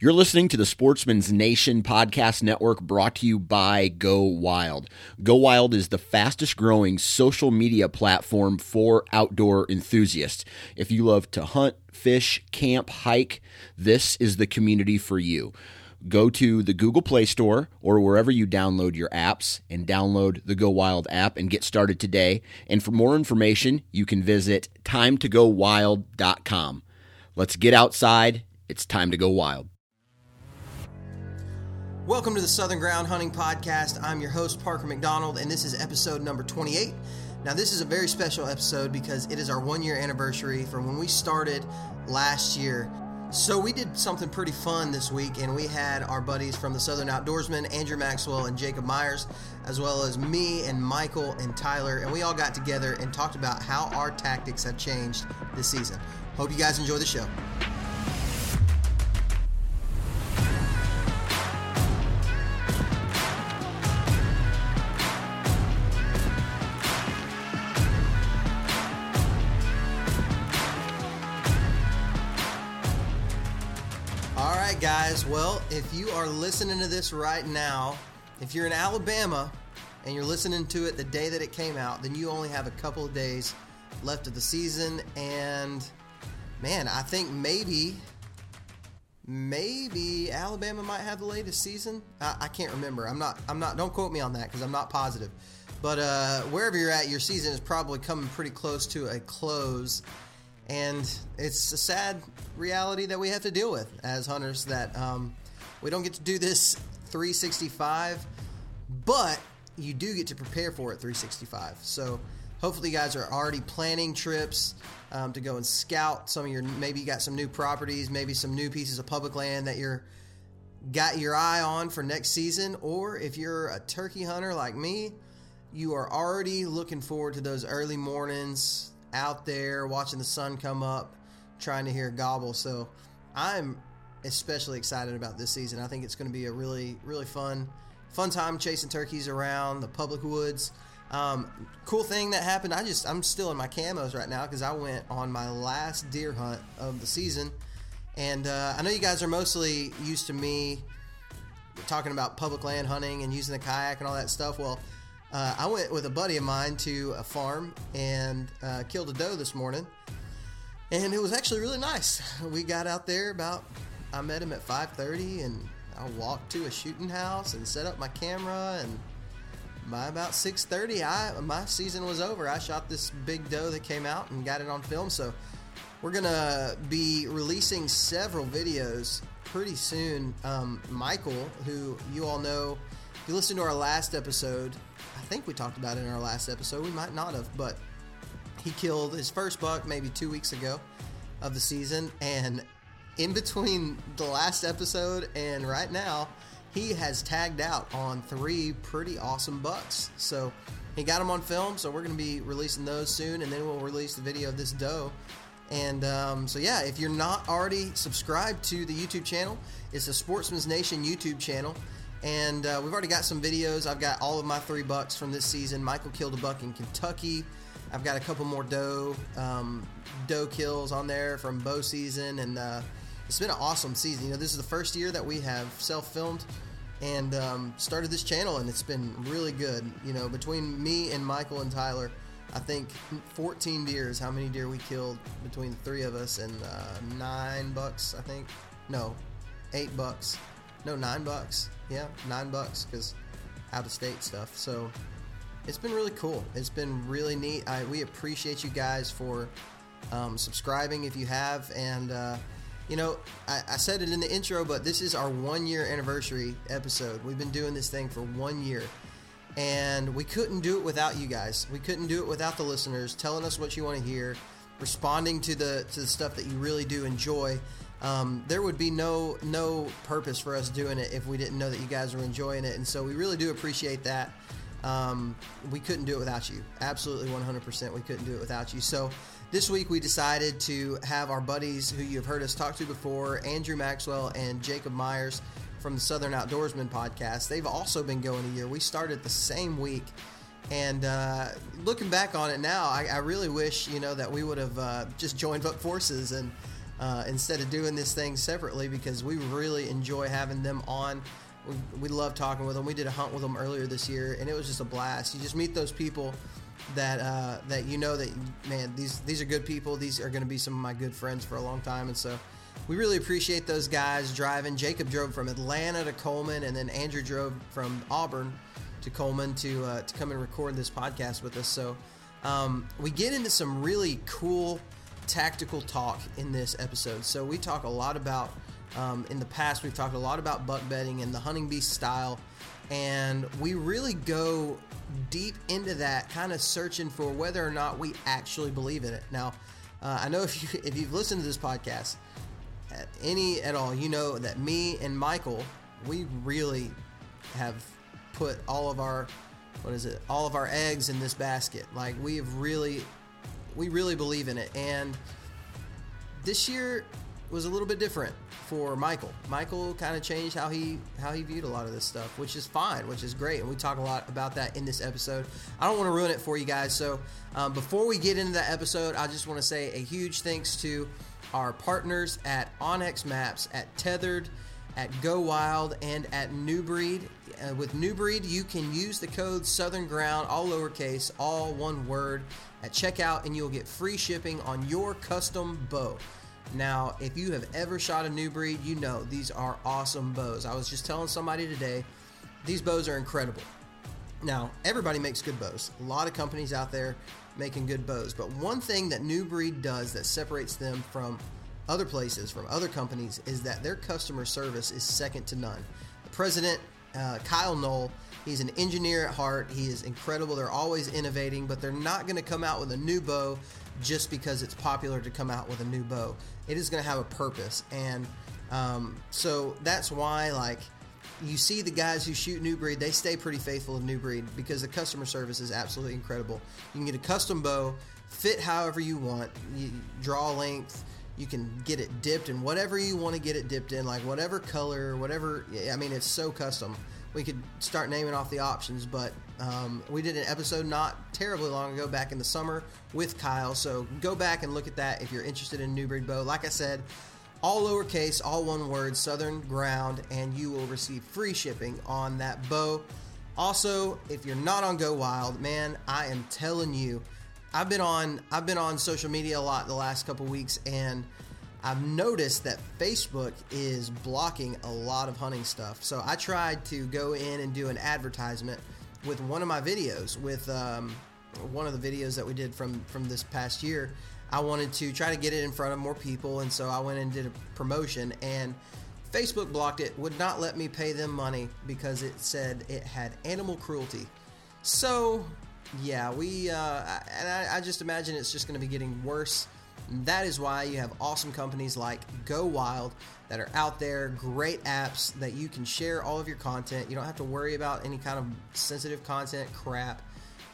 You're listening to the Sportsman's Nation podcast network brought to you by Go Wild. Go Wild is the fastest growing social media platform for outdoor enthusiasts. If you love to hunt, fish, camp, hike, this is the community for you. Go to the Google Play Store or wherever you download your apps and download the Go Wild app and get started today. And for more information, you can visit timetogowild.com. Let's get outside. It's time to go wild. Welcome to the Southern Ground Hunting Podcast. I'm your host, Parker McDonald, and this is episode number 28. Now, this is a very special episode because it is our one year anniversary from when we started last year. So, we did something pretty fun this week, and we had our buddies from the Southern Outdoorsman, Andrew Maxwell and Jacob Myers, as well as me and Michael and Tyler, and we all got together and talked about how our tactics have changed this season. Hope you guys enjoy the show. Right, guys. Well, if you are listening to this right now, if you're in Alabama and you're listening to it the day that it came out, then you only have a couple of days left of the season. And man, I think maybe, maybe Alabama might have the latest season. I, I can't remember. I'm not. I'm not. Don't quote me on that because I'm not positive. But uh, wherever you're at, your season is probably coming pretty close to a close and it's a sad reality that we have to deal with as hunters that um, we don't get to do this 365 but you do get to prepare for it 365 so hopefully you guys are already planning trips um, to go and scout some of your maybe you got some new properties maybe some new pieces of public land that you're got your eye on for next season. Or if you're a turkey hunter like me you are already looking forward to those early mornings out there watching the sun come up, trying to hear gobble. So I'm especially excited about this season. I think it's going to be a really, really fun, fun time chasing turkeys around the public woods. Um, cool thing that happened. I just I'm still in my camos right now because I went on my last deer hunt of the season, and uh, I know you guys are mostly used to me talking about public land hunting and using the kayak and all that stuff. Well, uh, I went with a buddy of mine to a farm and uh, killed a doe this morning, and it was actually really nice. We got out there about. I met him at 5:30, and I walked to a shooting house and set up my camera. And by about 6:30, I my season was over. I shot this big doe that came out and got it on film. So we're gonna be releasing several videos pretty soon. Um, Michael, who you all know, if you listen to our last episode, think we talked about it in our last episode. We might not have, but he killed his first buck maybe two weeks ago of the season. And in between the last episode and right now, he has tagged out on three pretty awesome bucks. So he got them on film. So we're going to be releasing those soon. And then we'll release the video of this doe. And um, so, yeah, if you're not already subscribed to the YouTube channel, it's the Sportsman's Nation YouTube channel. And uh, we've already got some videos. I've got all of my three bucks from this season. Michael killed a buck in Kentucky. I've got a couple more doe um, doe kills on there from bow season, and uh, it's been an awesome season. You know, this is the first year that we have self filmed and um, started this channel, and it's been really good. You know, between me and Michael and Tyler, I think 14 deer is how many deer we killed between the three of us, and uh, nine bucks, I think. No, eight bucks. No, nine bucks. Yeah, nine bucks because out of state stuff. So it's been really cool. It's been really neat. I, we appreciate you guys for um, subscribing if you have. And, uh, you know, I, I said it in the intro, but this is our one year anniversary episode. We've been doing this thing for one year. And we couldn't do it without you guys. We couldn't do it without the listeners telling us what you want to hear, responding to the to the stuff that you really do enjoy. Um, there would be no no purpose for us doing it if we didn't know that you guys were enjoying it, and so we really do appreciate that. Um, we couldn't do it without you. Absolutely, 100%. We couldn't do it without you. So this week we decided to have our buddies who you've heard us talk to before, Andrew Maxwell and Jacob Myers from the Southern Outdoorsman podcast. They've also been going a year. We started the same week. And uh, looking back on it now, I, I, really wish you know that we would have uh, just joined up forces and uh, instead of doing this thing separately because we really enjoy having them on. We, we love talking with them. We did a hunt with them earlier this year, and it was just a blast. You just meet those people that uh, that you know that man these these are good people. These are going to be some of my good friends for a long time, and so we really appreciate those guys driving. Jacob drove from Atlanta to Cullman, and then Andrew drove from Auburn to Cullman to uh, to come and record this podcast with us. So um, we get into some really cool tactical talk in this episode. So we talk a lot about um, in the past we've talked a lot about buck bedding and the hunting beast style, and we really go deep into that, kind of searching for whether or not we actually believe in it. Now, uh, I know if you if you've listened to this podcast at any at all, you know that me and Michael, we really have put all of our what is it all of our eggs in this basket like we have really we really believe in it. And this year was a little bit different for michael. Michael kind of changed how he how he viewed a lot of this stuff which is fine which is great. And we talk a lot about that in this episode. I don't want to ruin it for you guys. So um, before we get into that episode i just want to say a huge thanks to our partners at onX maps at tethered at Go Wild and at New Breed. Uh, with New Breed, you can use the code Southern Ground, all lowercase, all one word, at checkout, and you'll get free shipping on your custom bow. Now, if you have ever shot a New Breed, you know these are awesome bows. I was just telling somebody today, these bows are incredible. Now, everybody makes good bows. A lot of companies out there making good bows, but one thing that New Breed does that separates them from other places, from other companies, is that their customer service is second to none. The president, uh, Kyle Knoll, he's an engineer at heart. He is incredible. They're always innovating, but they're not going to come out with a new bow just because it's popular to come out with a new bow. It is going to have a purpose. And um, so that's why, like, you see the guys who shoot New Breed, they stay pretty faithful to New Breed because the customer service is absolutely incredible. You can get a custom bow, fit however you want, you draw length, you can get it dipped in whatever you want to get it dipped in, like whatever color, whatever. I mean, it's so custom. We could start naming off the options, but um, we did an episode not terribly long ago, back in the summer, with Kyle. So go back and look at that if you're interested in New Breed bow. Like I said, all lowercase, all one word, Southern Ground, and you will receive free shipping on that bow. Also, if you're not on Go Wild, man, I am telling you I've been on I've been on social media a lot the last couple weeks and I've noticed that Facebook is blocking a lot of hunting stuff. So I tried to go in and do an advertisement with one of my videos with um, one of the videos that we did from from this past year. I wanted to try to get it in front of more people and so I went and did a promotion and Facebook blocked it, would not let me pay them money because it said it had animal cruelty. So yeah, we uh, and I, I just imagine it's just going to be getting worse. That is why you have awesome companies like Go Wild that are out there, great apps that you can share all of your content. You don't have to worry about any kind of sensitive content crap.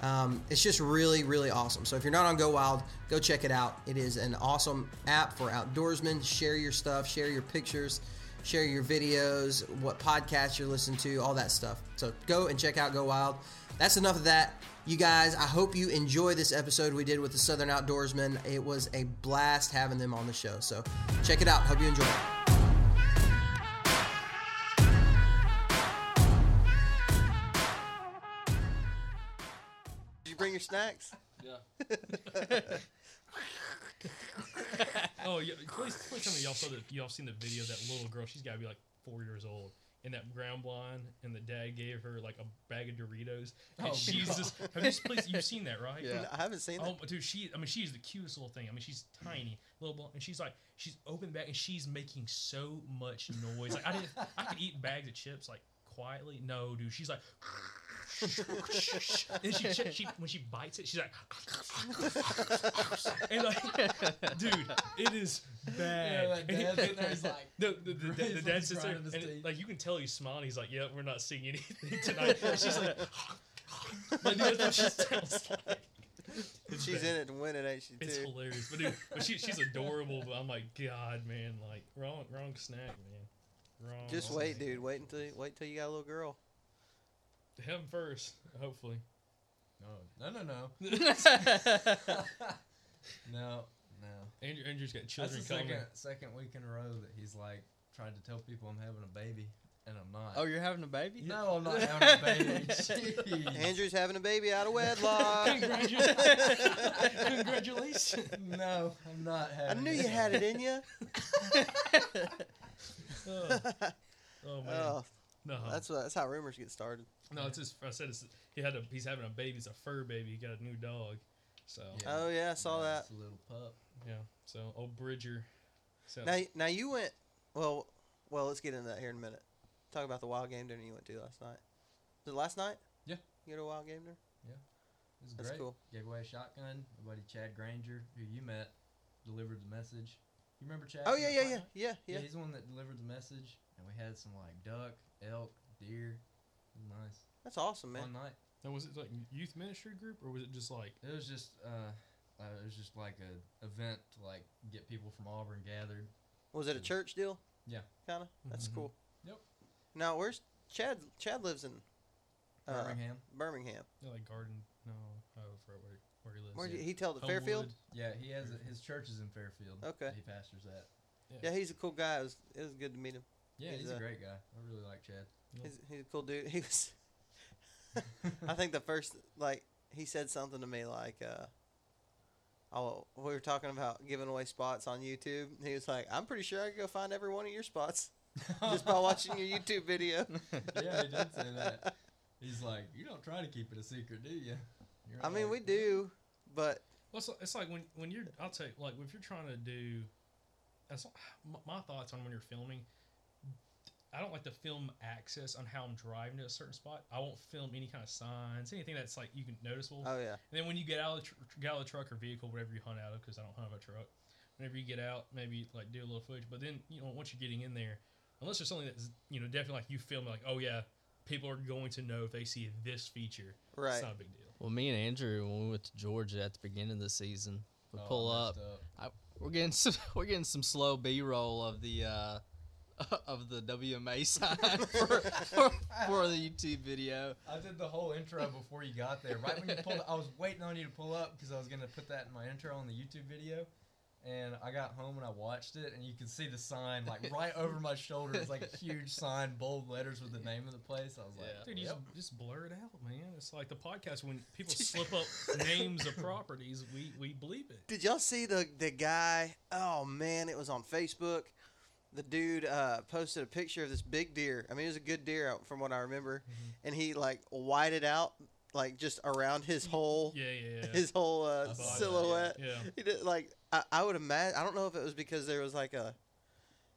Um, it's just really, really awesome. So if you're not on Go Wild, go check it out. It is an awesome app for outdoorsmen. Share your stuff, share your pictures, share your videos, what podcasts you're listening to, all that stuff. So go and check out Go Wild. That's enough of that. You guys, I hope you enjoy this episode we did with the Southern Outdoorsmen. It was a blast having them on the show. So check it out. Hope you enjoy it. Did you bring your snacks? Yeah. oh, yeah. Please, please tell me y'all saw the y'all seen the video of that little girl. She's got to be like four years old. In that ground blind, and the dad gave her like a bag of Doritos, and Oh, she's God. just. Have you please, you've seen that, right? Yeah. I haven't seen that. Oh, that. dude, she. I mean, she's the cutest little thing. I mean, she's tiny, little, blonde, and she's like, she's open back, and she's making so much noise. Like I didn't, I could eat bags of chips like quietly. No, dude, she's like, and she, she, she when she bites it, she's like, and like, dude, it is bad. Yeah, that And dad's in there, he's like, the, the, the, the, the like dad sits there, and teeth. like you can tell he's smiling. He's like, "Yeah, we're not seeing anything tonight." And she's like, like dude, that's what she sounds like. It's She's bad. in it to win it, ain't she? It's hilarious, but dude, but she, she's adorable. But I'm like, God, man, like wrong, wrong snack, man, wrong. Just wait, dude. Wait until wait till you got a little girl. Him first, hopefully. No, no, no, no. no, No. Andrew, Andrew's got That's children the coming. second second week in a row that he's like tried to tell people I'm having a baby, and I'm not. Oh, you're having a baby? no, I'm not having a baby. Jeez. Andrew's having a baby out of wedlock. Congratulations! Congratulations! No, I'm not having I knew you had it in you. Oh, oh man, Oh, no, that's what, that's how rumors get started. no. It's just I said it's, he had a he's having a baby. It's a fur baby. He got a new dog. So yeah. Yeah. Oh yeah, I saw that. It's a little pup. Yeah. So old Bridger. So Now, now you went. Well, well, let's get into that here in a minute. Talk about the wild game dinner you went to last night. Was it last night? Yeah. You had a wild game dinner. Yeah. It was That's great. cool. Gave away a shotgun. My buddy Chad Granger, who you met, delivered the message. You remember Chad? Oh yeah, yeah, yeah, yeah, Yeah, yeah. he's the one that delivered the message, and we had some like duck, elk, deer. Nice. That's awesome, man. Fun night. now was it like youth ministry group or was it just like It was just uh, uh, it was just like a event to like get people from Auburn gathered. Was it a church deal? Yeah. Kind of. That's Mhm. cool. Yep. Now, where's Chad? Chad lives in uh, Birmingham. Birmingham. you know, like garden? No, oh, for where where he lives. Where yeah. did he tell the Fairfield? Yeah, he has a, his church is in Fairfield. Okay. He pastors that. Yeah, he's a cool guy. It was, it was good to meet him. Yeah, He's he's, a- a great guy. I really like Chad. Yep. He's, he's a cool dude. He was. I think the first like he said something to me like, uh, "Oh, we were talking about giving away spots on YouTube." He was like, "I'm pretty sure I could go find every one of your spots just by watching your YouTube video." yeah, he did say that. He's like, you don't try to keep it a secret, do you? I mean, like, we do, but Well, it's, it's like when when you're I'll tell you like if you're trying to do that's my thoughts on when you're filming. I don't like to film access on how I'm driving to a certain spot. I won't film any kind of signs, anything that's like you can noticeable. oh yeah, And then when you get out of the tr- get out of the truck or vehicle, whatever you hunt out of, because I don't hunt out of a truck. Whenever you get out, maybe like do a little footage. But then you know once you're getting in there, unless there's something that's you know definitely like you film like oh yeah, people are going to know if they see this feature. right. It's not a big deal. Well, me and Andrew, when we went to Georgia at the beginning of the season, we oh, pull I up. messed We're getting some, we're getting some slow B roll of the uh, of the WMA sign for, for, for the YouTube video. I did the whole intro before you got there. Right when you pulled, I was waiting on you to pull up because I was gonna put that in my intro on the YouTube video. And I got home and I watched it, and you could see the sign like right over my shoulder. It's like a huge sign, bold letters with the name of the place. I was like, Dude, you yep. just, just blur it out, man. It's like the podcast when people slip up names of properties, we, we believe it. Did y'all see the the guy? Oh man, it was on Facebook. The dude uh, posted a picture of this big deer. I mean, it was a good deer from what I remember, Mm-hmm. and he like whited out like just around his whole Yeah, yeah, yeah. his whole uh, I saw that, silhouette. yeah. He did like I, I would imagine. I don't know if it was because there was like a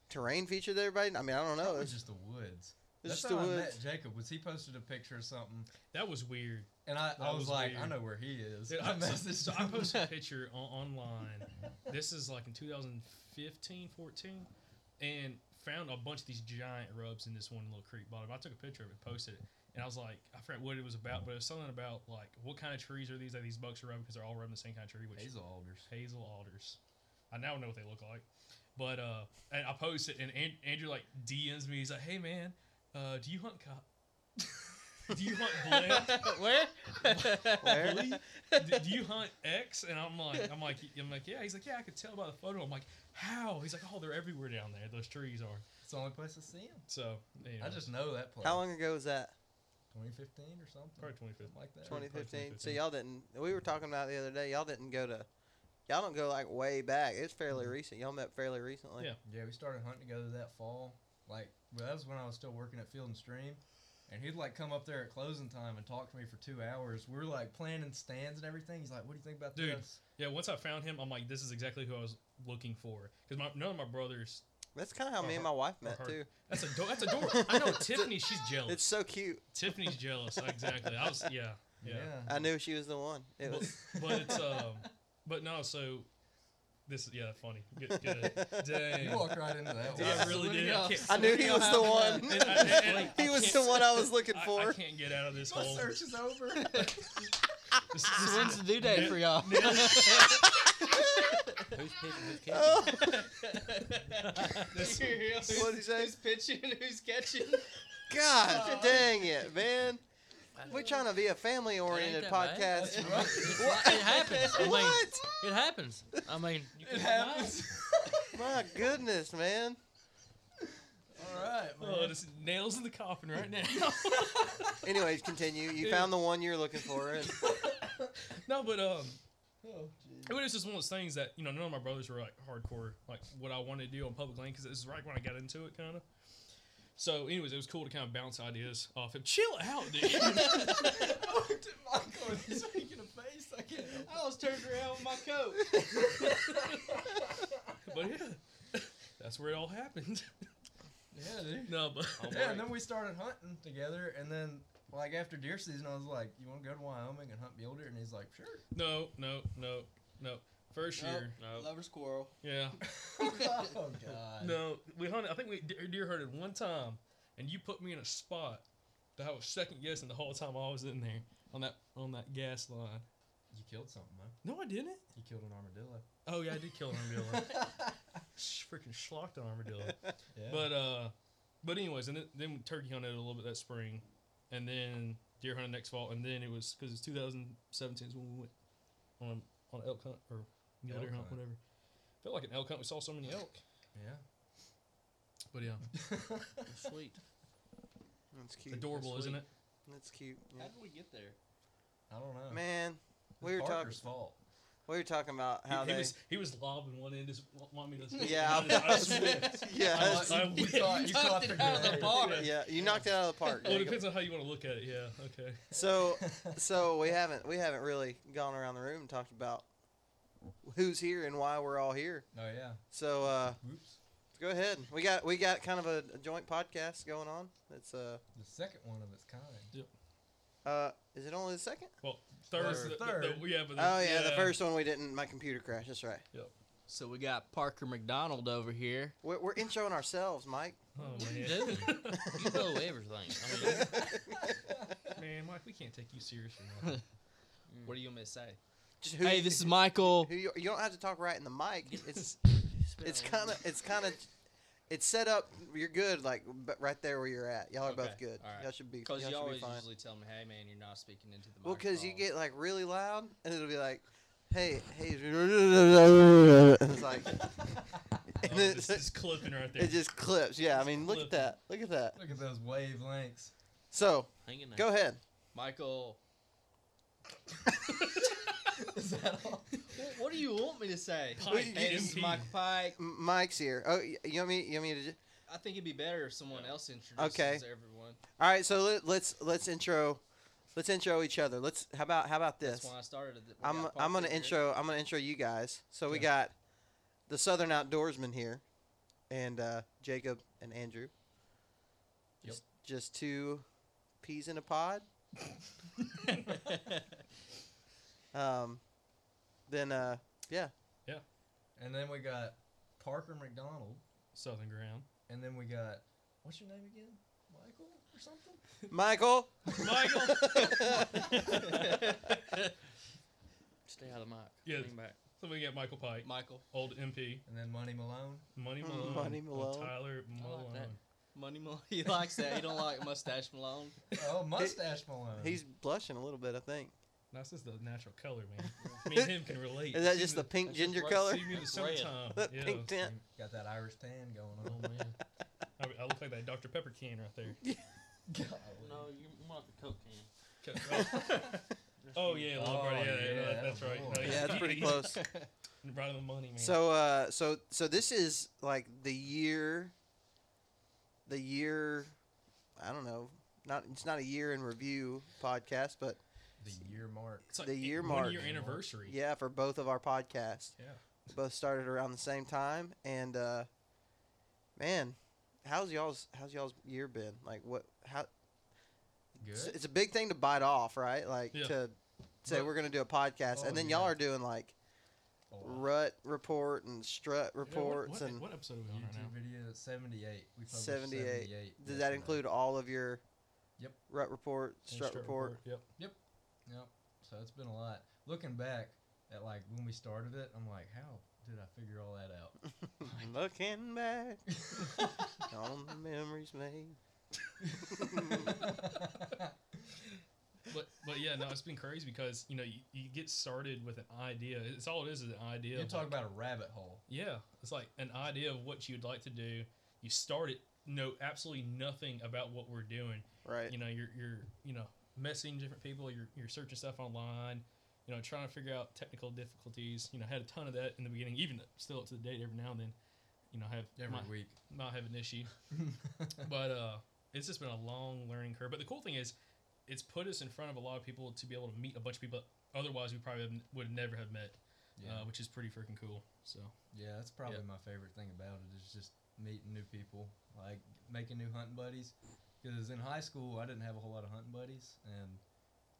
terrain feature there. but I mean, I don't know. It was was, just the woods. That's just the how I woods. met Jacob. Was he posted a picture of something, That was weird. and I, I was, was like, I know where he is. Dude, I I, so, so I posted a picture on, online. This is like in 2015, 14, and found a bunch of these giant rubs in this one little creek bottom. I took a picture of it, posted it, and I was like, I forgot what it was about, but it was something about like what kind of trees are these? Are these bucks are rubbing because they're all rubbing the same kind of tree? Which Hazel alders. hazel alders. I now know what they look like. But uh, and I posted, it, and Andrew like DMs me. He's like, "Hey man, uh, do you hunt cop? do you hunt Glen? Where? Where? Billy? do, do you hunt X?" And I'm like, "I'm like, I'm like, yeah." He's like, "Yeah, I could tell by the photo." I'm like, "How?" He's like, "Oh, they're everywhere down there. Those trees are." It's the only place I see them. So anyway, I just know that place. How long ago was that? 2015 or something. probably 2015. Like that. 2015. So y'all didn't. We were talking about it the other day. Y'all didn't go to. Y'all don't go like way back. It's fairly mm-hmm. recent. Y'all met fairly recently. Yeah. Yeah, we started hunting together that fall. Like, well, that was when I was still working at Field and Stream. And he'd like come up there at closing time and talk to me for two hours. We're like planning stands and everything. He's like, "What do you think about Dude. this?" Yeah, once I found him, I'm like, "This is exactly who I was looking for." Because my none of my brothers. That's kind of how me Or and my wife met too. That's a door. That's a door. I know Tiffany. She's jealous. It's so cute. Tiffany's jealous. Exactly. I was. Yeah. Yeah. I knew she was the one. It But, was. but it's um. But no. So. This is yeah funny. Good. good. Dang. You walked right into that. Yeah, one. I really did. I, can't, I knew he was the one. And I- and- and I he was the one I was looking I, for. I can't get out of this My hole. search is over. This, So this, when's the due date for y'all? Who's pitching? Who's catching? Oh, this, What'd he say? Who's pitching? Who's catching? God uh, dang it, man! We're trying to be a family oriented Ain't that bad. podcast. It's not- it happens. I mean, What? it happens. I mean, you It can happens. My goodness, man. All right, man. Oh, just nails in the coffin right now. Anyways, continue. You found the one you're looking for. And no, but um, Oh, it was just one of those things that you know none of my brothers were like hardcore like what I wanted to do on public land because this is right when I got into it, kind of. So, anyways, it was cool to kind of bounce ideas off him. Chill out, dude. I looked at Michael and he's making a face. I can't. I was turned around with my coat. but yeah, that's where it all happened. Yeah, dude. no, but Oh, Yeah, boy. and then we started hunting together, and then like after deer season, I was like, "You want to go to Wyoming and hunt mule deer?" And he's like, "Sure." no, no, no, no. First year, no. Lover squirrel. yeah. oh God. No, we hunted. I think we deer deer hunted one time, and you put me in a spot that I was second guessing the whole time I was in there on that on that gas line. You killed something, man. No, I didn't. You killed an armadillo. Oh yeah, I did kill an armadillo. Freaking schlocked an armadillo. Yeah. But uh, but anyways, and then, then turkey hunted a little bit that spring, and then deer hunted next fall, and then it was because it's 2017 is when we went on on elk hunt or mule deer Elk hunt, hunt. whatever. Felt like an elk hunt. We saw so many elk. yeah. But yeah, Sweet. that's cute. adorable, That's isn't it? That's cute. How Yeah. did we get there? I don't know. Man, It's we were talking. Parker's fault. We were talking about how he they. was he was lobbing one end. Just want me to. Yeah, I, I, just yeah, I- that's- I you, whipped. caught, you knocked caught it out of the park. yeah, you knocked it out of the park. Well, it depends on how you want to look at it. Yeah. Okay. So, so we haven't we haven't really gone around the room and talked about who's here and why we're all here. Oh yeah. So uh, Whoops. go ahead. We got we got kind of a, a joint podcast going on. It's uh The second one of its kind. uh is it only the second? Well, third. Or the- the- third. the- yeah, but Oh yeah, the first one we didn't. My computer crashed. That's right. Yep. So we got Parker McDonald over here. We're, we're introing ourselves, Mike. Oh You man. do. You blow everything. I mean, man, Mike, we can't take you seriously. for. What do you want me to say? Just who Hey, this is Michael. Who you, you don't have to talk right in the mic. It's it's kind of it's kind of it's set up. You're good, like but right there where you're at. Y'all are both Okay, good. all right. Y'all should be. Because y'all you should be always fine. usually tell me, "Hey, man, you're not speaking into the mic. Well, because you get like really loud, and it'll be like, "Hey, hey," and it's like, and Oh, then this is clipping right there. it just clips. Yeah, I mean, look at that. Look at that. Look at those wavelengths. So hang there. go ahead. Michael. Is that all? What, what do you want me to say? Pike, hey, this is MP. Michael Pike. M- Mike's here. Oh, y- you want me? You want me to? ju- I think it'd be better if someone else introduces Okay. everyone. All right. So let, let's let's intro. Let's intro each other. Let's. How about how about this? That's why I started. it. We I'm got I'm gonna Parker here. intro. I'm gonna intro you guys. So we got the Southern Outdoorsman here, and uh, Jacob and Andrew. Yep. Just, just two peas in a pod. Um, then uh, yeah, Yeah. And then we got Parker McDonald. Southern ground. And then we got what's your name again? Michael or something? Michael. Michael. Stay out of the mic. Yeah. Lean back. so we got Michael Pike, Michael. old MP, And then Money Malone. Money Mm, Malone, Money and Malone. Tyler I like Malone. that. Money Malone. He likes that. He don't like mustache Malone. Oh, Mustache Malone. He's blushing a little bit. I think. That's just the natural color, man. Me and him can relate. Is that See just the me- pink that's just ginger right. color? See me in the summertime. That yeah. pink tint. got that Irish tan going Oh on. man, I, I look like that Dr Pepper can right there. No, you're more like a Coke can. Okay, Oh, oh yeah, a little Oh, bit. Yeah, yeah, yeah, that- that's right. No, Yeah, that's pretty close. Right on the money, man. So uh, so so this is like the year. The year, I don't know. Not it's not a year in review podcast, but The year mark. it's like the a- year one mark. year anniversary. yeah, for both of our podcasts. Yeah. both started around the same time and uh man how's y'all's how's y'all's year been like what how it's, Good. it's a big thing to bite off right like Yeah. to say But- we're gonna do a podcast Oh, and then y'all are doing like A lot. rut report and strut You know, what- reports what, and what episode are we on right YouTube now? video 78. We published 78. 78. does that include all of your Yep. rut report And strut, report, Yep. Yep. So it's been a lot. Looking back at like when we started it, I'm like, how did I figure all that out? looking back on the memories made but but yeah, no, it's been crazy because you know you, you get started with an idea. It's all it is is an idea. You of, talk like- about a rabbit hole. yeah, it's like an idea of what you'd like to do. You start it, know absolutely nothing about what we're doing. Right. You know, you're you're you know messaging different people. You're you're searching stuff online. You know, trying to figure out technical difficulties. You know, had a ton of that in the beginning. Even still up to the date, every now and then, you know, have Every might, week. might have an issue. but uh, it's just been a long learning curve. But the cool thing is, it's put us in front of a lot of people to be able to meet a bunch of people otherwise we probably have- would never have met, Yeah. uh, which is pretty freaking cool. So Yeah, that's probably my favorite thing about it is just meeting new people, like making new hunting buddies. Because in high school, I didn't have a whole lot of hunting buddies, and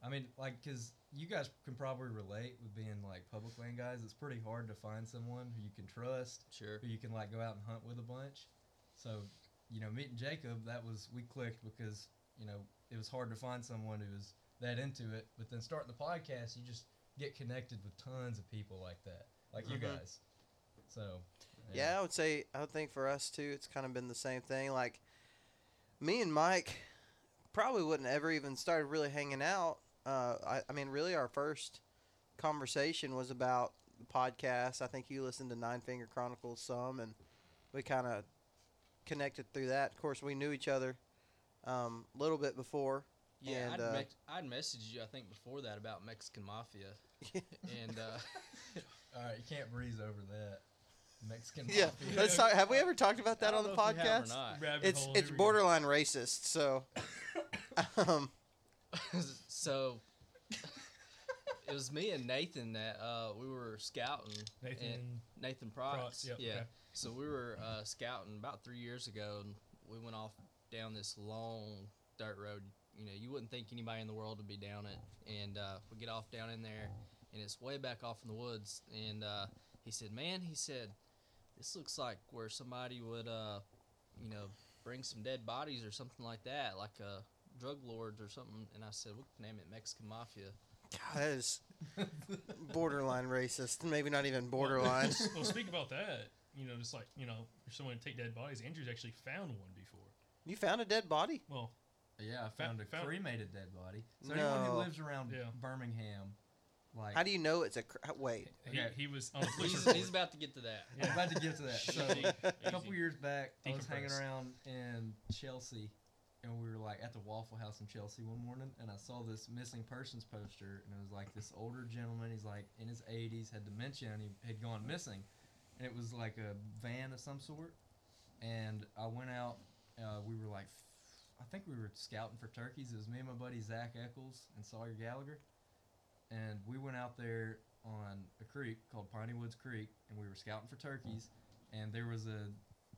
I mean, like, because you guys can probably relate with being like public land guys. It's pretty hard to find someone who you can trust, Sure. who you can like go out and hunt with a bunch. So, you know, meeting Jacob, that was we clicked because you know it was hard to find someone who was that into it. But then starting the podcast, you just get connected with tons of people like that, like you Mhm. guys. So, Yeah, I would say I would think for us too, it's kind of been the same thing. Like me and Mike probably wouldn't ever even started really hanging out. Uh, I, I mean, really, our first conversation was about the podcast. I think you listened to Nine Finger Chronicles some, and we kind of connected through that. Of course, we knew each other um, a little bit before. Yeah, And, I'd, uh, mex- I'd messaged you I think before that about Mexican mafia, and uh, all right, you can't breeze over that. Mexican Yeah, mafia. let's talk. Have we ever talked about that I on don't the know if we have or podcast? not. rabbit It's hole, it's here we go. borderline racist. So, um, so it was me and Nathan that uh, we were scouting. Nathan and- and Nathan Price. Price, yep, yeah. okay. So we were uh, scouting about three years ago, and we went off down this long dirt road. You know, you wouldn't think anybody in the world would be down it. And uh, we get off down in there, and it's way back off in the woods. And uh, he said, "Man," he said, "this looks like where somebody would, uh, you know, bring some dead bodies or something like that, like uh, drug lords or something." And I said, "We can name it Mexican Mafia." God, that is borderline racist. Maybe not even borderline. well, speak about that. You know, just like you know, if someone to take dead bodies, Andrew's actually found one before. you found a dead body? Well, Yeah, I found a found- cremated dead body. So anyone No. who lives around Yeah. Birmingham, like How do you know it's a cr- wait? he, Okay. he was on a police He's, report. he's about to get to that. I'm about to get to that. So Easy, a couple years back, I was hanging around in Chelsea, and we were like at the Waffle House in Chelsea one morning, and I saw this missing persons poster, and it was like this older gentleman. He's like in his 80s, had dementia, and he had gone missing, and it was like a van of some sort. And I went out. Uh, we were like, I think we were scouting for turkeys. It was me and my buddy Zach Eccles and Sawyer Gallagher, and we went out there on a creek called Piney Woods Creek, and we were scouting for turkeys. And there was a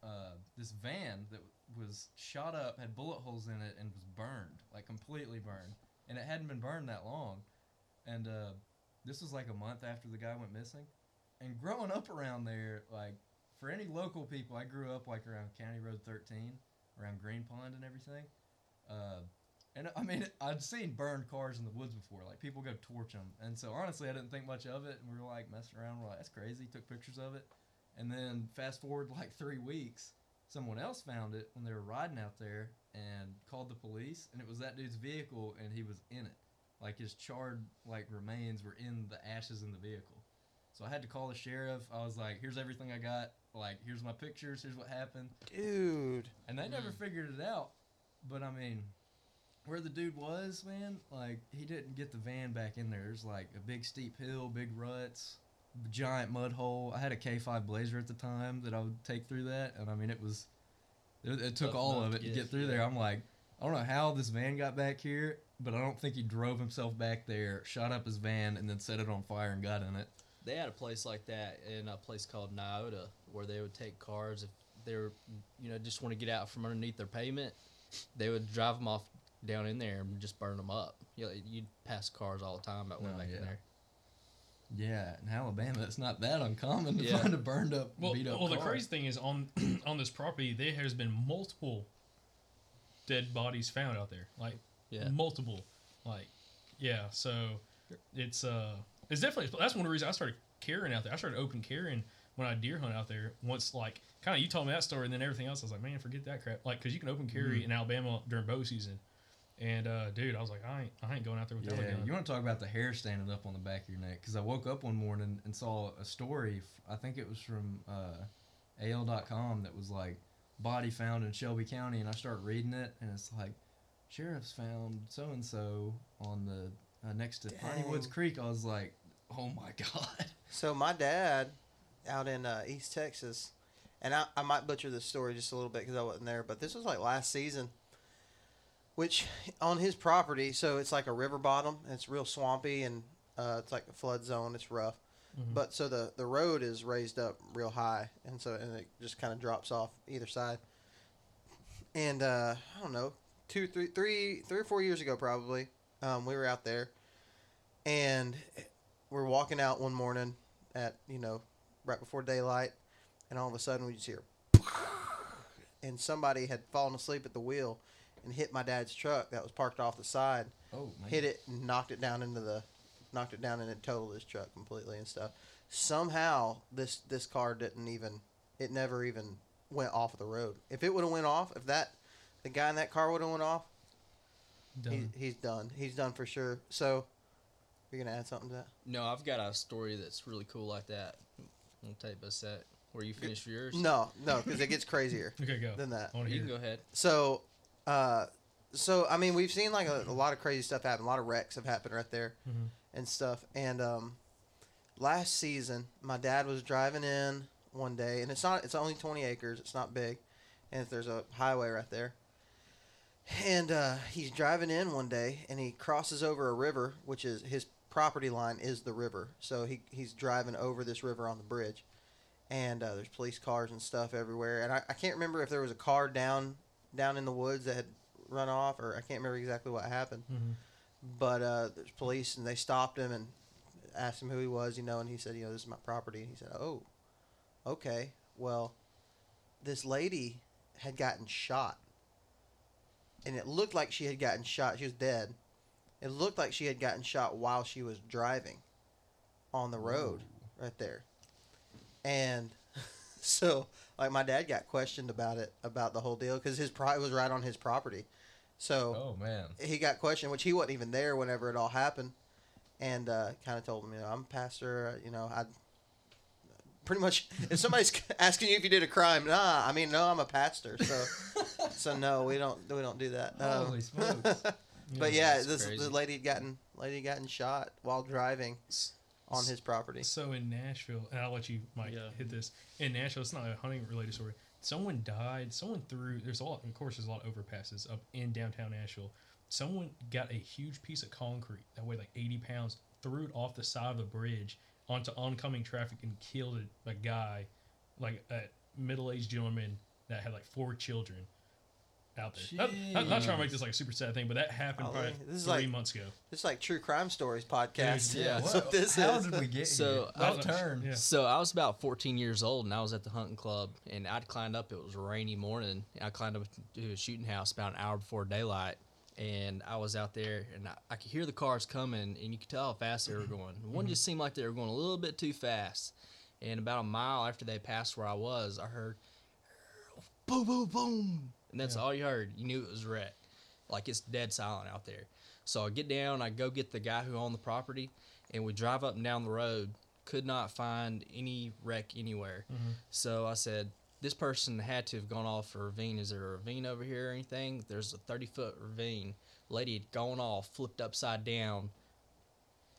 uh, this van that was shot up, had bullet holes in it, and was burned, like completely burned. And it hadn't been burned that long. And uh, this was like a month after the guy went missing. And growing up around there, like for any local people, I grew up like around County Road 13, around Green Pond and everything. Uh, and I mean, I'd seen burned cars in the woods before. Like people go torch them, and so honestly, I didn't think much of it. And we were like messing around. We're like, that's crazy. Took pictures of it, and then fast forward like three weeks, someone else found it when they were riding out there and called the police, and it was that dude's vehicle, and he was in it. Like his charred like remains were in the ashes in the vehicle. So I had to call the sheriff. I was like, "Here's everything I got. Like, here's my pictures. Here's what happened." Dude. And they never mm. figured it out. But I mean, where the dude was, man, like he didn't get the van back in there. There's like a big steep hill, big ruts, giant mud hole. I had a K5 Blazer at the time that I would take through that, and I mean it was it, it took Tough all of it to get, get through there. I'm like, I don't know how this van got back here, but I don't think he drove himself back there, shot up his van, and then set it on fire and got in it. They had a place like that in a place called Niota where they would take cars if they were, you know, just want to get out from underneath their pavement. They would drive them off down in there and just burn them up. You know, you'd pass cars all the time that went Oh, back yeah. in there. Yeah, in Alabama, it's not that uncommon to Yeah. find a burned up, Well, beat up well, the crazy thing is on on this property there has been multiple dead bodies found out there, like Yeah. multiple, like yeah. So it's uh it's definitely that's one of the reasons I started carrying out there. I started open carrying when I deer hunt out there. Once like kind of you told me that story, and then everything else I was like, man, forget that crap. Like because you can open carry in Alabama during bow season, And uh, dude, I was like, I ain't, I ain't going out there without Yeah, a gun. you want to talk about the hair standing up on the back of your neck? Because I woke up one morning and saw a story. I think it was from uh, AL.com that was like body found in Shelby County, and I start reading it, and it's like sheriffs found so and so on the uh, next to Piney Woods Creek. I was like, oh my god. So my dad, out in uh, East Texas, and I, I might butcher this story just a little bit because I wasn't there, but this was like last season. Which on his property, so it's like a river bottom. And it's real swampy and uh, it's like a flood zone. It's rough, Mhm. but so the the road is raised up real high, and so and it just kind of drops off either side. And uh, I don't know, two, three, three, three or four years ago, probably, um, we were out there, and we're walking out one morning at you know right before daylight, and all of a sudden we just hear, and somebody had fallen asleep at the wheel and hit my dad's truck that was parked off the side, Oh man. hit it and knocked it down into the, knocked it down and it totaled his truck completely and stuff. Somehow this this car didn't even, it never even went off of the road. If it would have went off, if that, the guy in that car would have went off, he, Done. he's done. He's done for sure. So, you're gonna add something to that? No, I've got a story that's really cool like that. I'll take a set. Where you finish yours? No, no, because it gets crazier Okay, go. than that. You can go ahead. So, uh, so I mean, we've seen like a, a lot of crazy stuff happen. A lot of wrecks have happened right there Mhm. and stuff. And um, last season, my dad was driving in one day, and it's not. It's only twenty acres. It's not big, and there's a highway right there. And uh, he's driving in one day, and he crosses over a river, which is his property line is the river. So he he's driving over this river on the bridge, and uh, there's police cars and stuff everywhere. And I, I can't remember if there was a car down down in the woods that had run off, or I can't remember exactly what happened. Mhm. But uh, there's police, and they stopped him and asked him who he was, you know, and he said, you know, this is my property. And he said, oh, okay, well, this lady had gotten shot, and it looked like she had gotten shot. She was dead. It looked like she had gotten shot while she was driving on the road right there, and so like my dad got questioned about it about the whole deal because his pro- it was right on his property, so Oh man. he got questioned, which he wasn't even there whenever it all happened, and uh, kind of told him, you know, I'm a pastor. uh, You know, I pretty much if somebody's asking you if you did a crime, nah, I mean, no, I'm a pastor, so so no, we don't we don't do that. Um, Holy smokes. but yeah, that's this lady had gotten lady had gotten shot while driving on his property. So in Nashville, and I'll let you, Mike, Yeah. hit this. In Nashville, it's not a hunting related story. Someone died. Someone threw. There's a lot. Of course, there's a lot of overpasses up in downtown Nashville. Someone got a huge piece of concrete that weighed like 80 pounds, threw it off the side of the bridge onto oncoming traffic, and killed a, a guy, like a middle-aged gentleman that had like four children out there. Not, not, not trying to make this like a super sad thing, but that happened Oh, probably this is three like- months ago. It's like true crime stories podcast. Dude, yeah. That's what this How is. did we get So, here? I- Left turn. Yeah. So I was about 14 years old, and I was at the hunting club, and I'd climbed up. It was a rainy morning. I climbed up to a shooting house about an hour before daylight, and I was out there, and I, I could hear the cars coming, and you could tell how fast they were mm-hmm. going. One mm-hmm. just seemed like they were going a little bit too fast. And about a mile after they passed where I was, I heard boom, boom, boom, and that's Yeah. all you heard. You knew it was wreck. Like it's dead silent out there. So I get down, I go get the guy who owned the property, and we drive up and down the road. Could not find any wreck anywhere. Mm-hmm. So I said, this person had to have gone off a ravine. Is there a ravine over here or anything? There's a 30 foot ravine. Lady had gone off, flipped upside down,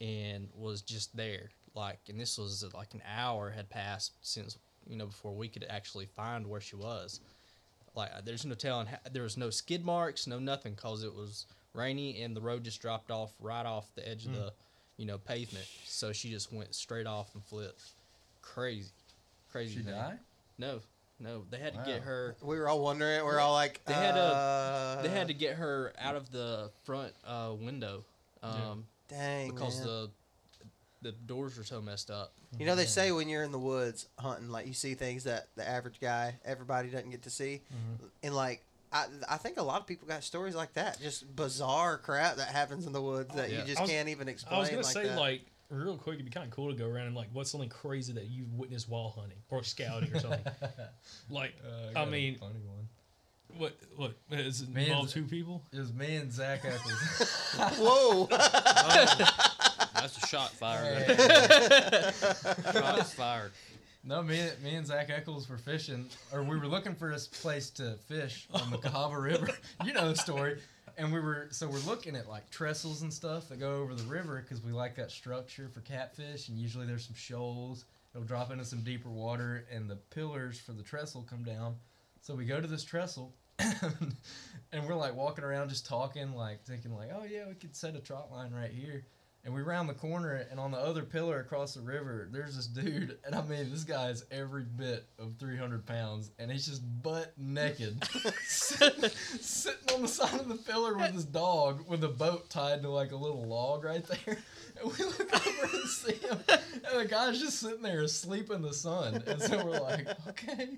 and was just there. Like, and this was like an hour had passed since, you know, before we could actually find where she was. Like, uh, there's no telling. How, there was no skid marks, no nothing, cause it was rainy and the road just dropped off right off the edge of the, you know, pavement. So she just went straight off and flipped. Crazy, crazy. She thing. died? No, no. They had to get her. We were all wondering. We're all like, They had a- uh, They had to get her out of the front uh, window, um, dang because man. the the doors were so messed up. You know, they say when you're in the woods hunting, like you see things that the average guy, everybody doesn't get to see, and like I, I think a lot of people got stories like that, just bizarre crap that happens in the woods that Yeah. you just was- can't even explain. I was gonna like say that. like real quick, it'd be kind of cool to go around and like what's something crazy that you've witnessed while hunting or scouting or something. like, Uh, I got a mean, funny one. What? What? Is it Man's- involve two people? It was me and Zach Eccles. Whoa! That's a shot fired. right there. Shots fired. no, me, me and Zach Eccles were fishing, or we were looking for this place to fish on the Cahaba River. You know the story. And we were so we're looking at like trestles and stuff that go over the river because we like that structure for catfish. And usually there's some shoals. It'll drop into some deeper water, and the pillars for the trestle come down. So we go to this trestle, and we're like walking around just talking, like thinking like, oh yeah, we could set a trot line right here. And we round the corner, and on the other pillar across the river, there's this dude, and I mean, this guy is every bit of 300 pounds, and he's just butt naked, sitting, sitting on the side of the pillar with his dog, with a boat tied to like a little log right there. And we look over and see him, and the guy's just sitting there asleep in the sun. And so we're like, okay.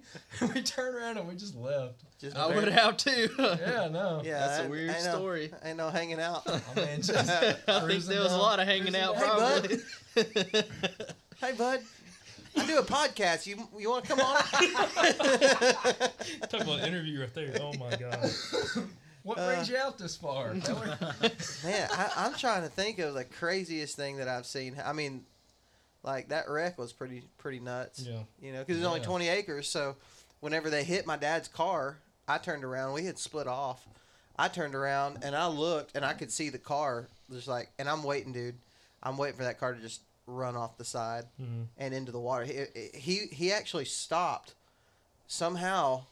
And we turn around and we just left. Just I would have too. Yeah, no. Yeah, That's a I- weird I know- story. Ain't no hanging out. I mean, just I think there was a lot of hanging out. down- Hey, bud. Probably. hey, bud. I do a podcast. You you want to come on? Talk about an interview right there. Oh my god. What Uh, brings you out this far? Man, I, I'm trying to think of the craziest thing that I've seen. I mean, like that wreck was pretty pretty nuts. Yeah. You know, because it's only 20 acres. So whenever they hit my dad's car, I turned around. We had split off. I turned around and I looked and I could see the car. Just like, and I'm waiting, dude. I'm waiting for that car to just run off the side Mhm. and into the water. He he, he actually stopped somehow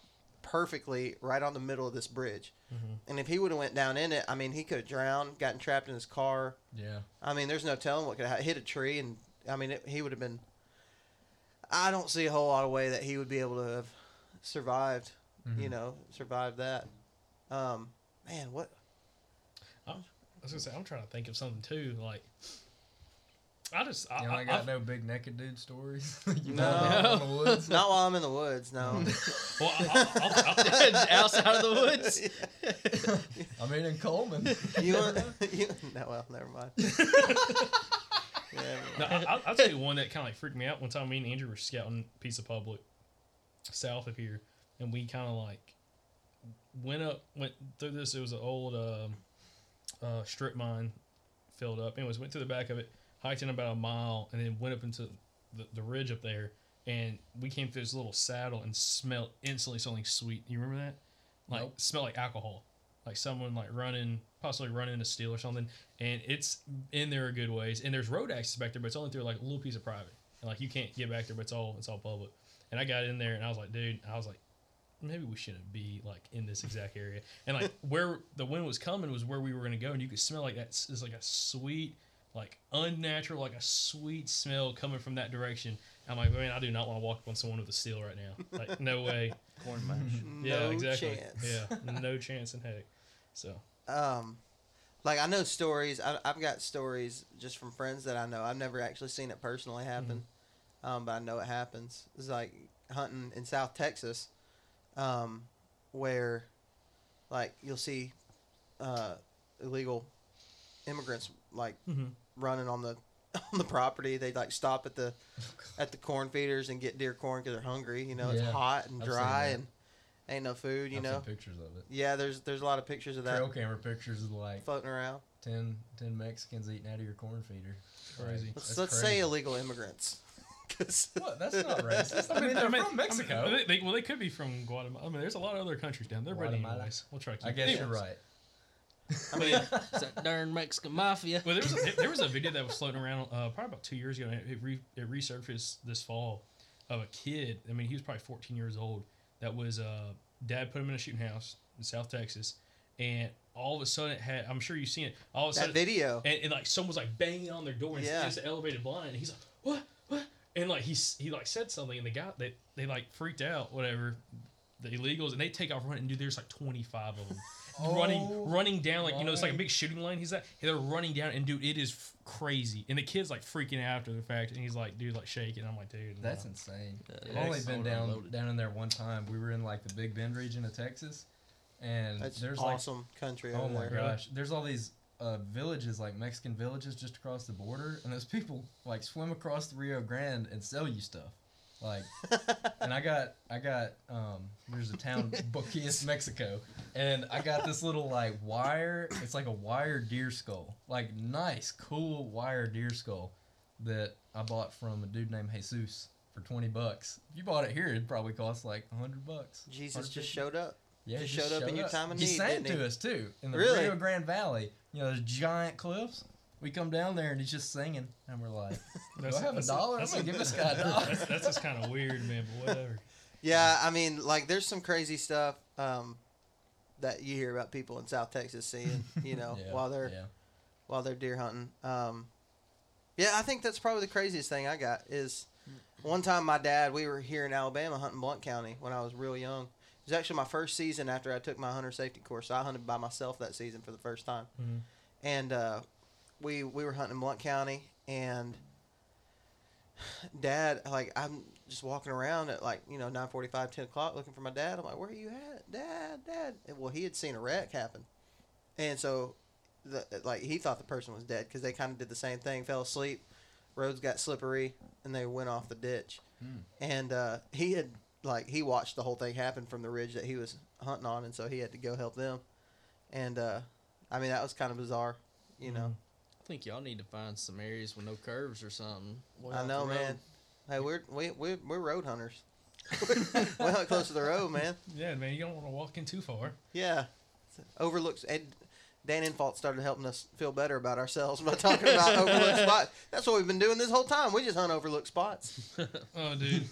perfectly right on the middle of this bridge. Mhm. And if he would have went down in it, I mean, he could have drowned, gotten trapped in his car. yeah. I mean, there's no telling what could have hit a tree, and I mean, it, he would have been. I don't see a whole lot of way that he would be able to have survived. You Mhm. know, survived that. Um, man, what? I was gonna say I'm trying to think of something too. Like, I just I, You know, I I, got I've- no big naked dude stories. you No. know, out in the woods. Not while I'm in the woods. No. well, I, I, I, outside of the woods. I mean, in Cullman. you want? You, no, well, never mind. Yeah, No, I, I'll, I'll tell you one that kind of like freaked me out. One time, me and Andrew were scouting a piece of public south of here, and we kind of like went up, went through this. It was an old um, uh, strip mine filled up. Anyways, went through the back of it, hiked in about a mile, and then went up into the, the ridge up there. And we came through this little saddle and smelled instantly something sweet. You remember that? Like Nope. smelled like alcohol, like someone like running, possibly running a steal or something. And it's in there a good ways. And there's road access back there, but it's only through like a little piece of private. And like you can't get back there, but it's all it's all public. And I got in there and I was like, dude, I was like, maybe we shouldn't be like in this exact area. And like where the wind was coming was where we were gonna go, and you could smell like that. It's like a sweet, like unnatural, like a sweet smell coming from that direction. I'm like, man, I do not want to walk up on someone with a steel right now. Like, no way. Corn mash. yeah, no exactly. chance. Yeah, no chance in heck. So um like I know stories. I, I've got stories just from friends that I know. I've never actually seen it personally happen, um, but I know it happens. It's like hunting in South Texas, um, where like you'll see uh, illegal immigrants like Mhm. running on the on the property. They like stop at the at the corn feeders and get deer corn because they're hungry. You know, it's hot and dry and ain't no food. You I've know. seen pictures of it. Yeah, there's there's a lot of pictures of that Trail camera pictures of like floating around. 10, 10 Mexicans eating out of your corn feeder. Crazy. Let's, let's say illegal immigrants. 'Cause- What? That's not racist. I mean, they're from Mexico. I mean, they, they- well, they could be from Guatemala. I mean, there's a lot of other countries down there. But Guatemala. anyways, we'll try to keep. I guess you're right. I mean, It's that darn Mexican mafia. Well, there was a, there was a video that was floating around uh, probably about two years ago. And it, re, it resurfaced this fall of a kid. I mean, he was probably 14 years old. That was uh, dad put him in a shooting house in South Texas, and all of a sudden it had. I'm sure you've seen it. All of a that sudden, video. and, and like someone was like banging on their door and Yeah. it's an elevated blind. And he's like, what, what? And like he he like said something, and the guy they they like freaked out, whatever. The illegals and they take off running, and dude, there's like 25 of them running Oh running down like you know it's like a big shooting line. He's at they're running down, and dude, it is f- crazy. And the kid's like freaking out after the fact, and he's like, dude, like shaking. I'm like, dude, That's no. insane. I've yeah, only been down unloaded. down in there one time. We were in like the Big Bend region of Texas, and That's there's awesome country. oh my there. gosh, there's all these uh, villages like Mexican villages just across the border, and those people like swim across the Rio Grande and sell you stuff. Like, and I got I got um. There's a town Boquillas, Mexico, and I got this little like wire. It's like a wire deer skull, like nice, cool wire deer skull that I bought from a dude named Jesus for twenty bucks. If you bought it here, it'd probably cost like hundred bucks. Jesus just showed up. Yeah, Just he showed up in your time of he need, sang didn't to he? us too in the Really? Rio Grande Valley. You know, there's giant cliffs. We come down there and he's just singing, and we're like, "Do I have a dollar? I'm gonna give this guy a dollar." That's, that's just kind of weird, man. But whatever. Yeah, I mean, like, there's some crazy stuff um, that you hear about people in South Texas seeing, you know, Yeah, while they're yeah. while they're deer hunting. Um, yeah, I think that's probably the craziest thing I got is one time my dad, we were here in Alabama hunting Blunt County when I was real young. It was actually my first season after I took my hunter safety course. So I hunted by myself that season for the first time, Mhm. and uh, we we were hunting in Blunt County, and Dad, like I'm just walking around at like you know 9:45, 10 o'clock looking for my dad. I'm like, where are you at, Dad, Dad? And, well, he had seen a wreck happen, and so the like he thought the person was dead because they kind of did the same thing, fell asleep, roads got slippery, and they went off the ditch, Hmm. and uh, he had like he watched the whole thing happen from the ridge that he was hunting on, and so he had to go help them, and uh, I mean that was kind of bizarre, you know. I think y'all need to find some areas with no curves or something. way I know, man. Hey, we're we we we're road hunters. we're hunt close to the road, man. Yeah, man. You don't want to walk in too far. Yeah, overlooks. And Dan Infalt started helping us feel better about ourselves by talking about overlooked spots. That's what we've been doing this whole time. We just hunt overlooked spots. Oh, dude.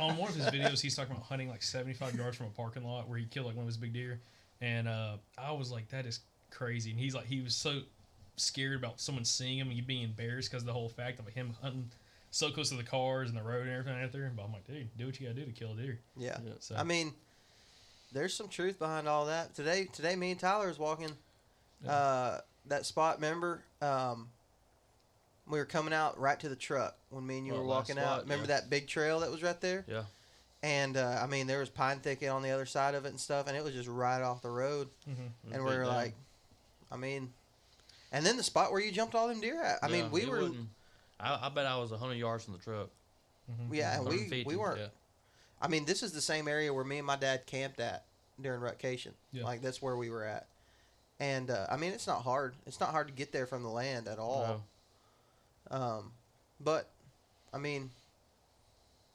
On one of his videos, he's talking about hunting like 75 yards from a parking lot where he killed like one of his big deer. And uh, I was like, that is crazy. And he's like, he was so scared about someone seeing him and you being embarrassed because of the whole fact of him hunting so close to the cars and the road and everything out there. But I'm like, dude, do what you gotta do to kill a deer. Yeah. Yeah. So I mean, there's some truth behind all that. Today, today, me and Tyler was walking uh, that spot. Remember, um, we were coming out right to the truck when me and you Oh, were last walking out. Remember yeah. that big trail that was right there? Yeah. And uh, I mean, there was pine thicket on the other side of it and stuff, and it was just right off the road. mhm. and we were like, I mean, and then the spot where you jumped all them deer at. I mean, we were, I, I bet I was hundred yards from the truck. Mhm. yeah, and we we weren't. yeah. I mean, this is the same area where me and my dad camped at during rutcation. Yeah. Like that's where we were at. And uh, I mean, it's not hard. It's not hard to get there from the land at all. No. Um, but I mean,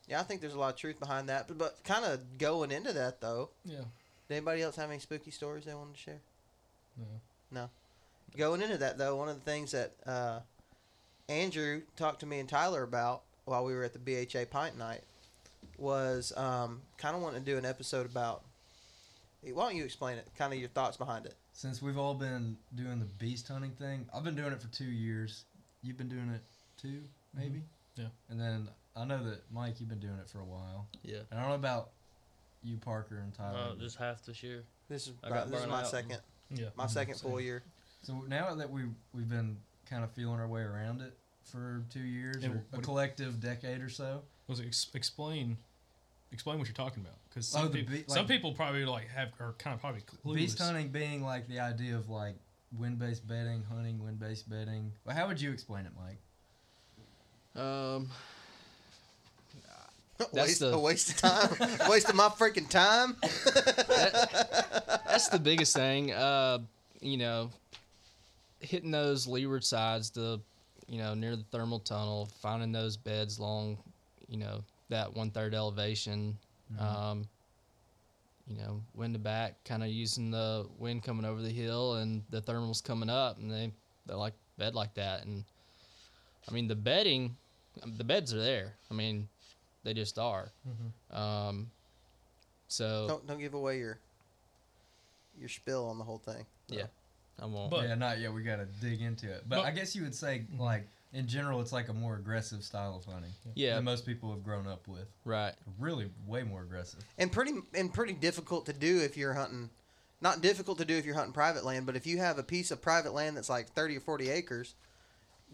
yeah, I think there's a lot of truth behind that. But but kind of going into that though, Yeah. did anybody else have any spooky stories they wanted to share? No. No. Going into that though, one of the things that uh, Andrew talked to me and Tyler about while we were at the BHA Pint Night was um, kind of wanting to do an episode about. Why don't you explain it? Kind of your thoughts behind it. Since we've all been doing the beast hunting thing, I've been doing it for two years. You've been doing it too, maybe. Yeah. And then I know that Mike, you've been doing it for a while. Yeah. And I don't know about you, Parker, and Tyler. Uh, just half this year. This is I got this is my out. second Yeah. my Mhm. second full year. So now that we we've been kind of feeling our way around it for two years, And or a what- collective decade or so. Was it ex- explain explain what you're talking about? Because Oh, some, the peop- be- some like- people probably like have are kind of probably clueless. Beast hunting being like the idea of like wind-based bedding, hunting wind-based bedding. Well, how would you explain it, Mike? Um, waste the- a waste of time, waste of my freaking time. that's the biggest thing. Uh, you know, hitting those leeward sides, the you know near the thermal tunnel, finding those beds long, you know that one third elevation. Um, you know, wind to back, kind of using the wind coming over the hill and the thermals coming up, and they they like bed like that. And I mean, the bedding, the beds are there. I mean, they just are. Um, so don't don't give away your your spill on the whole thing. yeah, I won't. But- yeah, not yet. We got to dig into it. But, But- I guess you would say like in general, it's like a more aggressive style of hunting yeah, than most people have grown up with. right. Really, way more aggressive. and pretty and pretty difficult to do if you're hunting. Not difficult to do if you're hunting private land, but if you have a piece of private land that's like thirty or forty acres,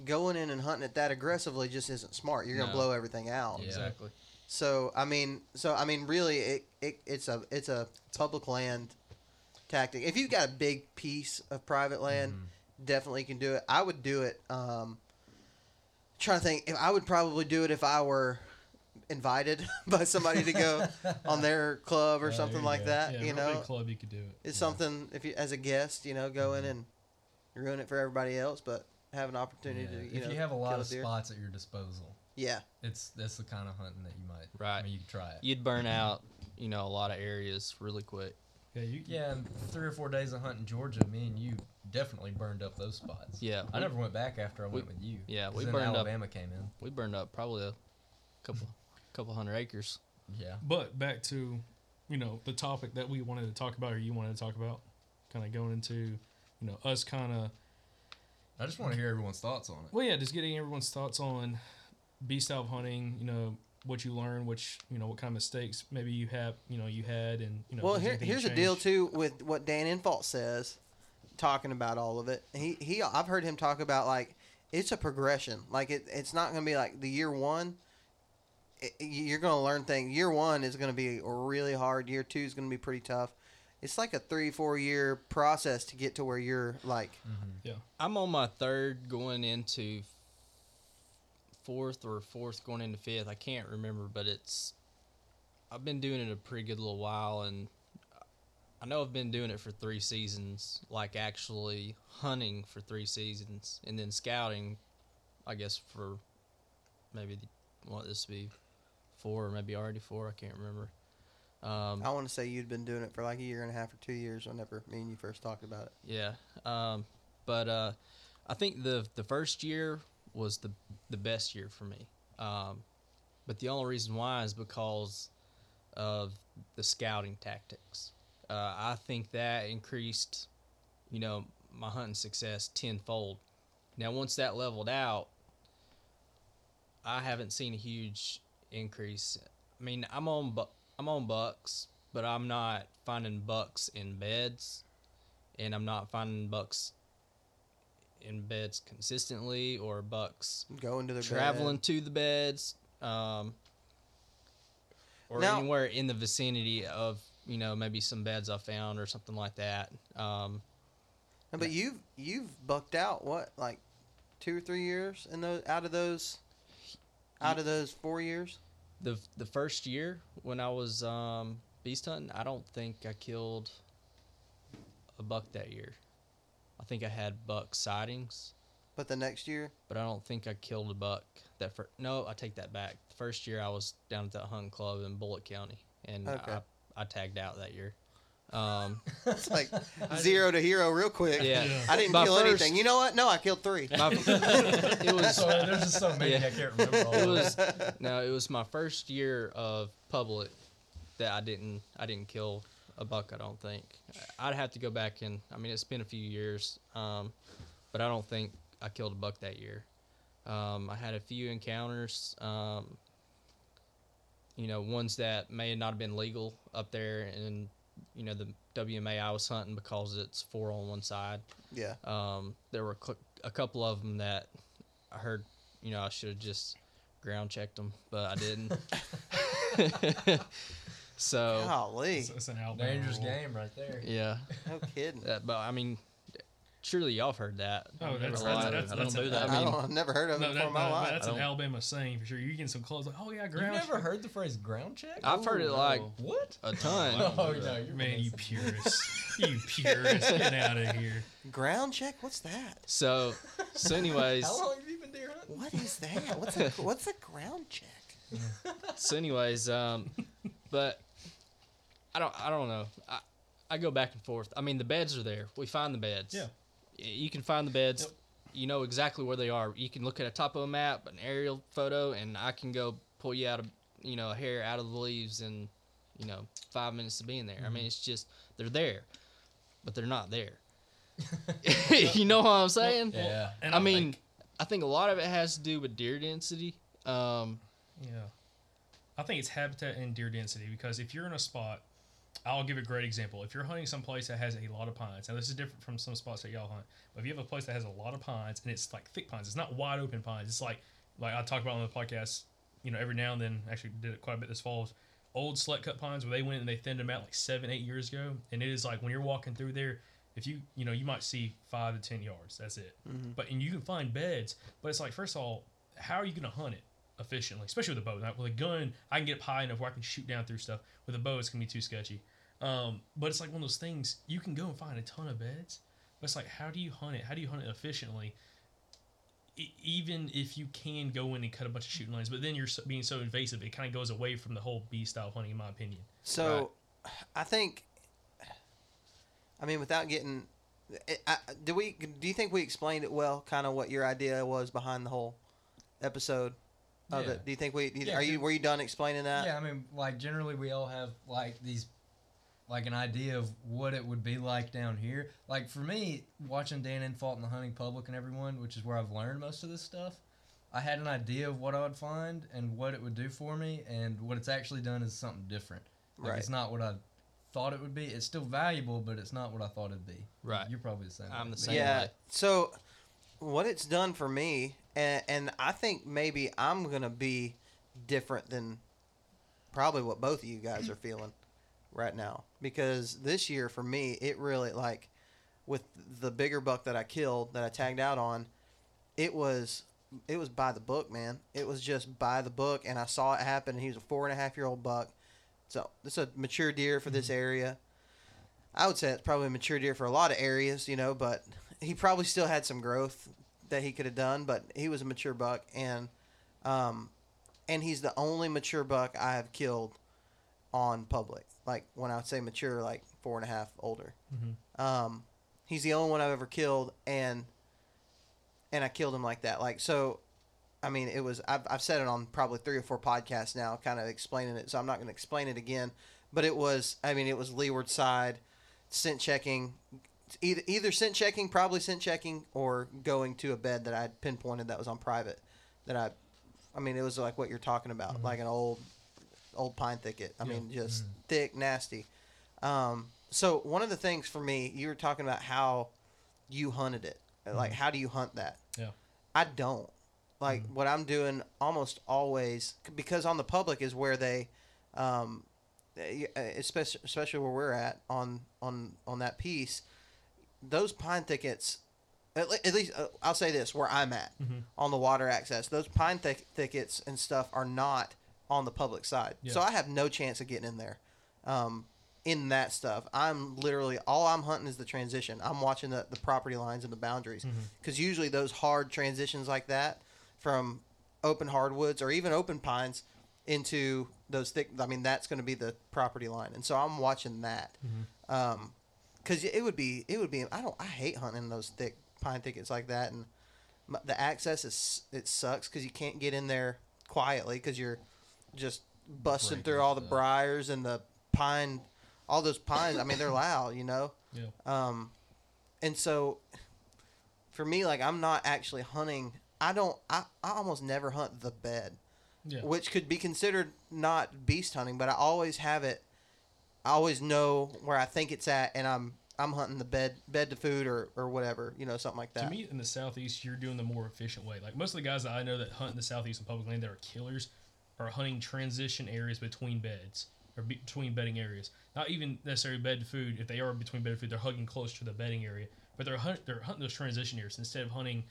going in and hunting it that aggressively just isn't smart. You're gonna No. blow everything out. Yeah. Exactly. So I mean, so I mean, really, it, it it's a it's a public land tactic. If you've got a big piece of private land, definitely can do it. I would do it. Um, trying to think, if I would probably do it if I were invited by somebody to go on their club or Oh, there something like go. that. yeah, you know, club, you could do it. it's something if you as a guest, you know, go in Mm-hmm. and ruin it for everybody else, but have an opportunity Yeah. to you if know you have a lot kill of deer. spots at your disposal, Yeah, it's that's the kind of hunting that you might. Right. I mean, you could try it. You'd burn out, you know, a lot of areas really quick. Yeah, you. Yeah, three or four days of hunting Georgia, me and you definitely burned up those spots. Yeah, I we- never went back after I we- went with you. Yeah, we then burned up- Alabama came in. We burned up probably a couple, couple hundred acres. Yeah. But back to, you know, the topic that we wanted to talk about, or you wanted to talk about, kind of going into, you know, us kind of. I just want to hear everyone's thoughts on it. Well, yeah, just getting everyone's thoughts on beast style hunting. You know, what you learn, which you know, what kind of mistakes maybe you have, you know, you had, and you know. Well, here, here's the deal too with what Dan Infalt says, talking about all of it. He he, I've heard him talk about like it's a progression. Like it, it's not going to be like the year one. It, you're going to learn things. Year one is going to be really hard. Year two is going to be pretty tough. It's like a three four year process to get to where you're like. Mm-hmm. Yeah. I'm on my third going into fourth or fourth going into fifth. I can't remember, but it's I've been doing it a pretty good little while, and I know I've been doing it for three seasons, like actually hunting for three seasons, and then scouting, I guess for maybe the, what this to be four or maybe already four. I can't remember. Um, I want to say you'd been doing it for like a year and a half or two years. Whenever me and you first talked about it. Yeah. Um, but uh, I think the the first year was the the best year for me. Um, but the only reason why is because of the scouting tactics. Uh, I think that increased, you know, my hunting success tenfold. Now, once that leveled out, I haven't seen a huge increase. I mean, I'm on bu- I'm on bucks, but I'm not finding bucks in beds, and I'm not finding bucks in beds consistently or bucks Go into the traveling to the beds, um, or Now- anywhere in the vicinity of you know maybe some beds I found or something like that. Um, but you've you've bucked out what like two or three years in those out of those out of those four years. the the first year when I was um, beast hunting, I don't think I killed a buck that year. I think I had buck sightings, But the next year, but I don't think I killed a buck that first. No, I take that back. The first year I was down at that hunting club in Bullitt County, and Okay. I, I tagged out that year. Um, it's like zero to hero real quick. yeah, Yeah. I didn't My kill first- anything. You know what? No, I killed three. My, it was So there's just so many Yeah. I can't remember. All it was them. no, it was my first year of public that I didn't I didn't kill a buck. I don't think I'd have to go back and I mean it's been a few years, um, but I don't think I killed a buck that year. Um, I had a few encounters, um, you know, ones that may not have been legal up there in you know the WMA I was hunting because it's four on one side. yeah. Um, there were a couple of them that I heard, you know, I should have just ground checked them, but I didn't. so Golly, It's, it's an Alabama dangerous rule. game right there. yeah, no kidding. that, but I mean, surely y'all have heard that. Oh, I've that's, that's, that's, I don't an- do that. I I mean- don't, I've never heard of it No, before that, in my no, life. that's an Alabama saying for sure. You get some clothes like, oh yeah, ground. You've ground. never heard the phrase ground check? I've heard it like no. what? a ton. Oh no, you're Man, you missing. purist. you purist. Get out of here. Ground check? What's that? So, so anyways, How long have you been deer hunting? What is that? What's a what's a ground check? so anyways, um, but I don't, I don't know. I, I go back and forth. I mean, the beds are there. We find the beds. Yeah. You can find the beds. Yep. You know exactly where they are. You can look at a top of a map, an aerial photo, and I can go pull you out of, you know, a hair out of the leaves in, you know, five minutes of being there. I mean, it's just they're there, but they're not there. you know what I'm saying? Yeah. And I mean, like- I think a lot of it has to do with deer density. Um, Yeah. I think it's habitat and deer density because if you're in a spot, I'll give a great example. If you're hunting some place that has a lot of pines, now this is different from some spots that y'all hunt, but if you have a place that has a lot of pines and it's like thick pines, it's not wide open pines. It's like like I talk about on the podcast, you know, every now and then. Actually, did it quite a bit this fall. Old select cut pines where they went and they thinned them out like seven, eight years ago, and it is like when you're walking through there, if you you know you might see five to ten yards. That's it. Mm-hmm. But and you can find beds, but it's like first of all, how are you going to hunt it? Efficiently, especially with a bow. Now, with a gun, I can get up high enough where I can shoot down through stuff. With a bow, it's gonna be too sketchy. Um, but it's like one of those things you can go and find a ton of beds, but it's like how do you hunt it? How do you hunt it efficiently? E- even if you can go in and cut a bunch of shooting lines, but then you're being so invasive, it kind of goes away from the whole beast style hunting, in my opinion. So, I think, I mean, without getting, I, I, do we? Do you think we explained it well? Kind of what your idea was behind the whole episode of Yeah. it. Do you think we? Yeah, are you? Were you done explaining that? Yeah, I mean, like generally we all have like these, like an idea of what it would be like down here. Like for me, watching Dan Infalt and the Hunting Public and everyone, which is where I've learned most of this stuff. I had an idea of what I would find and what it would do for me, and what it's actually done is something different. Like Right. it's not what I thought it would be. It's still valuable, but it's not what I thought it'd be. Right. You're probably the same. I'm the same yeah. way. So, what it's done for me, and, and I think maybe I'm gonna be different than probably what both of you guys are feeling right now because this year for me it really like with the bigger buck that I killed that I tagged out on, it was it was by the book, man. It was just by the book, and I saw it happen. And he was a four and a half year old buck, so it's a mature deer for this mm-hmm. area. I would say it's probably a mature deer for a lot of areas, you know, but he probably still had some growth that he could have done. But he was a mature buck, and um, and he's the only mature buck I have killed on public. Like when I would say mature, like four and a half older. Mhm. Um, he's the only one I've ever killed, and and I killed him like that. Like so, I mean, it was I've I've said it on probably three or four podcasts now, kind of explaining it. So I'm not going to explain it again. But it was, I mean, it was leeward side, scent checking, either either scent checking, probably scent checking, or going to a bed that I had pinpointed that was on private. That I, I mean, it was like what you're talking about, mm-hmm. like an old, old pine thicket. I mean, just mm-hmm. thick, nasty. Um, so one of the things for me, you were talking about how you hunted it. Like, mm-hmm. how do you hunt that? Yeah. I don't. Like what I'm doing almost always because on the public is where they, um, eh, eh, especially especially where we're at on on on that piece, those pine thickets. At, le- at least uh, I'll say this: where I'm at on the water access, those pine thick thickets and stuff are not on the public side. So I have no chance of getting in there. Um, in that stuff, I'm literally all I'm hunting is the transition. I'm watching the, the property lines and the boundaries because usually those hard transitions like that from open hardwoods or even open pines into those thick. I mean, that's going to be the property line, and so I'm watching that. Um, because it would be it would be I don't I hate hunting those thick pine thickets like that, and the access is it sucks because you can't get in there quietly because you're just busting Breaking through all the stuff. briars and the pine, all those pines. I mean, they're loud, you know. Yeah. Um, and so for me, like I'm not actually hunting. I don't. I, I almost never hunt the bed, Yeah. which could be considered not beast hunting, but I always have it. I always know where I think it's at, and I'm I'm hunting the bed bed to food or, or whatever, you know, something like that. To me, in the southeast, you're doing the more efficient way. Like most of the guys that I know that hunt in the southeast and public land that are killers are hunting transition areas between beds or be- between bedding areas. Not even necessarily bed to food. If they are between bed to food, they're hugging close to the bedding area. But they're hunt, they're hunting those transition areas instead of hunting,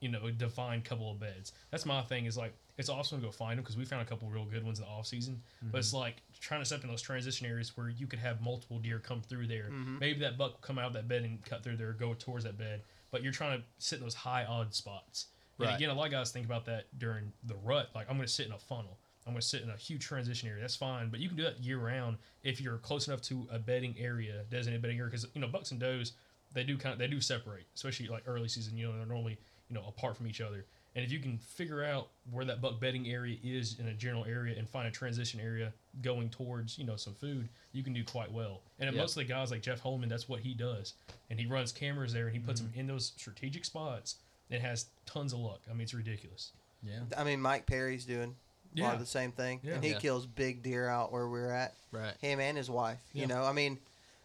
you know, a defined couple of beds. That's my thing. Is like it's awesome to go find them because we found a couple real good ones in the off season. But mm-hmm. it's like trying to set up in those transition areas where you could have multiple deer come through there. Mm-hmm. Maybe that buck will come out of that bed and cut through there, go towards that bed. But you're trying to sit in those high odd spots. And again, a lot of guys think about that during the rut. Like I'm going to sit in a funnel. I'm going to sit in a huge transition area. That's fine, but you can do that year round if you're close enough to a bedding area, designated bedding area. Because you know bucks and does, they do kind of they do separate, especially like early season. You know they're normally you know apart from each other. And if you can figure out where that buck bedding area is in a general area and find a transition area going towards you know some food, you can do quite well. And Yeah. most of the guys like Jeff Holman, that's what he does, and he runs cameras there and he puts Mm-hmm. them in those strategic spots. and has tons of luck. I mean, it's ridiculous. Yeah. I mean, Mike Perry's doing a lot of the same thing, Yeah. and he Yeah. kills big deer out where we're at. Right. Him and his wife. Yeah. You know, I mean,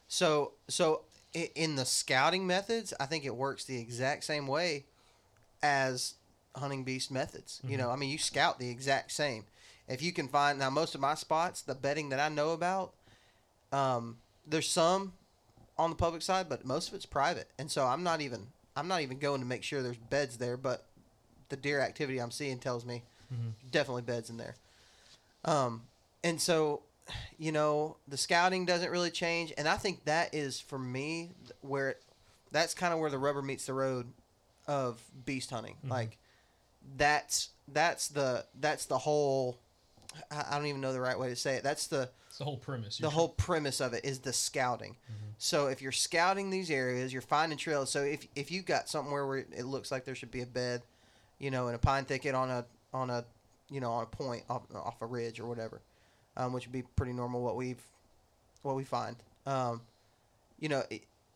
so so in the scouting methods, I think it works the exact same way as hunting beast methods. You know, I mean, you scout the exact same. If you can find now, most of my spots, the bedding that I know about, um, there's some on the public side, but most of it's private, and so I'm not even I'm not even going to make sure there's beds there, but the deer activity I'm seeing tells me definitely beds in there. Um, and so, you know, the scouting doesn't really change, and I think that is for me where it, that's kind of where the rubber meets the road of beast hunting. Like that's that's the that's the whole. I don't even know the right way to say it. That's the It's the whole premise. the whole premise of it is the scouting. So if you're scouting these areas, you're finding trails. So if if you've got somewhere where it looks like there should be a bed, you know, in a pine thicket on a on a you know on a point off, off a ridge or whatever, um, which would be pretty normal what we've what we find. Um, you know,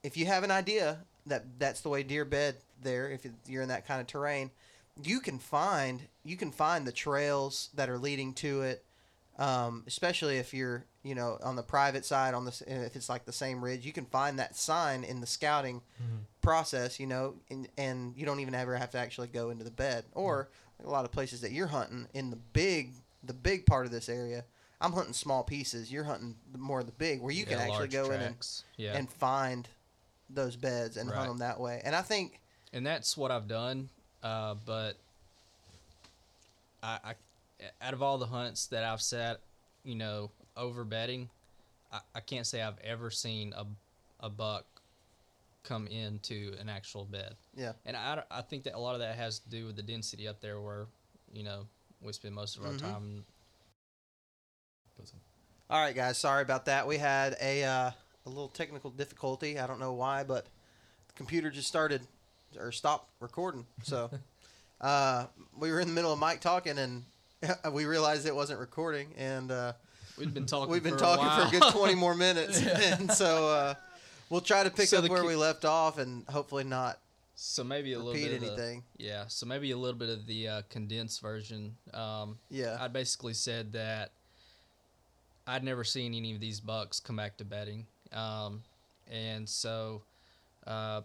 if you have an idea that that's the way deer bed there, if you're in that kind of terrain, you can find you can find the trails that are leading to it um, especially if you're you know on the private side on this if it's like the same ridge you can find that sign in the scouting process you know and, and you don't even ever have to actually go into the bed or a lot of places that you're hunting in the big the big part of this area i'm hunting small pieces you're hunting more of the big where you Yeah, can actually go in and, yeah. and find those beds and Right. hunt them that way and i think and that's what I've done. Uh, but I, I, out of all the hunts that I've set, you know, over bedding, I, I can't say I've ever seen a, a buck come into an actual bed. yeah And I, I think that a lot of that has to do with the density up there where, you know, we spend most of our Mhm. time. All right, guys. Sorry about that. We had a uh, a little technical difficulty. I don't know why, but the computer just started or stop recording. So uh, we were in the middle of Mike talking, and we realized it wasn't recording, and uh, We've been talking. we've been for talking a for a good twenty more minutes, and so uh, we'll try to pick So up the where co- we left off, and hopefully not So maybe a little repeat bit of the- anything. yeah. So maybe a little bit of the uh, condensed version. Um, Yeah. I basically said that I'd never seen any of these bucks come back to bedding, um, and so uh,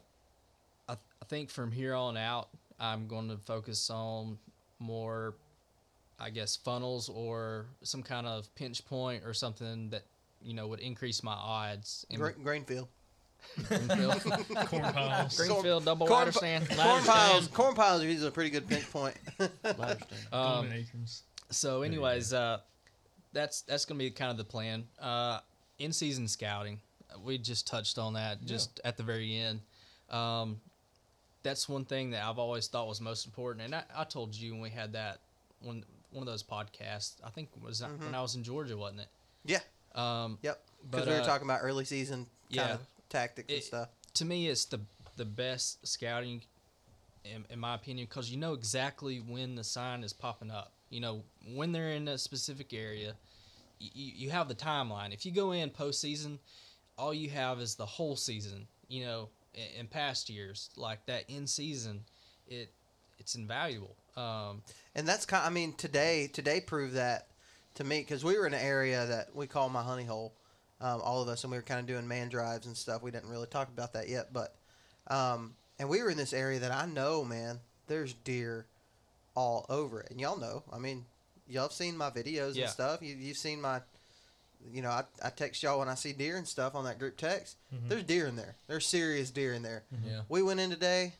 I, I think from here on out, I'm going to focus on more, I guess, funnels or some kind of pinch point or something that you know would increase my odds. in Gra- Grainfield. Greenfield, corn piles. Greenfield double Corn, ladder stand. corn Ladder piles. Corn piles are usually a pretty good pinch point. Um. So, anyways, uh, that's that's gonna be kind of the plan. Uh, in season scouting, we just touched on that just at the very end. Um, that's one thing that I've always thought was most important, and I, I told you when we had that one one of those podcasts. I think it was that when I was in Georgia, wasn't it? yeah. Um, Yep. Because we were uh, talking about early season kind yeah. of tactics and It- stuff. to me it's the the best scouting in, in my opinion because you know exactly when the sign is popping up you know when they're in a specific area you, you have the timeline if you go in postseason all you have is the whole season you know in, past years like that in season it it's invaluable um And that's kind. I mean, today today proved that to me because we were in an area that we call my honey hole, um, all of us, and we were kind of doing man drives and stuff. We didn't really talk about that yet, but um, and we were in this area that I know, man. There's deer all over it, and y'all know. I mean, y'all have seen my videos Yeah. and stuff. You, you've seen my, you know, I, I text y'all when I see deer and stuff on that group text. There's deer in there. There's serious deer in there. yeah We went in today.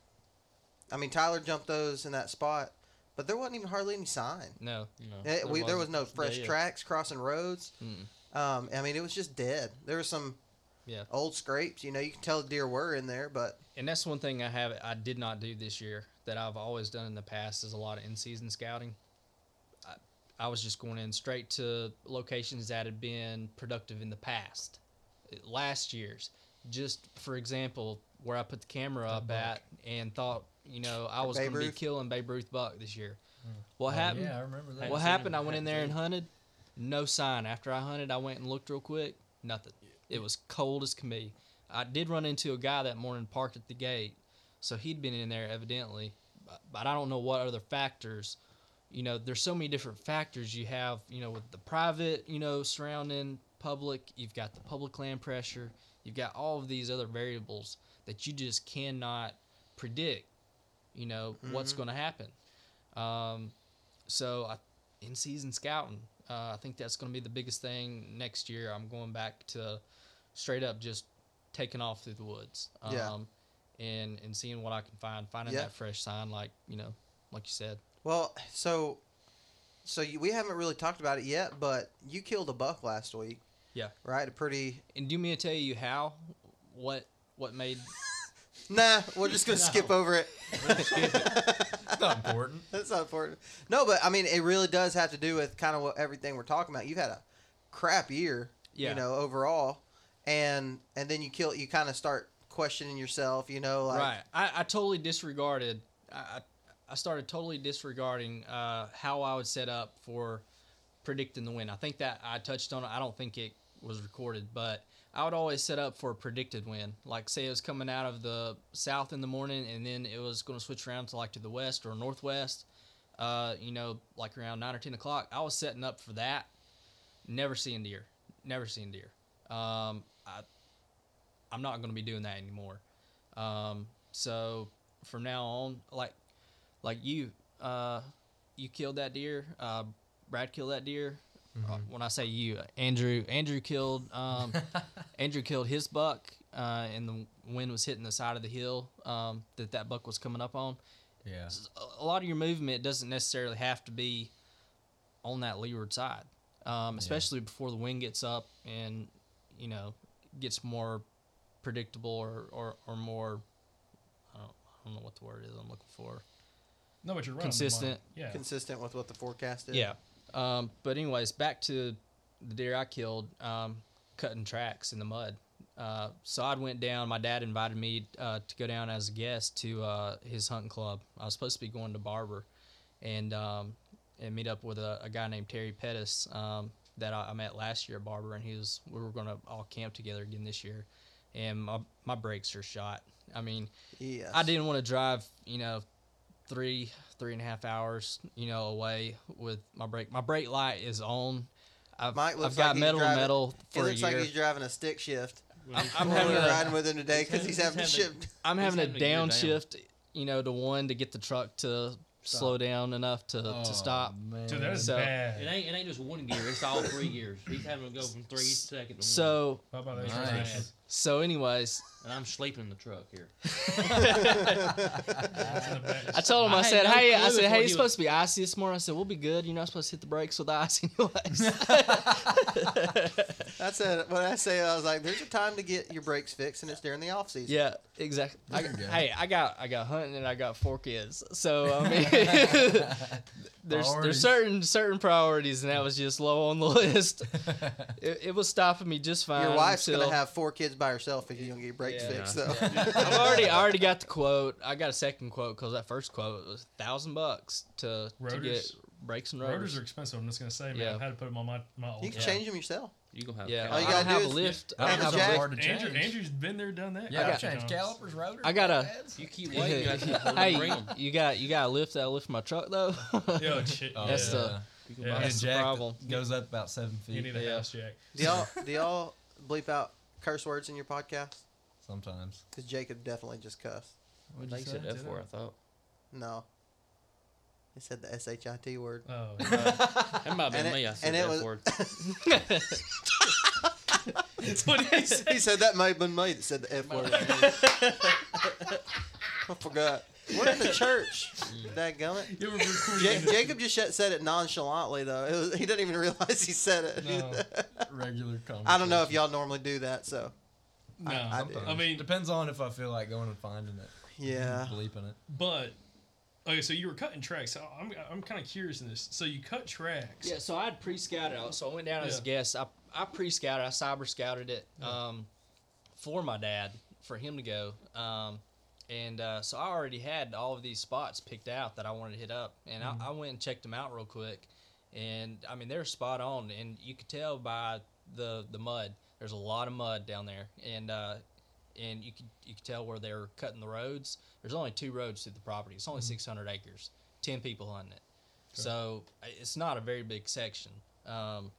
I mean, Tyler jumped those in that spot, but there wasn't even hardly any sign. no No, Eh, we, there was no fresh Yeah, yeah. tracks crossing roads. Mm. Um, I mean, it was just dead. There was some yeah old scrapes. You know, you can tell the deer were in there, but and that's one thing I have I did not do this year that I've always done in the past is a lot of in season scouting. I, I was just going in straight to locations that had been productive in the past, last year's. Just for example, where I put the camera up buck. at and thought you know I was going to be killing Babe Ruth buck this year. Mm. What Oh, happened? Yeah, I remember that. What happened? him. I went in there and hunted. No sign. After I hunted, I went and looked real quick. Nothing. It was cold as can be. I did run into a guy that morning parked at the gate, so he'd been in there evidently. But, but I don't know what other factors. You know, there's so many different factors you have. You know, with the private, you know, surrounding public, you've got the public land pressure. You've got all of these other variables that you just cannot predict. You know what's going to happen. Um, so I, in season scouting, uh, I think that's going to be the biggest thing next year. I'm going back to straight up just taking off through the woods. Um, Yeah. And, and seeing what I can find, finding Yeah. that fresh sign, like, you know, like you said. Well, so So you, we haven't really talked about it yet, but you killed a buck last week. Yeah. Right. A pretty. And do you mean to tell you how? What what made Nah, we're just gonna skip over it. It's not important. That's not important. No, but I mean, it really does have to do with kind of what everything we're talking about. You've had a crap year, Yeah. you know, overall, and and then you kill. You kind of start questioning yourself, you know, like right? I, I totally disregarded. I I- I started totally disregarding uh, how I would set up for predicting the win. I think that I touched on it. I don't think it was recorded, but I would always set up for a predicted win. Like say it was coming out of the south in the morning, and then it was going to switch around to like to the west or northwest. Uh, you know, like around nine or ten o'clock. I was setting up for that. Never seeing deer. Never seeing deer. Um, I, I'm not going to be doing that anymore. Um, so from now on, like, like you, uh, you killed that deer. Uh, Brad killed that deer. Uh, when I say you, Andrew, Andrew killed, um, Andrew killed his buck, uh, and the wind was hitting the side of the hill um, that that buck was coming up on. Yeah. A- a lot of your movement doesn't necessarily have to be on that leeward side, um, especially before the wind gets up and you know gets more predictable or, or, or more. I don't, I don't know what the word is I'm looking for. No, but you're right. Consistent. Yeah. consistent with what the forecast is. Yeah. Um, but anyways, back to the deer I killed, um, cutting tracks in the mud. Uh, so I went down. My dad invited me uh, to go down as a guest to uh, his hunting club. I was supposed to be going to Barbour, and um, and meet up with a, a guy named Terry Pettis um, that I, I met last year at Barbour, and he was we were going to all camp together again this year. And my my brakes are shot. I mean, Yes. I didn't want to drive, you know, three three and a half hours, you know, away with my brake. My brake light is on. I've, Mike looks I've got like metal to driving- metal He for a looks like year. he's driving a stick shift. I'm When having we were a, riding with him today because He's he's having to having- shift. I'm he's having a having to down. downshift, you know, to one to get the truck to slow down enough to, Oh, to stop. Man. Dude, that is So- bad. It ain't it ain't just one gear. It's all three gears. He's having to go from three second to one. So How about those Nice. Transmissions? so anyways, and I'm sleeping in the truck here. That's in the back. I told him I, I said, no hey, I said, hey, he it's was- supposed to be icy this morning. I said, we'll be good. You're not supposed to hit the brakes with ice anyways. I said, When I say I was like, there's a time to get your brakes fixed, and it's during the off season. Yeah, exactly. I, There you go. hey, I got I got hunting and I got four kids, so I mean, there's Priorities. there's certain certain priorities, and that was just low on the list. It, it was stopping me just fine. Your wife's until, gonna have four kids by herself if you don't get your brakes Yeah. fixed. though. I've already I already got the quote. I got a second quote because that first quote was thousand bucks to to get brakes and rotors. Rotors are expensive. I'm just gonna say, man. Yeah. I've had to put them on my my old. you can Yeah. change them yourself. You gonna have yeah, All you I don't gotta have do a is- lift. I don't was have Jack- a hard to Andrew, change. Andrew's been there, done that. Yeah, I I got- changed calipers, rotors. I got a- pads. You keep waiting. You gotta keep hey, you got you got a lift that lift my truck though. Yeah, shit. Oh, That's yeah. the- You can Yeah. buy And a That's the jack that problem. Goes up about seven You feet need a Yeah. house jack. Do y'all do y'all bleep out curse words in your podcast? sometimes. Because Jacob definitely just cussed. I think you said F four. I thought. No. He said the S H I T word. Oh, That might have been me. I said and it F was- word. that's what he said. he said that might have been me that said the F word. I forgot. We're in the church. Mm. That gummit. You were recording Ja- Jacob just said it nonchalantly though. It was, he didn't even realize he said it. No. Regular conversation. I don't know if y'all normally do that. So No, I- I I, mean, depends on if I feel like going and finding it. yeah. Bleeping it. but okay. So you were cutting tracks. So I'm I'm kind of curious in this. So you cut tracks. Yeah, so I had pre-scouted. it. So I went down as a guest. I I pre-scouted. I cyber scouted it um, for my dad for him to go. Um, and uh, so I already had all of these spots picked out that I wanted to hit up, and I, I went and checked them out real quick. And I mean, they're spot on, and you could tell by the the mud. There's a lot of mud down there, and uh, and you could you could tell where they were cutting the roads. There's only two roads through the property. It's only 600 acres, 10 people hunting it. So uh, it's not a very big section. Um,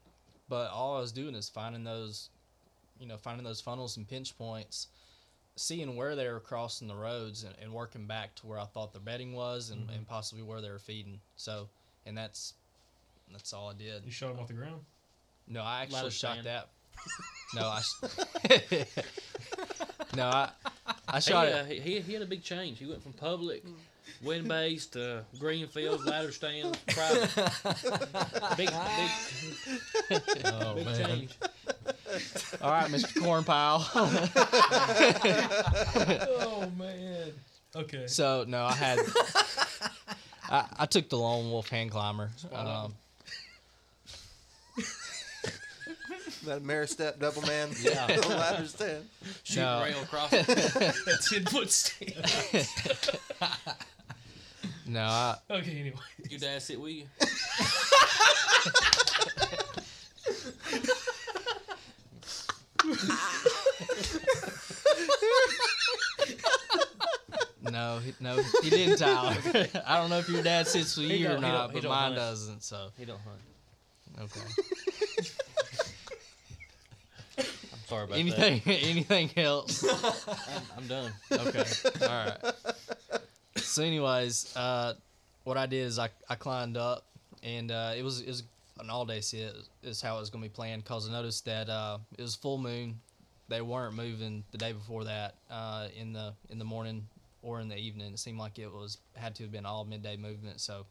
but all I was doing is finding those, you know, finding those funnels and pinch points, seeing where they were crossing the roads and, and working back to where I thought their bedding was and, and possibly where they were feeding. So, and that's that's all I did. You shot him off the ground. No, I actually Ladder shot stand. that. No, I. s- no, I. I shot he, it. uh, he, he he had a big change. He went from public wind based, uh, green fields, ladder stands, private. big, big, Oh big man. change. All right, Mr. Corn Pile. oh man. Okay. so no, I had. I, I took the lone wolf hand climber. Um, That Mare step double man. Yeah. the ladder stand. Shoot No. rail across it. That ten foot stand. no, I, Okay. Anyway. Your dad sit with you. no, he, no, he didn't, Tyler. I don't know if your dad sits with He you or don't- he not, don't- he but mine hunt. doesn't. So He don't hunt. okay. I'm sorry about Anything, anything else? I'm, I'm done. Okay. All right. So, anyways, uh, what I did is I, I climbed up, and uh, it was it was an all day sit is how it was gonna be planned. Cause I noticed that uh, it was full moon. They weren't moving the day before that uh, in the in the morning or in the evening. It seemed like it was had to have been all midday movement. So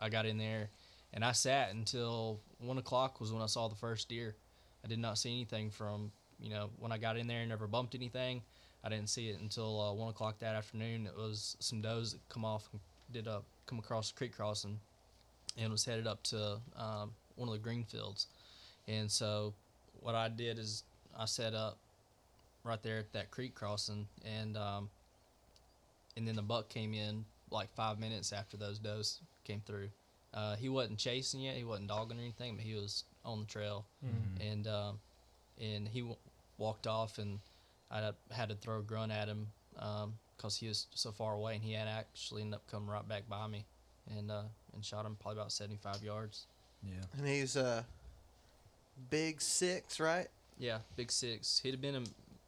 I got in there, and I sat until one o'clock was when I saw the first deer. I did not see anything from you know when I got in there. Never bumped anything. I didn't see it until uh, one o'clock that afternoon. It was some does that come off, and did uh, come across the creek crossing, and was headed up to um, one of the green fields. And so, what I did is I set up right there at that creek crossing, and um, and then the buck came in like five minutes after those does came through. Uh, he wasn't chasing yet. He wasn't dogging or anything, but he was on the trail, and um, and he walked off, and I had to throw a grunt at him because he was so far away, and he had actually ended up coming right back by me, and uh, and shot him probably about seventy five yards. Yeah. And he's uh, big six, right? Yeah, big six. He'd have been a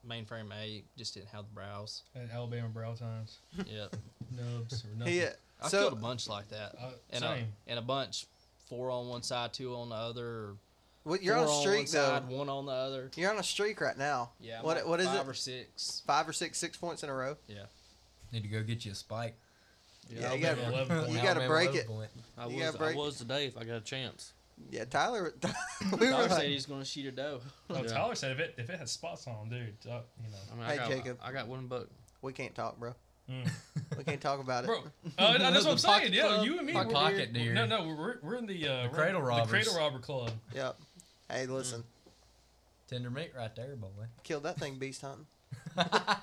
mainframe eight, just didn't have the brows. At Alabama Brow Times. Yep. Nubs or nothing. He, uh, I so killed a bunch like that, Uh, and a, same. and a bunch, four on one side, two on the other. Or well, you're four on a one streak though. side, one on the other. You're on a streak right now. Yeah. I'm What like what is five it? or six. Five or six six points in a row. Yeah. Need to go get you a spike. Yeah, you got Alabama 11 you got to Alabama break it. point. I You was, gotta break- I was today if I got a chance. Yeah, Tyler. we were Tyler said like, he's gonna shoot a doe. Oh, Yeah. Tyler said if it if it had spots on, dude, uh, you know. I mean, Hey, I got, Jacob. I got one buck. we can't talk, bro. Mm. We can't talk about it. Bro, uh, that's what I'm The pocket saying. Yeah, club? you and me. Pocket we're- pocket we're- No, no, we're, we're in the, uh, The cradle robber. The cradle robber club. Yep. Hey, listen, Tender meat right there, boy. killed that thing beast hunting.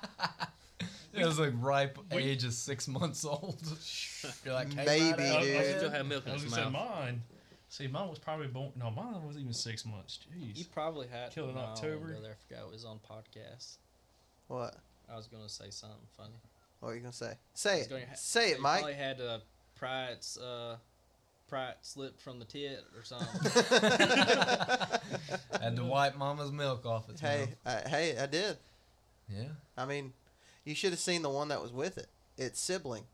It was like ripe We- age is six months old. You're like, hey, Baby, right I. I dude. Still have milk I in was its gonna say mouth. mine. See, mine was probably born. No, mine was even six months. You Jeez. probably had Killed in no, October. Go there. I forgot it was on podcast. What? I was gonna say something funny. What are you gonna say? Say I it. gonna ha- Say you it, Mike. Probably had to pry its uh, pry slipped from the tit or something. Had to wipe mama's milk off its hey, mouth. hey, I did. Yeah. I mean, you should have seen the one that was with it. Its sibling.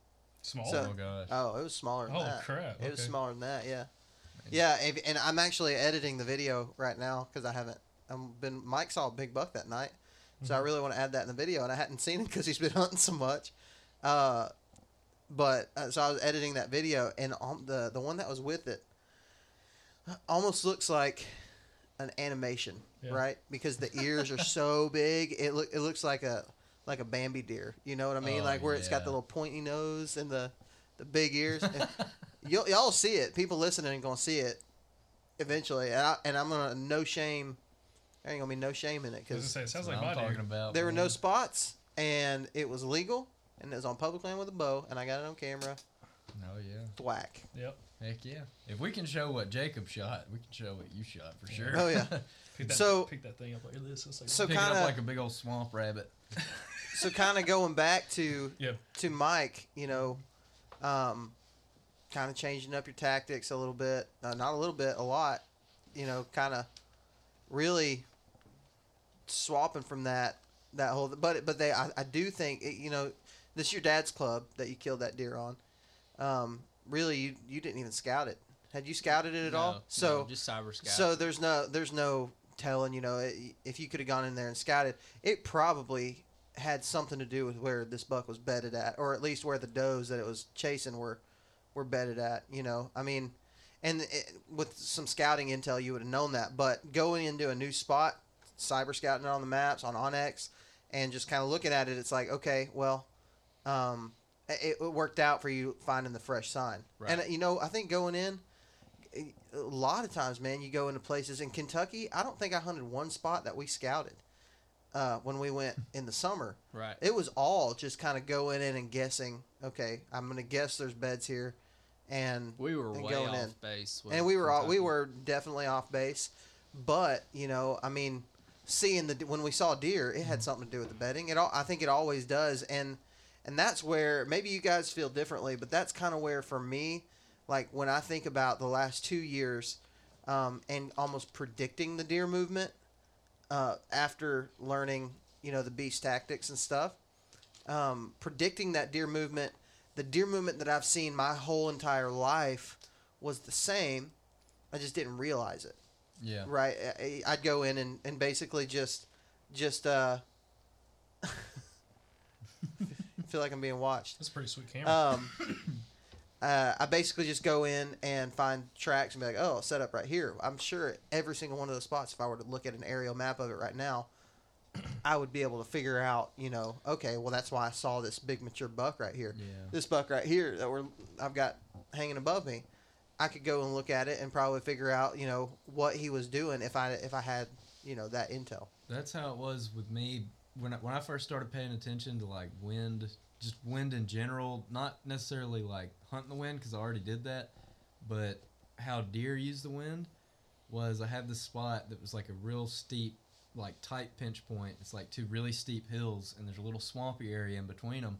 Small. So- oh gosh. Oh, it was smaller than oh that. crap. It was okay. smaller than that. Yeah. Yeah, if, and I'm actually editing the video right now because I haven't. I've been. Mike saw a big buck that night, so I really want to add that in the video, and I hadn't seen it because he's been hunting so much. Uh, but uh, so I was editing that video, and on the the one that was with it almost looks like an animation, Yeah. right? Because the ears are so big, it look it looks like a like a Bambi deer. You know what I mean? Oh, like where it's got the little pointy nose and the the big ears. You'll y'all see it. People listening are gonna see it eventually, and I and I'm gonna no shame. There ain't gonna be no shame in it because it sounds like my I'm deer. talking about. there were no spots, and it was legal, and it was on public land with a bow, and I got it on camera. Oh yeah. Thwack. Yep. Heck yeah. If we can show what Jacob shot, we can show what you shot for sure. Oh yeah. Pick that, So- pick that thing up like this. It's like, So Pick kinda- up like a big old swamp rabbit. so kind of going back to Yeah. to Mike, you know, um, kind of changing up your tactics a little bit, uh, not a little bit, a lot, you know, kind of really swapping from that that whole. But but they, I, I do think it, you know, this is your dad's club that you killed that deer on. Um, really, you you didn't even scout it. Had you scouted it at No, all? no, So just cyber scout. so there's no there's no telling. You know, it, if you could have gone in there and scouted, it probably had something to do with where this buck was bedded at, or at least where the does that it was chasing were were bedded at. You know, I mean, and it, with some scouting intel, you would have known that. But going into a new spot, cyber scouting it on the maps on onX, and just kind of looking at it, it's like, okay, well, um, it, it worked out for you finding the fresh sign. And you know, I think going in, a lot of times, man, you go into places in Kentucky. I don't think I hunted one spot that we scouted uh, when we went in the summer. Right. It was all just kind of going in and guessing. Okay, I'm gonna guess there's beds here, and We were and way going off in. base. and we were all, we were definitely off base. But you know, I mean, seeing the when we saw deer, it had something to do with the bedding. It all I think it always does, and and that's where maybe you guys feel differently, but that's kind of where for me, like when I think about the last two years, um, and almost predicting the deer movement, uh, after learning you know the beast tactics and stuff, um, predicting that deer movement, the deer movement that I've seen my whole entire life was the same. I just didn't realize it Yeah. right I- i'd go in and, and basically just just uh feel like i'm being watched That's a pretty sweet camera. um uh, i basically just go in and find tracks and be like oh set up right here i'm sure every single one of those spots if i were to look at an aerial map of it right now i would be able to figure out you know okay well that's why i saw this big mature buck right here Yeah. this buck right here that we're I've got hanging above me, I could go and look at it and probably figure out you know what he was doing if I if I had you know that intel. That's how it was with me when I, when I first started paying attention to like wind, just wind in general. Not necessarily like hunting the wind because I already did that, but how deer use the wind was I had this spot that was like a real steep, like tight pinch point. It's like two really steep hills, and there's a little swampy area in between them,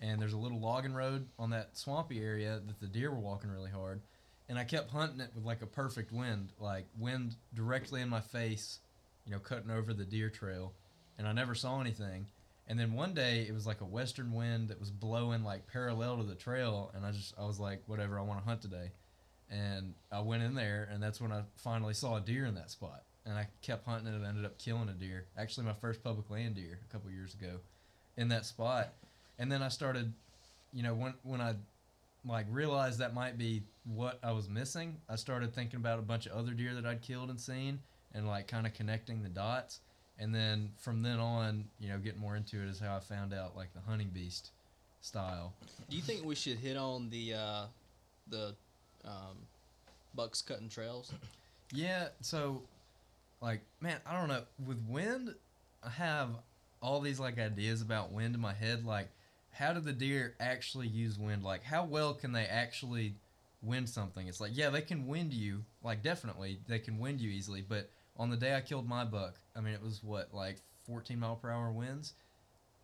and there's a little logging road on that swampy area that the deer were walking really hard. And I kept hunting it with like a perfect wind, like wind directly in my face, you know, cutting over the deer trail, and I never saw anything. And then one day it was like a western wind that was blowing like parallel to the trail, and I just I was like, whatever, I want to hunt today. And I went in there, and that's when I finally saw a deer in that spot. And I kept hunting it and ended up killing a deer. Actually, my first public land deer a couple years ago, in that spot. And then I started, you know, when when I like realized that might be what I was missing, I started thinking about a bunch of other deer that I'd killed and seen, and like kind of connecting the dots. And then from then on, you know, getting more into it is how I found out like the hunting beast style. Do you think we should hit on the uh, the um, bucks cutting trails? Yeah, so like man, I don't know. With wind, I have all these like ideas about wind in my head. Like, how do the deer actually use wind? Like, how well can they actually wind something? It's like, yeah, they can wind you. Like, definitely, they can wind you easily. But on the day I killed my buck, I mean, it was what like 14 mile per hour winds.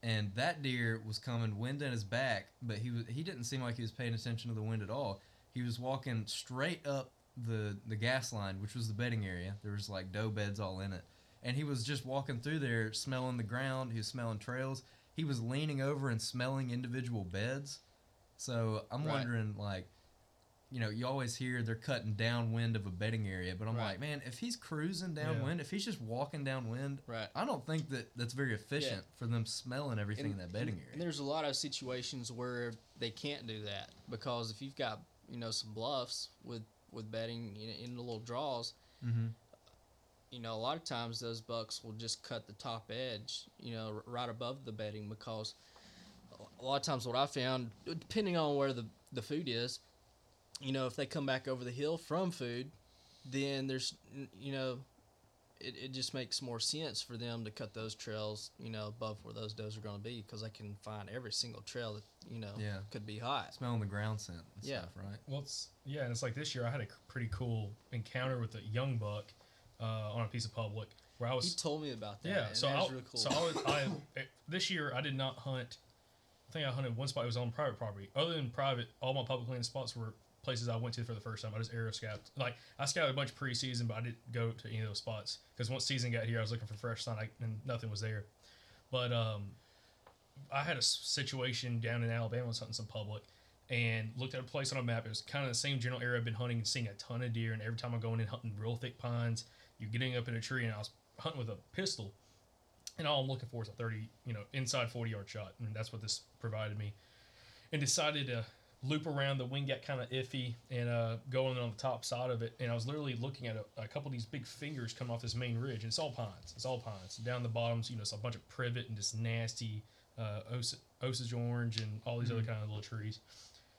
And that deer was coming wind in his back, but he was he didn't seem like he was paying attention to the wind at all. He was walking straight up the the gas line, which was the bedding area. There was like doe beds all in it, and he was just walking through there, smelling the ground. He was smelling trails. He was leaning over and smelling individual beds. So I'm Right. wondering, like, you know, you always hear they're cutting downwind of a bedding area, but I'm Right. like, man, if he's cruising downwind, if he's just walking downwind, Right. I don't think that that's very efficient for them smelling everything in that bedding area. And there's a lot of situations where they can't do that because if you've got you know some bluffs with with bedding in, in the little draws, Mm-hmm. you know a lot of times those bucks will just cut the top edge, you know, r- right above the bedding because a lot of times what I found, depending on where the the food is, you know, if they come back over the hill from food, then there's you know. It, it just makes more sense for them to cut those trails, you know, above where those does are going to be, because they can find every single trail that you know Yeah. could be hot. Smelling the ground scent and Yeah. stuff, right? Well, it's yeah, and it's like this year I had a pretty cool encounter with a young buck uh, on a piece of public where I was. He was told me about that. yeah. So that I, was really cool. so I was I eh, this year I did not hunt. I think I hunted one spot. It was on private property. Other than private, all my public land spots were places I went to for the first time. I just aerial scouted. Like I scouted a bunch of preseason, but I didn't go to any of those spots because once season got here, I was looking for fresh sign and nothing was there. But um, I had a situation down in Alabama. Was hunting some public and looked at a place on a map. It was kind of the same general area I've been hunting and seeing a ton of deer. And every time I'm going in hunting real thick pines, you're getting up in a tree, and I was hunting with a pistol. and all I'm looking for is a 30, you know, inside 40 yard shot, and that's what this provided me. And decided to loop around. The wing got kind of iffy and uh, going on the top side of it, and I was literally looking at a, a couple of these big fingers coming off this main ridge, and it's all pines. It's all pines. Down the bottoms, you know, it's a bunch of privet and just nasty uh, Os- Osage orange and all these other kind of little trees.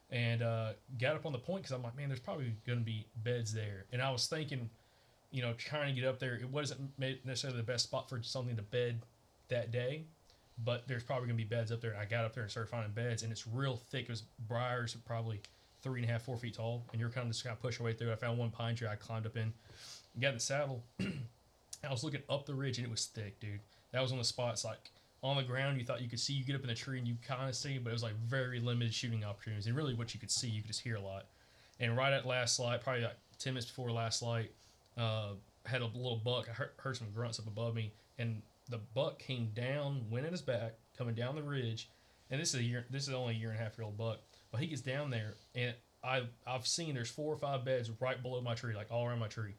And uh, got up on the point because I'm like, man, there's probably going to be beds there. And I was thinking, you know, trying to get up there, it wasn't necessarily the best spot for something to bed that day, but there's probably gonna be beds up there. And I got up there and started finding beds, and it's real thick. It was briars, probably three and a half, four feet tall, and you're kind of just kind of push your way through. I found one pine tree I climbed up in, got in the saddle. I was looking up the ridge, and it was thick, dude. That was on the spots like on the ground. You thought you could see. You get up in the tree and you kind of see, but it was like very limited shooting opportunities. And really, what you could see, you could just hear a lot. And right at last light, probably like ten minutes before last light, uh, had a little buck. I heard, heard some grunts up above me, and the buck came down, went in his back, coming down the ridge. And this is a year. This is only a year and a half year old buck, but he gets down there, and I I've seen there's four or five beds right below my tree, like all around my tree.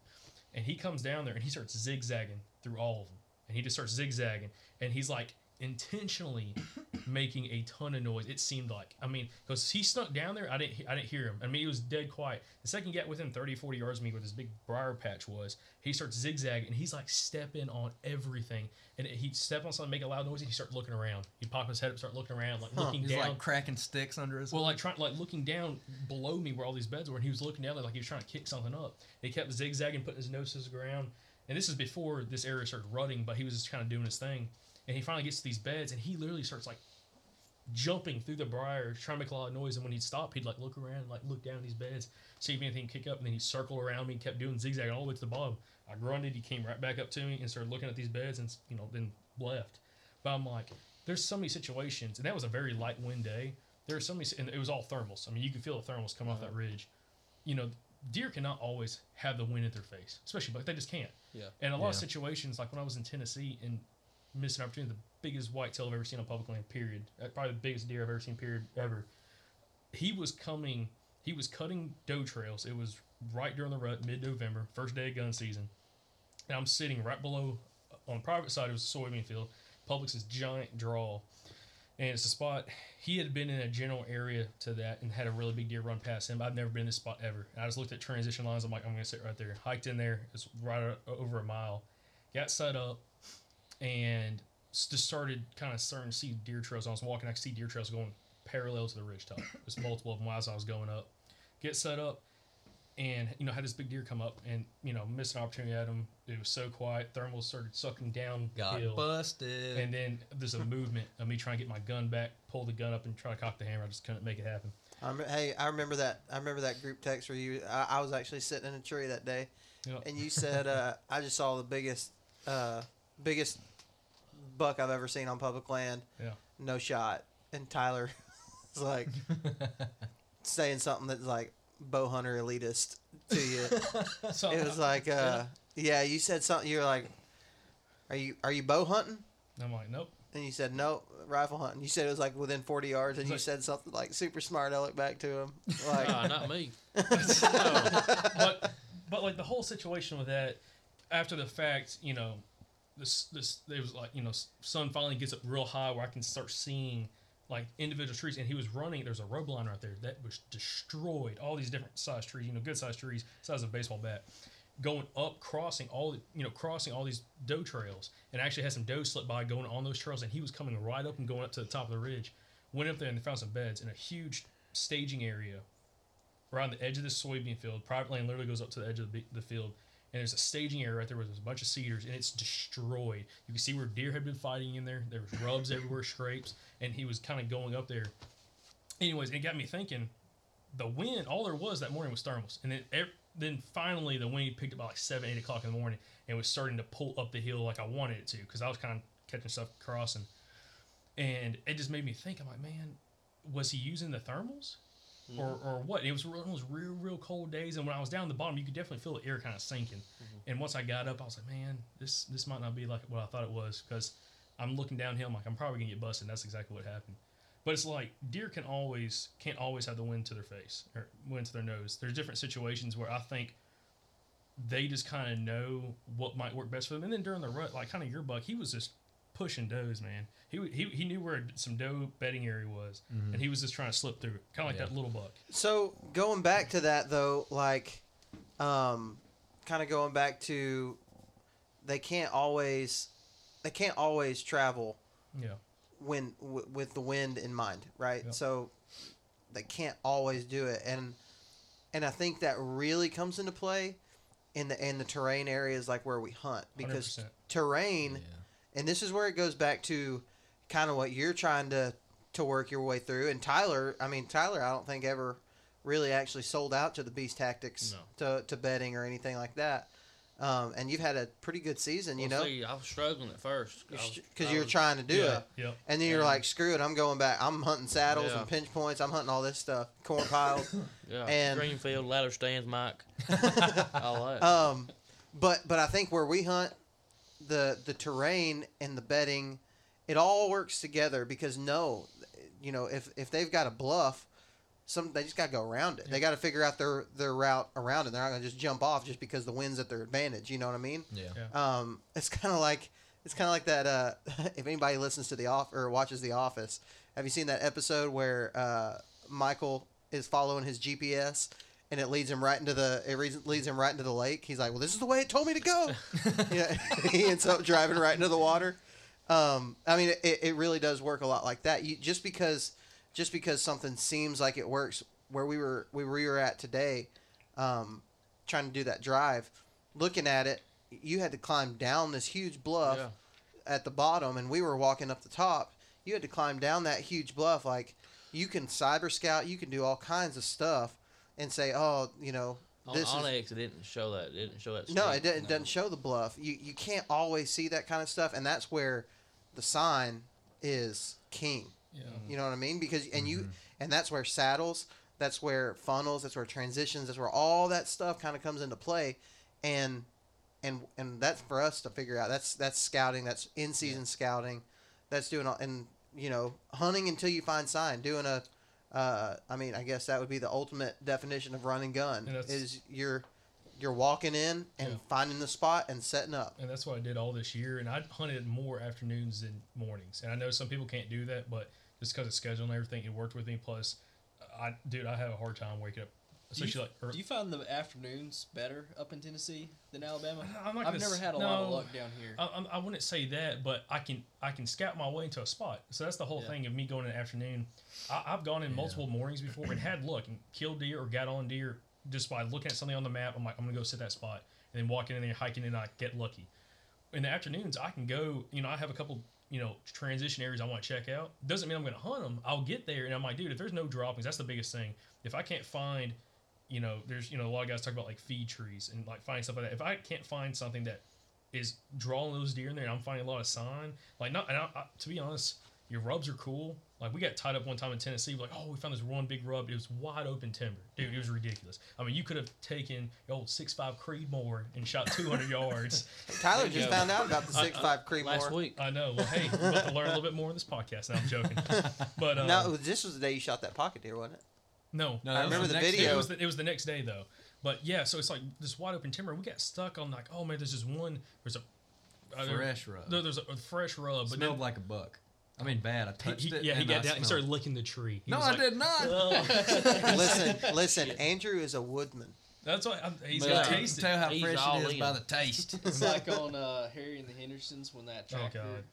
And he comes down there and he starts zigzagging through all of them, and he just starts zigzagging, and he's like intentionally making a ton of noise. It seemed like, I mean, because he snuck down there, I didn't, I didn't hear him. I mean, he was dead quiet. The second he got within 30, 40 yards of me, where this big briar patch was, he starts zigzagging, and he's like stepping on everything. And he'd step on something, make a loud noise, and he start looking around. He'd pop his head up, start looking around, like looking He's down. like cracking sticks under his. Well, like trying, like looking down below me where all these beds were, and he was looking down there like he was trying to kick something up. He kept zigzagging, putting his nose to the ground, and this is before this area started rutting, but he was just kind of doing his thing. And he finally gets to these beds, and he literally starts like jumping through the briars, trying to make a lot of noise. And when he'd stop, he'd like look around, like look down these beds, see if anything kick up, and then he'd circle around me and kept doing zigzag all the way to the bottom. I grunted, he came right back up to me and started looking at these beds, and you know then left. But I'm like, there's so many situations, and that was a very light wind day. There are so many, and it was all thermals. I mean, you could feel the thermals come off that uh-huh. ridge. You know, deer cannot always have the wind at their face, especially, but they just can't. Yeah. And a lot of situations, like when I was in Tennessee and missed an opportunity, the biggest whitetail I've ever seen on public land, period. Uh, Probably the biggest deer I've ever seen, period, ever. He was coming, he was cutting doe trails. It was right during the rut, mid November, first day of gun season. And I'm sitting right below, on the private side, it was a soybean field. Public's this giant draw. And it's a spot, he had been in a general area to that and had a really big deer run past him. I've never been in this spot ever. And I just looked at transition lines. I'm like, I'm going to sit right there. Hiked in there. It's right over a mile. Got set up and just started kind of starting to see deer trails. I was walking, I could see deer trails going parallel to the ridge top. There's multiple of them as I was going up. Get set up, and you know had this big deer come up, and you know missed an opportunity at him. It was so quiet. Thermals started sucking down got hill, busted. and then there's a movement of me trying to get my gun back, pull the gun up, and try to cock the hammer. I just couldn't make it happen. Hey, I remember that. I remember that group text where you. I, I was actually sitting in a tree that day, Yep. and you said, uh, "I just saw the biggest, uh, biggest buck I've ever seen on public land. Yeah. No shot." And Tyler was like saying something that's like bow hunter elitist to you. So it was like, uh, yeah, you said something. You're like, "Are you are you bow hunting?" I'm like, nope. And you said no, rifle hunting. You said it was like within forty yards, and It's you like- said something like super smart. I look back to him, like, Nah, not me. but but like the whole situation with that after the fact you know this this it was like you know sun finally gets up real high where i can start seeing like individual trees. And he was running there's a rope line right there that was destroyed. All these different size trees you know good sized trees size of a baseball bat going up crossing all the you know crossing all these doe trails. And actually had some doe slip by going on those trails and he was coming right up and going up to the top of the ridge. Went up there and found some beds in a huge staging area around the edge of this soybean field. Private land literally goes up to the edge of the, the field, and there's a staging area right there there's a bunch of cedars, and it's destroyed. You can see where deer had been fighting in there. There was rubs everywhere, scrapes, and he was kind of going up there. Anyways, it got me thinking. The wind, all there was that morning was thermals, and then ev- then finally the wind picked up by like seven, eight o'clock in the morning, and was starting to pull up the hill like I wanted it to, because I was kind of catching stuff crossing, and it just made me think. I'm like, man, was he using the thermals? Or, mm-hmm. or what. It was one of those real, real cold days, and when I was down the bottom, you could definitely feel the air kind of sinking. Mm-hmm. And once I got up, I was like, man, this this might not be like what I thought it was because I'm looking downhill. I'm like, I'm probably gonna get busted. And that's exactly what happened. But it's like deer can always can't always have the wind to their face or wind to their nose. There's different situations where I think they just kind of know what might work best for them. And then during the rut, like kind of your buck, he was just pushing does, man. He he he knew where some doe bedding area was, Mm-hmm. and he was just trying to slip through it, kind of like Yeah. that little buck. So going back to that though, like, um, kind of going back to, they can't always, they can't always travel Yeah, when w- with the wind in mind, right? Yep. So they can't always do it, and and I think that really comes into play in the in the terrain areas like where we hunt because 100%. terrain, and this is where it goes back to kind of what you're trying to to work your way through. And Tyler, I mean Tyler, I don't think ever really actually sold out to the beast tactics to to betting or anything like that. Um, and you've had a pretty good season, you Well, know, see, I was struggling at first because you were was- trying to do yeah, it. yep. And then you're And- like, screw it, I'm going back. I'm hunting saddles Yeah. and pinch points. I'm hunting all this stuff, corn piles. Yeah, and- Greenfield, ladder stands, Mike, all that. um, but but I think where we hunt, the the terrain and the bedding, it all works together because no, you know, if if they've got a bluff, some they just got to go around it. They got to figure out their their route around it. They're not going to just jump off just because the wind's at their advantage. You know what I mean? Yeah. Yeah. Um, it's kind of like it's kind of like that. Uh, if anybody listens to the off or watches The Office, have you seen that episode where uh, Michael is following his GPS and it leads him right into the it leads- leads him right into the lake? He's like, "Well, this is the way it told me to go." yeah, he ends up driving right into the water. Um, I mean, it, it really does work a lot like that. You just because just because something seems like it works where we were we were at today, um, trying to do that drive, looking at it, you had to climb down this huge bluff Yeah. at the bottom, and we were walking up the top. You had to climb down that huge bluff. Like you can cyber scout, you can do all kinds of stuff, and say, oh, you know, on this is onX, it didn't show that. It didn't show that. no, it, doesn't- it doesn't show the bluff. You you can't always see that kind of stuff, and that's where the sign is king. Yeah. You know what I mean? Because and Mm-hmm. you and that's where saddles, that's where funnels, that's where transitions, that's where all that stuff kind of comes into play, and and and that's for us to figure out. That's that's scouting. That's in season scouting. That's doing all and you know hunting until you find sign. Doing a, uh, I mean, I guess that would be the ultimate definition of run and gun. And is you're you're walking in and Yeah. finding the spot and setting up. and that's what I did all this year. And I hunted more afternoons than mornings. And I know some people can't do that, but just because of schedule and everything, it worked with me. Plus, I dude, I have a hard time waking up, Do you, especially like. do you find the afternoons better up in Tennessee than Alabama? I'm not I've never had a lot of luck down here. I, I wouldn't say that, but I can I can scout my way into a spot. So that's the whole Yeah. thing of me going in the afternoon. I, I've gone in multiple mornings before and had luck and killed deer or got on deer just by looking at something on the map. I'm like, I'm gonna go sit that spot and then walking in there, hiking, and I get lucky. In the afternoons, I can go. You know, I have a couple. You know, transition areas I want to check out. Doesn't mean I'm going to hunt them. I'll get there and I'm like, dude, if there's no droppings, that's the biggest thing. If I can't find, you know, there's you know a lot of guys talk about like feed trees and like finding stuff like that. If I can't find something that is drawing those deer in there, and I'm finding a lot of sign. Like not, and I, I, to be honest, your rubs are cool. Like we got tied up one time in Tennessee. Like, oh, we found this one big rub. It was wide open timber, dude. It was ridiculous. I mean, you could have taken the old six five Creedmoor and shot 200 yards. Tyler you just go. found out about the I- six five Creedmoor. Last week. I know. Well, hey, we're about to learn a little bit more in this podcast. Now I'm joking, but uh, No, this was the day you shot that pocket deer, wasn't it? No, No, I that was remember the next video. It was the, it was the next day though. But yeah, so it's like this wide open timber. We got stuck on like, oh man, there's just one. There's a uh, there- Fresh rub. No, there's a, a fresh rub, but Smelled then like a buck. I mean, bad. I touched he- it. yeah, he got I down and started licking the tree. He. No, was I like, did not. "Oh." listen, listen. Andrew is a woodman. That's why I'm, he's But, gonna uh, taste Tell how He's fresh it is in. by the taste. It's like on uh, Harry and the Hendersons when that Oh tractor god,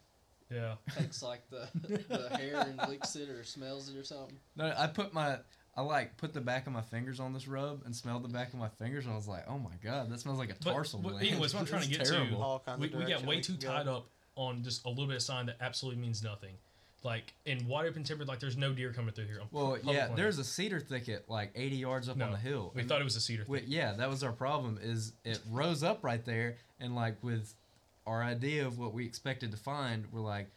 yeah. takes like the the hair and licks it or smells it or something. No, I put my I like put the back of my fingers on this rub and smelled the back of my fingers and I was like, oh my god, that smells like a But, tarsal but gland. anyways, what I'm trying to get terrible. All kinds to, of we, we got way too go. tied up on just a little bit of sign that absolutely means nothing. Like in wide open timber, like there's no deer coming through here. on Well, yeah, land. there's a cedar thicket like 80 yards up No, on the hill. We And- thought it was a cedar. Wait, yeah, that was our problem. Is it rose up right there, and like with our idea of what we expected to find, we're like,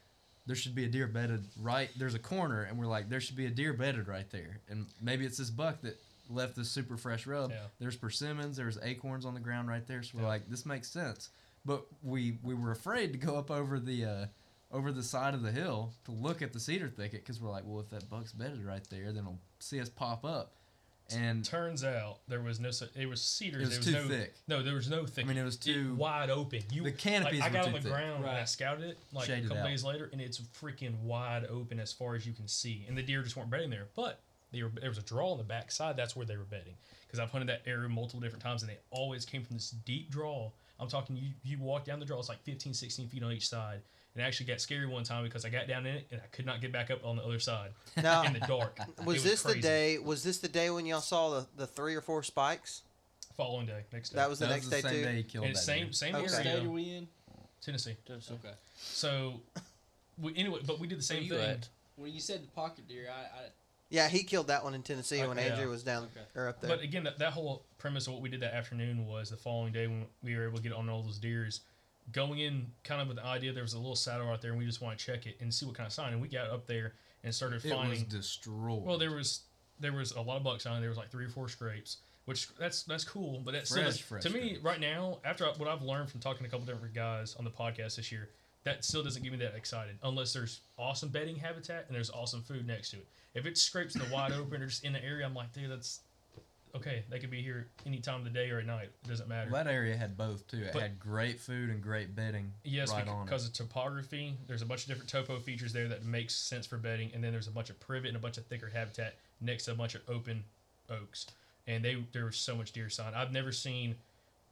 there should be a deer bedded right. There's a corner, and we're like, there should be a deer bedded right there, and maybe it's this buck that left this super fresh rub. Yeah. There's persimmons, there's acorns on the ground right there, so we're Yeah. like, this makes sense. But we we were afraid to go up over the. Uh, over the side of the hill to look at the cedar thicket because we're like, well, if that buck's bedded right there, then he'll see us pop up. And Turns out there was no. It was cedars. It was there was too no, thick. No, there was no thick. I mean, it was too- wide open. You the canopies like, I got on the thick. ground and I scouted it like Shaded a couple out. days later, and it's freaking wide open as far as you can see. And the deer just weren't bedding there, but were, there was a draw on the back side. That's where they were betting Because I've hunted that area multiple different times, and they always came from this deep draw. I'm talking you. You walk down the draw, it's like 15, 16 feet on each side. And it actually got scary one time because I got down in it and I could not get back up on the other side Now, in the dark. It was this crazy. the day? Was this the day when y'all saw the, the three or four spikes? Following day, next day. That was the that next was the day same too. day he killed and that same deer. same Okay. Area, state are we in? Tennessee. Okay. So, we, anyway, but we did the same you thing. at? When you said the pocket deer, I, I Yeah, he killed that one in Tennessee when Andrew Yeah. was down Okay. or up there. But again, that, that whole premise of what we did that afternoon was the following day when we were able to get on all those deers, going in kind of with the idea there was a little saddle out there and we just want to check it and see what kind of sign. And we got up there and started It was destroyed. well, there was there was a lot of bucks on it. There was like three or four scrapes, which that's that's cool. But that's still Fresh, does- fresh to me scrapes. right now. After what I've learned from talking to a couple different guys on the podcast this year, that still doesn't get me that excited unless there's awesome bedding habitat and there's awesome food next to it. If it scrapes in the wide open or just in the area, I'm like, dude, that's okay. They could be here any time of the day or at night. It doesn't matter. Well, that area had both too. It But- had great food and great bedding. Yes, right on because of topography, there's a bunch of different topo features there that makes sense for bedding, and then there's a bunch of privet and a bunch of thicker habitat next to a bunch of open oaks, and they there was so much deer sign. I've never seen,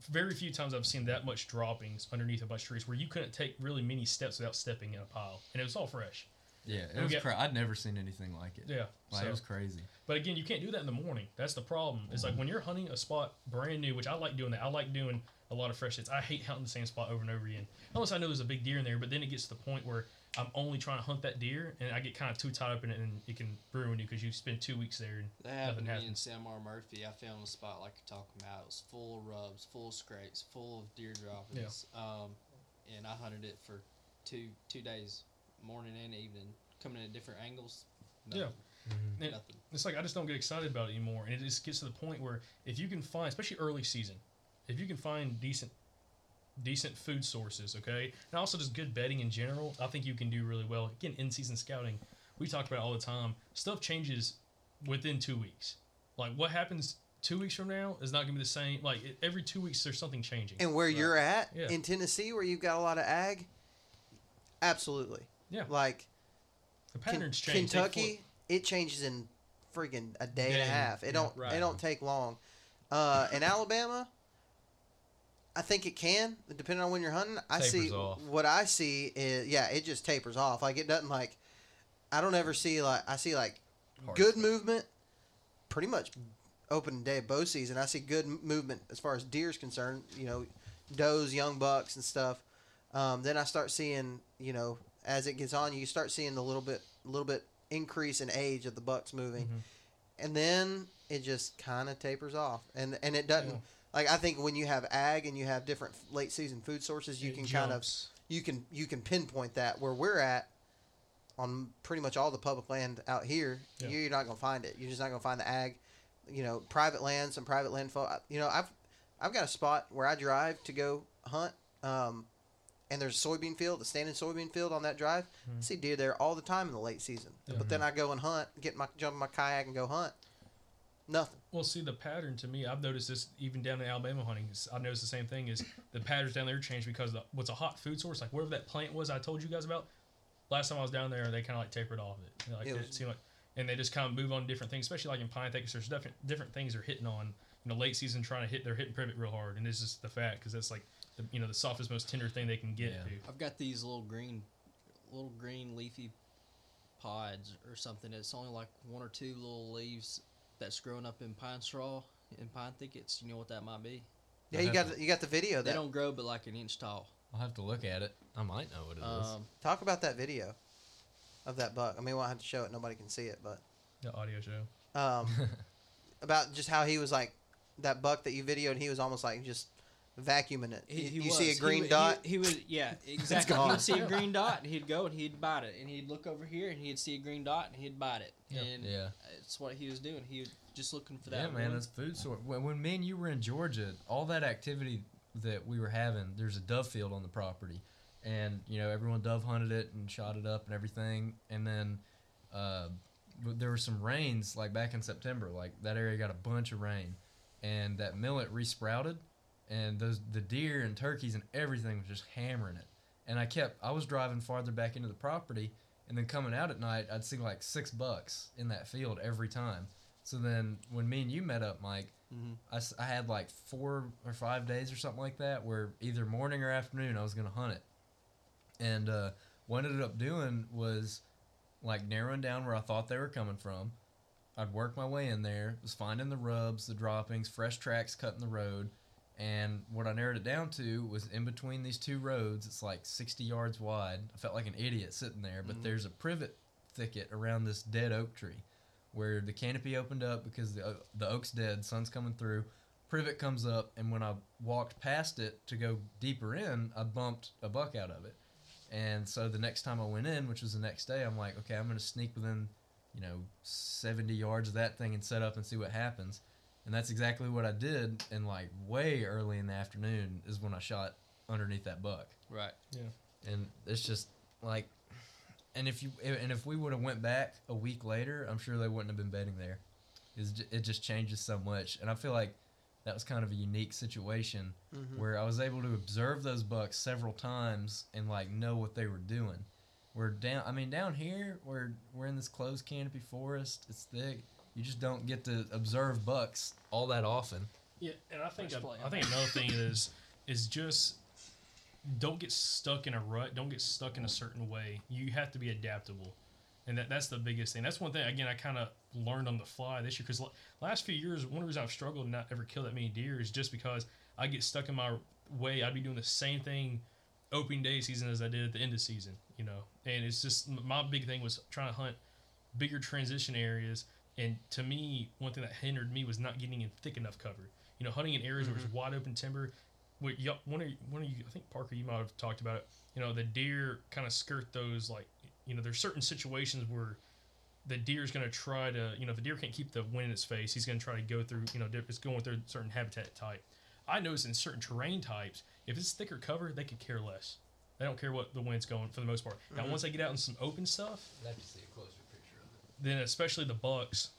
very few times I've seen that much droppings underneath a bunch of trees where you couldn't take really many steps without stepping in a pile, and it was all fresh. Yeah, it was. got- Cra- I'd never seen anything like it. Yeah, like, so- it was crazy. But again, you can't do that in the morning. That's the problem. It's like mm-hmm. when you're hunting a spot brand new, which I like doing that. I like doing a lot of fresh hits. I hate hunting the same spot over and over again. Unless I know there's a big deer in there, but then it gets to the point where I'm only trying to hunt that deer and I get kind of too tied up in it and it can ruin you because you spend two weeks there and That happened nothing to me in happens. Sam R. Murphy. I found a spot like you're talking about. It was full of rubs, full of scrapes, full of deer droppings. Um, and I hunted it for two two days, morning and evening, coming in at different angles. Yeah. Nothing. And Nothing. it's like I just don't get excited about it anymore. And it just gets to the point where if you can find, especially early season, if you can find decent decent food sources, okay, and also just good bedding in general, I think you can do really well. Again, in season scouting, we talk about all the time. Stuff changes within two weeks. Like what happens two weeks from now is not gonna be the same. Like every two weeks, there's something changing. and where you're at Yeah. in Tennessee, where you've got a lot of ag, absolutely. Yeah. Like the patterns change. Kentucky, it changes in freaking a day and a half. It yeah, don't. right. It don't take long. Uh, in Alabama, I think it can, depending on when you're hunting. I Tapers see off. what I see is yeah, it just tapers off. Like it doesn't like. I don't ever see like I see like Hard good stuff. movement, pretty much open day of bow season. I see good movement as far as deer is concerned. You know, does, young bucks, and stuff. Um, then I start seeing, you know, as it gets on, you start seeing the little bit, little bit increase in age of the bucks moving, Mhm. and then it just kind of tapers off, and and it doesn't. Yeah. Like I think when you have ag and you have different late season food sources, you It can kind of you can you can pinpoint that where we're at on pretty much all the public land out here Yeah. you're not going to find it. You're just not going to find the ag you know private land some private land fo- you know i've i've got a spot where i drive to go hunt um, and there's a soybean field a standing soybean field on that drive. I see deer there all the time in the late season. Yeah. but then i go and hunt get my jump in my kayak and go hunt nothing Well, see the pattern to me. I've noticed this even down in Alabama hunting. I've noticed the same thing. Is the patterns down there change because the, what's a hot food source, like wherever that plant was I told you guys about. Last time I was down there, they kind of like tapered off it. You like It it, was- seemed like, and they just kind of move on to different things, especially like in pine thickets. There's different different things they're hitting on. You know, late season trying to hit, they're hitting privet real hard, and this is the fact because that's like the you know the softest, most tender thing they can get Yeah. to. I've got these little green, little green leafy pods or something. It's only like one or two little leaves that's growing up in pine straw in pine thickets. You know what that might be? yeah you got to- the, you got the video They that don't grow but like an inch tall. I'll have to look at it. I might know what it is. Um, talk about that video of that buck i mean we won't have to show it nobody can see it but The audio show. um, about just how he was like that buck that you videoed. He was almost like just vacuuming it. He, you he you see a green he, dot. He, he would, yeah, exactly. He gone. would see a green dot, and he'd go and he'd bite it, and he'd look over here and he'd see a green dot, and he'd bite it, Yeah. and Yeah. it's what he was doing. He was just looking for that. Yeah, man, that's food source. When, when me and you were in Georgia, all that activity that we were having, there's a dove field on the property, and you know everyone dove hunted it and shot it up and everything. And then uh, there were some rains like back in September. Like that area got a bunch of rain, and that millet resprouted, and those the deer and turkeys and everything was just hammering it. And I kept I was driving farther back into the property, and then coming out at night, I'd see like six bucks in that field every time. So then when me and you met up, Mike, Mhm. I, I had like four or five days or something like that where either morning or afternoon I was gonna hunt it. And uh, what I ended up doing was like narrowing down where I thought they were coming from. I'd work my way in there, was finding the rubs, the droppings, fresh tracks cutting the road. And what I narrowed it down to was in between these two roads, it's like 60 yards wide. I felt like an idiot sitting there, but Mhm. there's a privet thicket around this dead oak tree where the canopy opened up because the, the oak's dead, sun's coming through. Privet comes up, and when I walked past it to go deeper in, I bumped a buck out of it. And so the next time I went in, which was the next day, I'm like, okay, I'm going to sneak within, you know, 70 yards of that thing and set up and see what happens. And that's exactly what I did. And like way early in the afternoon is when I shot underneath that buck. Right. Yeah. And it's just like, and if you and if we would have went back a week later, I'm sure they wouldn't have been bedding there. It's It just changes so much, and I feel like that was kind of a unique situation Mhm. where I was able to observe those bucks several times and like know what they were doing. We're down. I mean, down here, we're we're in this closed canopy forest. It's thick. You just don't get to observe bucks all that often. Yeah, and I think Fresh. I think another thing is is just don't get stuck in a rut. Don't get stuck in a certain way. You have to be adaptable, and that, that's the biggest thing. That's one thing. Again, I kind of learned on the fly this year because last few years, one reason I've struggled and not ever kill that many deer is just because I get stuck in my way. I'd be doing the same thing opening day season as I did at the end of season. You know, and it's just my big thing was trying to hunt bigger transition areas. And to me, one thing that hindered me was not getting in thick enough cover. You know, hunting in areas where it's mm-hmm. wide open timber. Where y'all, one of one of you, I think Parker, you might have talked about it. You know, the deer kind of skirt those like, you know, there's certain situations where the deer is going to try to, you know, the deer can't keep the wind in its face. He's going to try to go through, you know, it's going through a certain habitat type. I notice in certain terrain types, if it's thicker cover, they could care less. They don't care what the wind's going for the most part. Now, mm-hmm. once they get out in some open stuff, I'd like to see a closer picture of it. Then especially the bucks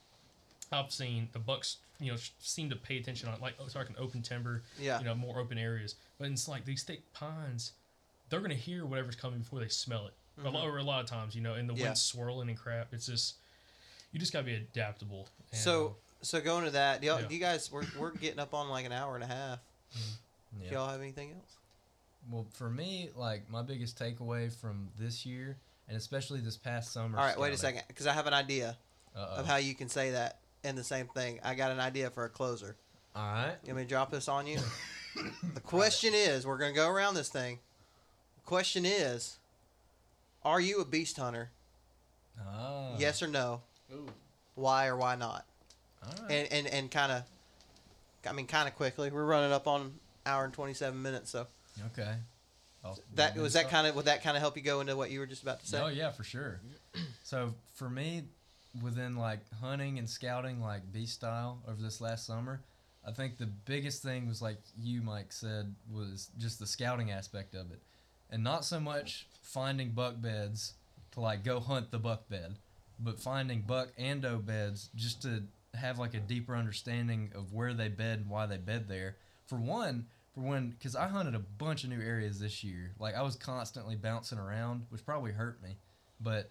i've seen the bucks you know seem to pay attention on like oh sorry an open timber Yeah. you know more open areas but it's like these thick pines they're going to hear whatever's coming before they smell it a lot, mm-hmm. or a lot of times you know and the Yeah. wind's swirling and crap it's just you just got to be adaptable and, So um, so going to that, do, y'all, Yeah. do you guys we're, we're getting up on like an hour and a half. Mm-hmm. Yeah. Do y'all have anything else? Well, for me, like my biggest takeaway from this year, and especially this past summer. All right, wait a second, because I have an idea Uh of how you can say that in the same thing. I got an idea for a closer. All right. You want me to drop this on you? the question is, we're gonna go around this thing. The question is, are you a beast hunter? Ah. Yes or no? Ooh. Why or why not? All right. And and and kind of, I mean, kind of quickly. We're running up on hour and twenty seven minutes, so okay. Oh, I'll- that was that kind of would that kind of help you go into what you were just about to say? Oh yeah, for sure. so for me, within like hunting and scouting, like beast style over this last summer, I think the biggest thing was like you, Mike, said was just the scouting aspect of it, and not so much finding buck beds to like go hunt the buck bed, but finding buck and doe beds just to have like a deeper understanding of where they bed and why they bed there. For one, when because I hunted a bunch of new areas this year. Like I was constantly bouncing around, which probably hurt me. But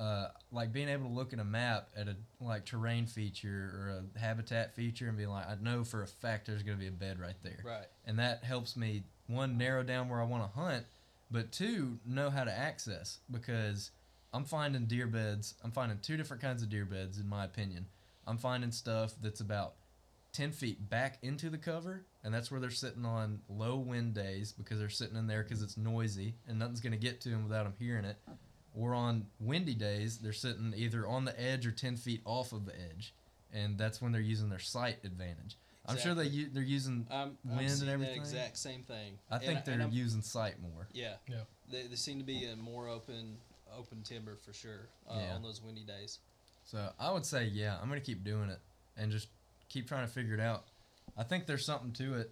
uh, like being able to look at a map at a like terrain feature or a habitat feature and be like, I know for a fact there's going to be a bed right there, Right. and that helps me one narrow down where I want to hunt, but two know how to access because I'm finding deer beds. I'm finding two different kinds of deer beds in my opinion. I'm finding stuff that's about 10 feet back into the cover, and that's where they're sitting on low wind days because they're sitting in there because it's noisy and nothing's going to get to them without them hearing it. Or on windy days, they're sitting either on the edge or 10 feet off of the edge, and that's when they're using their sight advantage. I'm sure they u- they're using. I'm, Wind I'm and everything? the exact same thing. I think and they're I'm- using sight more. Yeah. Yeah. They, they seem to be in more open open timber for sure uh, Yeah. on those windy days. So I would say, yeah, I'm gonna keep doing it and just keep trying to figure it out. I think there's something to it,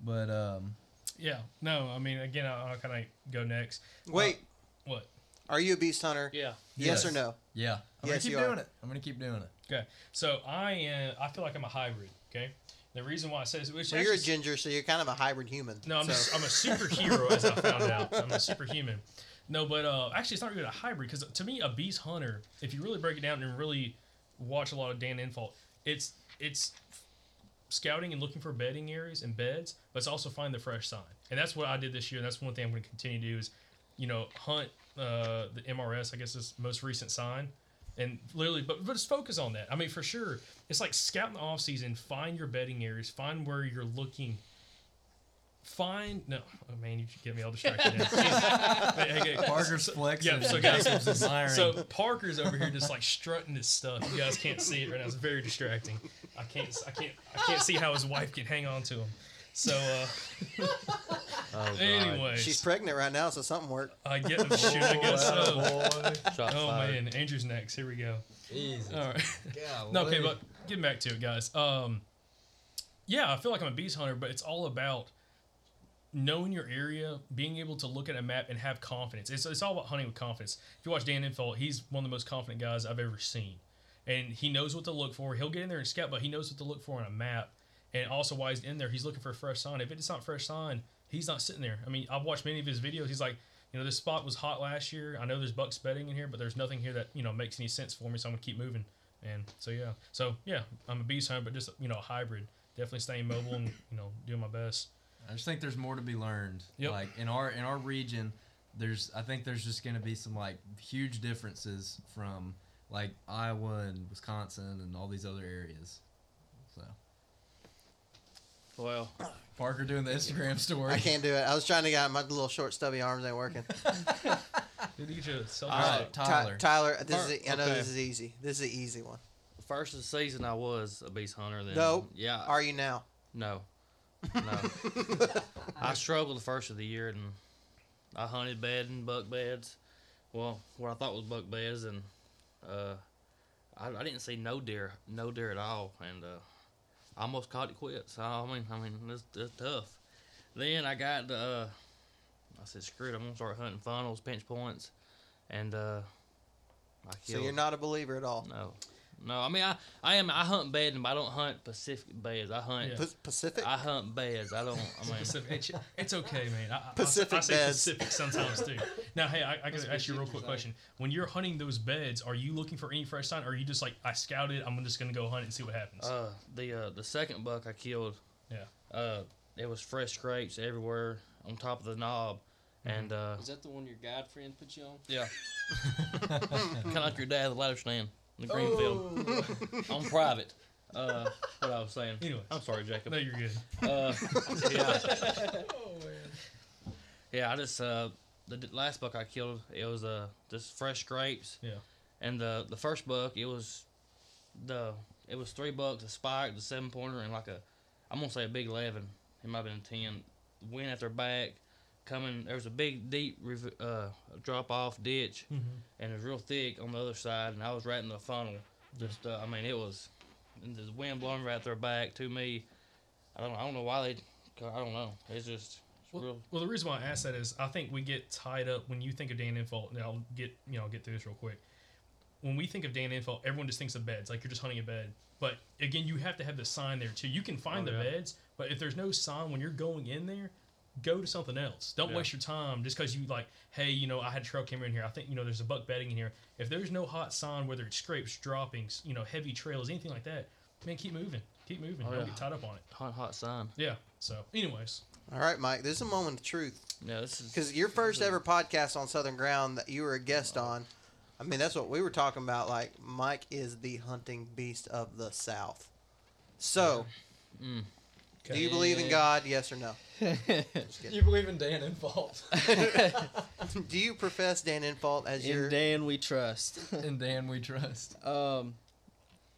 but um, yeah no i mean again i'll, I'll kind of go next Wait, what are you a beast hunter? Yeah. Yes, Yes. or no? yeah, I'm Yes, gonna keep you are. doing it. I'm gonna keep doing it. Okay, so I am. I feel like I'm a hybrid. Okay, the reason why I say this, which Well, you're a ginger, so you're kind of a hybrid human. No, I'm, so. just, I'm a superhero, as I found out. I'm a superhuman. No, but uh, actually, it's not really a hybrid because to me, a beast hunter, if you really break it down and really watch a lot of Dan Infalt, it's it's scouting and looking for bedding areas and beds, but it's also find the fresh sign, and that's what I did this year. And that's one thing I'm going to continue to do is, you know, hunt uh, the MRS. I guess is most recent sign. And literally, but, but just focus on that. I mean, for sure, it's like scout in the off season. Find your bedding areas. Find where you're looking find no oh man you should get me all distracted now. Hey, hey, hey, Parker's so- flexing. yeah so guys admiring. so parker's over here just like strutting his stuff you guys can't see it right now it's very distracting i can't i can't i can't see how his wife can hang on to him so uh Oh, anyway She's pregnant right now, so something worked. i get shoot i guess so boy. Oh fired. man andrew's next here we go Jesus. all right Golly. No, okay, but getting back to it, guys. Um, yeah, I feel like I'm a beast hunter, but it's all about knowing your area, being able to look at a map and have confidence. It's, it's all about hunting with confidence. If you watch Dan Infalt, he's one of the most confident guys I've ever seen, and he knows what to look for. He'll get in there and scout, but he knows what to look for on a map. And also, while he's in there, he's looking for a fresh sign. If it's not fresh sign, he's not sitting there. I mean, I've watched many of his videos. He's like, you know, this spot was hot last year. I know there's bucks bedding in here, but there's nothing here that you know makes any sense for me. So I'm gonna keep moving. And so yeah, so yeah, I'm a beast hunter, but just you know, a hybrid. Definitely staying mobile and you know doing my best. I just think there's more to be learned. Yep. Like in our in our region, there's I think there's just gonna be some like huge differences from like Iowa and Wisconsin and all these other areas. So Well, Parker doing the Instagram story. I can't do it. I was trying to get. My little short, stubby arms ain't working. Dude, you get your self All right, Ty- Tyler. Tyler, this Or- is. I know okay. this is easy. This is an easy one. first of the season, I was a beast hunter. Then No. yeah, Are you now? no, no. I struggled the first of the year, and I hunted bed and buck beds. Well, what I thought was buck beds, and uh, I, I didn't see no deer, no deer at all, and uh, I almost caught it quit. So I mean, I mean, it's, it's tough. Then I got, uh, I said, screw it, I'm gonna start hunting funnels, pinch points, and uh, I killed. So you're not a believer at all. No, no. I mean, I, I am. I hunt bedding, but I don't hunt Pacific beds. I hunt. Yeah. Pa- Pacific. I hunt beds. I don't. I mean, Pacific. It's, it's okay, man. I, I- Pacific I, say beds. Pacific sometimes too. Now, hey, I, I gotta ask you a real quick question. When you're hunting those beds, are you looking for any fresh sign, or are you just like, I scouted, I'm just gonna go hunt and see what happens? uh, the uh, the second buck I killed. Yeah. Uh, it was fresh scrapes everywhere on top of the knob, and uh, Is that the one your guide friend put you on? yeah, kind of like your dad the ladder stand in the green field on private. Uh, what I was saying. Anyways. I'm sorry, Jacob. no, you're good. Uh, yeah. Yeah, I just uh the d- last buck I killed it was uh just fresh scrapes. Yeah. And the the first buck it was the it was three bucks a spike, the seven pointer, and like a I'm gonna say a big eleven. It might have been a ten. Wind at their back, coming. There was a big deep uh drop off ditch, Mhm. and it was real thick on the other side, and I was right in the funnel. Just uh, I mean it was, and the wind blowing right their back to me. I don't I don't know why they I don't know. It's just it's Well, real. well, the reason why I ask that is I think we get tied up when you think of Dan Infalt. And I'll get you know I'll get through this real quick. When we think of Dan Infalt, everyone just thinks of beds, like you're just hunting a bed. But again, you have to have the sign there too. You can find Oh, the yeah. beds, but if there's no sign when you're going in there, go to something else. Don't Yeah. waste your time just because you like, hey, you know, I had a trail camera in here. I think you know there's a buck bedding in here. If there's no hot sign, whether it's scrapes, droppings, you know, heavy trails, anything like that, man, keep moving, keep moving. Oh, Don't yeah. get tied up on it. Hot hot sign. Yeah. So, anyways, All right, Mike. This is a moment of truth Yeah, this is because your first ever podcast on Southern Ground that you were a guest on. I mean, that's what we were talking about. Like, Mike is the hunting beast of the South. So, Mm. Do you believe in God? Yes or no? Just kidding. you believe in Dan Infalt? do you profess Dan Infalt as your? In Dan we trust. in Dan we trust. um,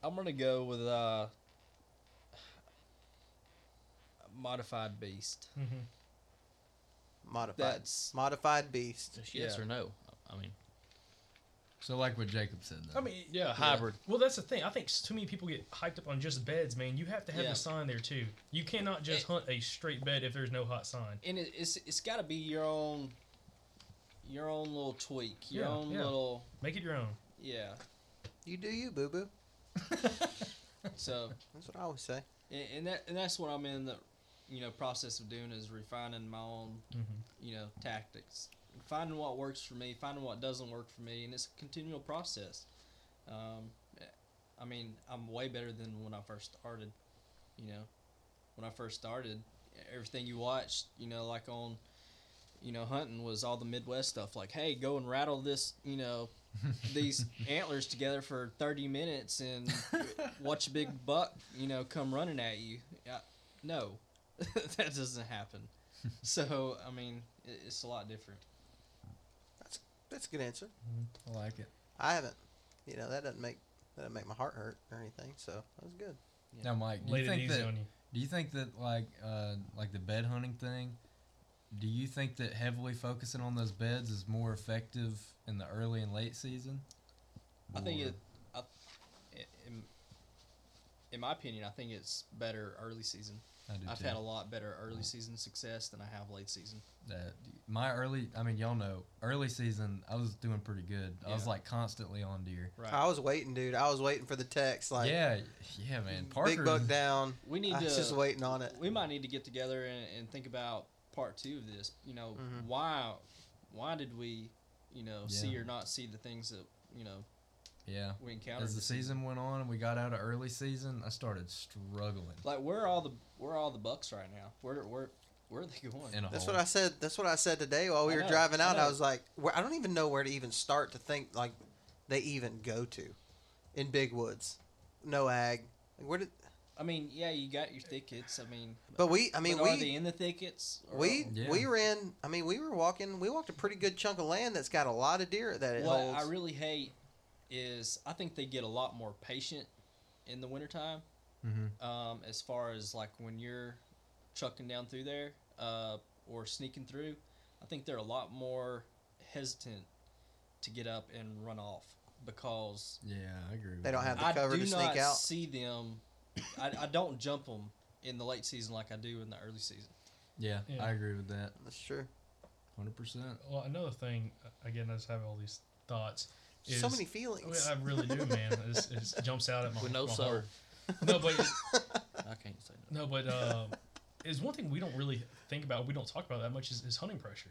I'm gonna go with uh, modified beast. mhm. Modified. That's Modified beast. yes Yeah. or no. I mean, So like what Jacob said though. I mean, yeah, hybrid. Well, that's the thing. I think too many people get hyped up on just beds, man. You have to have Yeah. the sign there too. You cannot just It- hunt a straight bed if there's no hot sign. and it, it's it's got to be your own, your own little tweak, your Yeah, own yeah. little Make it your own. yeah. You do you, boo boo. So That's what I always say. and, and that and that's what I'm in the you know process of doing is refining my own Mm-hmm. you know tactics, finding what works for me, finding what doesn't work for me, and it's a continual process. Um, I mean, I'm way better than when I first started. You know, when I first started, everything you watched, you know, like on, you know, hunting was all the Midwest stuff. Like, hey, go and rattle this, you know, these antlers together for 30 minutes and watch a big buck, you know, come running at you. Uh, no, that doesn't happen. So, I mean, it, it's a lot different. That's a good answer. I like it. I haven't. You know that doesn't make that doesn't make my heart hurt or anything. So that was good. Now, Mike, do Laid you it think easy that on you. do you think that like uh, like the bed hunting thing? Do you think that heavily focusing on those beds is more effective in the early and late season? I think Or- it, I, in, in my opinion, I think it's better early season. I do I've too. had a lot better early season success than I have late season. that my early i mean y'all know early season i was doing pretty good i was like constantly on deer Right. I was waiting, dude. I was waiting for the text. Like, yeah yeah man parker big buck down. we need I to. was just waiting on it. we might need to get together and, and think about part two of this. You know, Mhm. why why did we, you know, see or not see the things that you know yeah we encountered? as the season went on and we got out of early season i started struggling Like where are all the where are all the bucks right now? Where where where are they going? in a That's hole. what I said. That's what I said today while we I were know, driving out. I, know. was like, where, I don't even know where to even start to think like they even go to in big woods, no ag. Like, where did? I mean, yeah, you got your thickets. I mean, But we, I mean, we are they in the thickets? or- we Yeah. we ran. I mean, we were walking. We walked a pretty good chunk of land that's got a lot of deer that it what holds. I really hate is I think they get a lot more patient in the wintertime. Mhm. Um, as far as like when you're trucking down through there uh, or sneaking through, I think they're a lot more hesitant to get up and run off because yeah i agree with They don't that. have the I cover do to not sneak out. see them. I, I don't jump them in the late season like I do in the early season. yeah, Yeah. i agree with that That's true. 100% Well, another thing, uh, again, I just have all these thoughts. Is, so many I, feelings. mean, I really do, man. It's, it's jumps out at my, With no my soul. heart. No, but I can't say that. no, but uh, is one thing we don't really think about. We don't talk about that much is, is hunting pressure.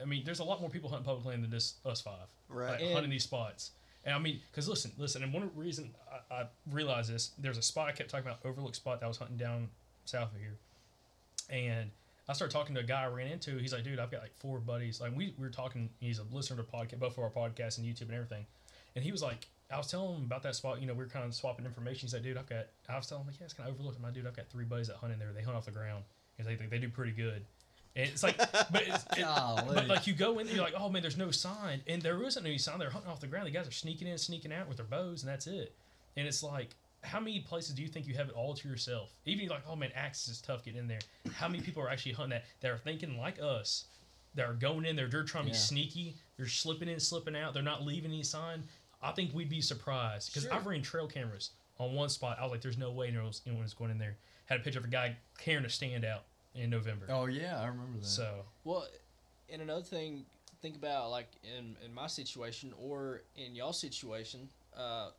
I mean, there's a lot more people hunting public land than just us five. Right. like, And- hunting these spots. And I mean, because listen, listen, and one reason I, I realized this, there's a spot I kept talking about, overlook spot that I was hunting down south of here, and I started talking to a guy I ran into. He's like, dude, I've got like four buddies. Like we, we were talking. He's a listener to podcast, both of our podcasts and YouTube and everything. And he was like, I was telling him about that spot. You know, we were kind of swapping information. He's like, dude, I've got. I was telling him like, yeah, it's kind of overlooked. I'm like, dude, I've got three buddies that hunt in there. They hunt off the ground. He's like, they, they do pretty good. And it's like, but it's, it, but like you go in there, you're like, oh man, there's no sign, and there isn't any sign. They're hunting off the ground. The guys are sneaking in, sneaking out with their bows, and that's it. And it's like, how many places do you think you have it all to yourself? Even like, oh man, Axis is tough getting in there. How many people are actually hunting that? That are thinking like us, that are going in there. They're trying to be sneaky. They're slipping in, slipping out. They're not leaving any sign. I think we'd be surprised because Sure. I've ran trail cameras on one spot. I was like, there's no way anyone was, anyone going in there. Had a picture of a guy carrying a stand out in November. oh yeah i remember that So Well, and another thing, think about like in in my situation or in y'all situation, uh,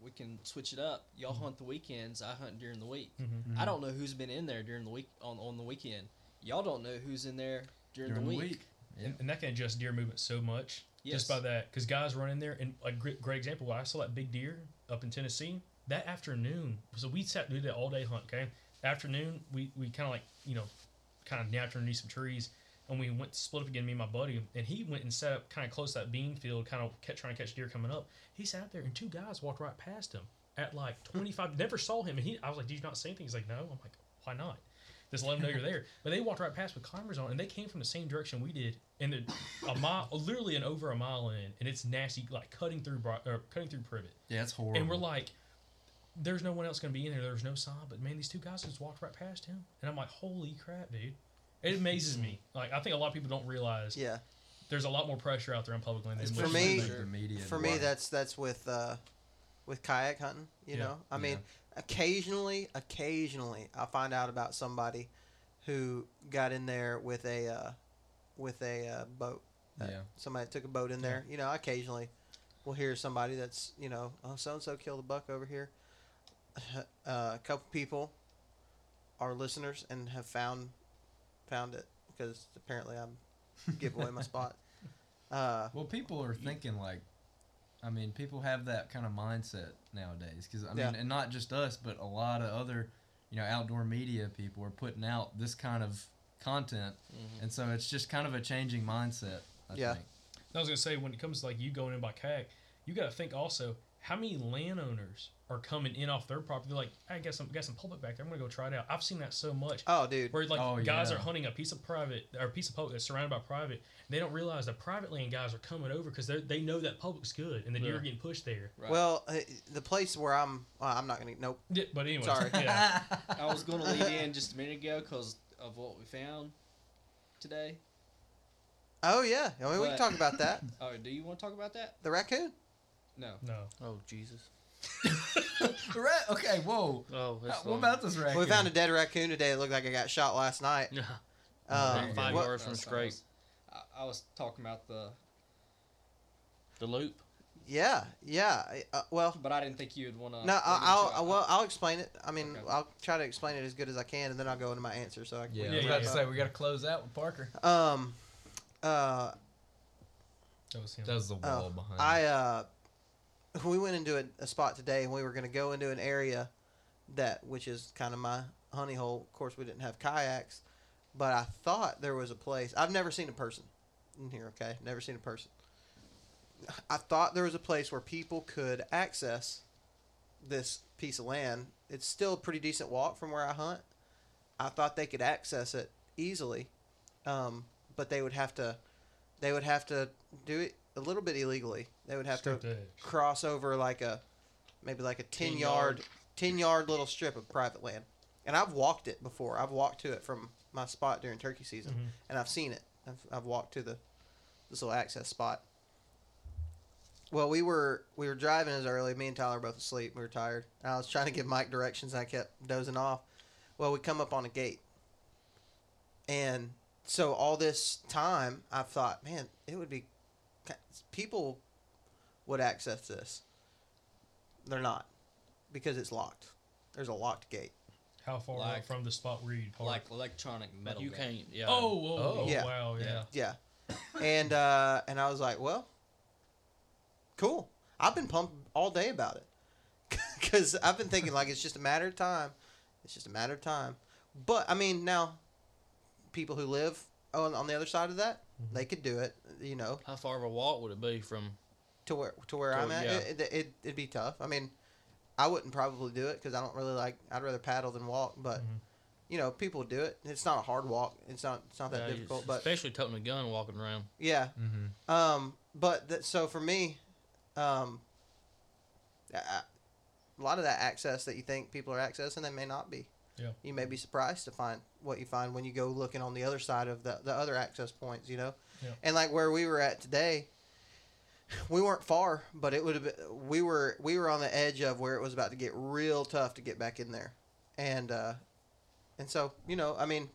we can switch it up. Y'all hunt the weekends. I hunt during the week. mhm. I don't know who's been in there during the week on on the weekend. Y'all don't know who's in there during, during the week. Yeah. and, and that can adjust deer movement so much Yes. just by that because guys run in there and a great, great example i saw that big deer up in tennessee that afternoon so we sat did that all day hunt okay afternoon we, we kind of like you know kind of napped underneath some trees and we went to split up again me and my buddy and he went and set up kind of close to that bean field kind of kept trying to catch deer coming up he sat there and two guys walked right past him at like 25 never saw him and he i was like did you not see anything he's like no i'm like why not just let them know you're there. But they walked right past with climbers on, and they came from the same direction we did, and they're a mile, literally an over a mile in, and it's nasty, like cutting through, or cutting through privet. yeah it's horrible And we're like, there's no one else gonna be in there. There's no sign, but man, these two guys just walked right past him, and I'm like, holy crap, dude! It amazes me. Like I think a lot of people don't realize Yeah. there's a lot more pressure out there on public land. Than For me- you Like think. the media For me, that's that's with uh, with kayak hunting. You Yeah. know, I mean, occasionally, occasionally, I find out about somebody who got in there with a uh, with a uh, boat. Uh, Yeah. Somebody took a boat in there. You know, occasionally. we'll hear somebody that's you know, oh, so and so killed a buck over here. Uh, a couple people are listeners and have found found it because apparently I'm give away my spot. Uh, Well, people are thinking like, I mean, people have that kind of mindset nowadays. Because I mean, Yeah. and not just us, but a lot of other, you know, outdoor media people are putting out this kind of content, and so it's just kind of a changing mindset. I Yeah. think. I was gonna say when it comes to like you going in by kayak, you got to think also how many landowners are coming in off their property. They're like, I got some got some public back there. I'm gonna go try it out. I've seen that so much. oh, dude, Where like Oh, guys yeah. are hunting a piece of private or a piece of public that's surrounded by private, they don't realize the private land guys are coming over because they they know that public's good and the deer Yeah. are getting pushed there. Right. well, uh, the place where I'm, well, I'm not gonna. Nope. Yeah, but anyway, Sorry. yeah, I was going to lead in just a minute ago because of what we found today. Oh yeah, I mean, we can talk about that. Oh, do you want to talk about that? The raccoon. No. no. Oh Jesus. The rat- okay, whoa. Oh, Uh, that's what about this raccoon? We found a dead raccoon today. It looked like it got shot last night. Yeah. Um, Five what- yards from That's I scrape. was- I, I was talking about the, The loop. yeah, yeah. Uh, well, but I didn't think you'd want to. no, I- I'll, I'll, well, I'll explain it. I mean, Okay. I'll try to explain it as good as I can, and then I'll go into my answer. So I can. Yeah, Yeah, I was yeah, about to say we got to close out with Parker. Um, uh, That was him. That was the wall Oh, behind. I uh, we went into a, a spot today, and we were going to go into an area that, which is kind of my honey hole. Of course, we didn't have kayaks, but I thought there was a place. I've never seen a person in here. Okay, never seen a person. I thought there was a place where people could access this piece of land. It's still a pretty decent walk from where I hunt. I thought they could access it easily, um, but they would have to, they would have to do it a little bit illegally. They would have Strip to edge. cross over like a, maybe like a ten, 10 yard, yard. ten yard little strip of private land, and I've walked it before. I've walked to it from my spot during turkey season, Mhm. and I've seen it. I've, I've walked to the this little access spot. Well, we were we were driving as early. Me and Tyler were both asleep. We were tired. And I was trying to give Mike directions. And I kept dozing off. Well, we come up on a gate, and so all this time I've thought, man, it would be people would access this. They're not because it's locked. There's a locked gate. How far Like- out from the spot where you park? like electronic metal. you gate. can't. Yeah. oh, whoa, Oh. oh, Yeah. wow, yeah. Yeah. Yeah. And uh, and I was like, well, cool. I've been pumped all day about it because I've been thinking like it's just a matter of time. It's just a matter of time. But I mean, now people who live on on the other side of that, they could do it. You know, How far of a walk would it be from? to where to where To- I'm at, yeah. it, it, it it'd be tough. I mean, I wouldn't probably do it because I don't really like. I'd rather paddle than walk. But Mhm. you know, people do it. It's not a hard walk. It's not. It's not that Yeah, difficult. But especially toting a gun walking around. yeah. Mm-hmm. Um, but that, so for me, um, I, a lot of that access that you think people are accessing, they may not be. Yeah. You may be surprised to find what you find when you go looking on the other side of the, the other access points, you know? Yeah. And like where we were at today, we weren't far, but it would have been, we were, we were on the edge of where it was about to get real tough to get back in there. And, uh, and so, you know, I mean,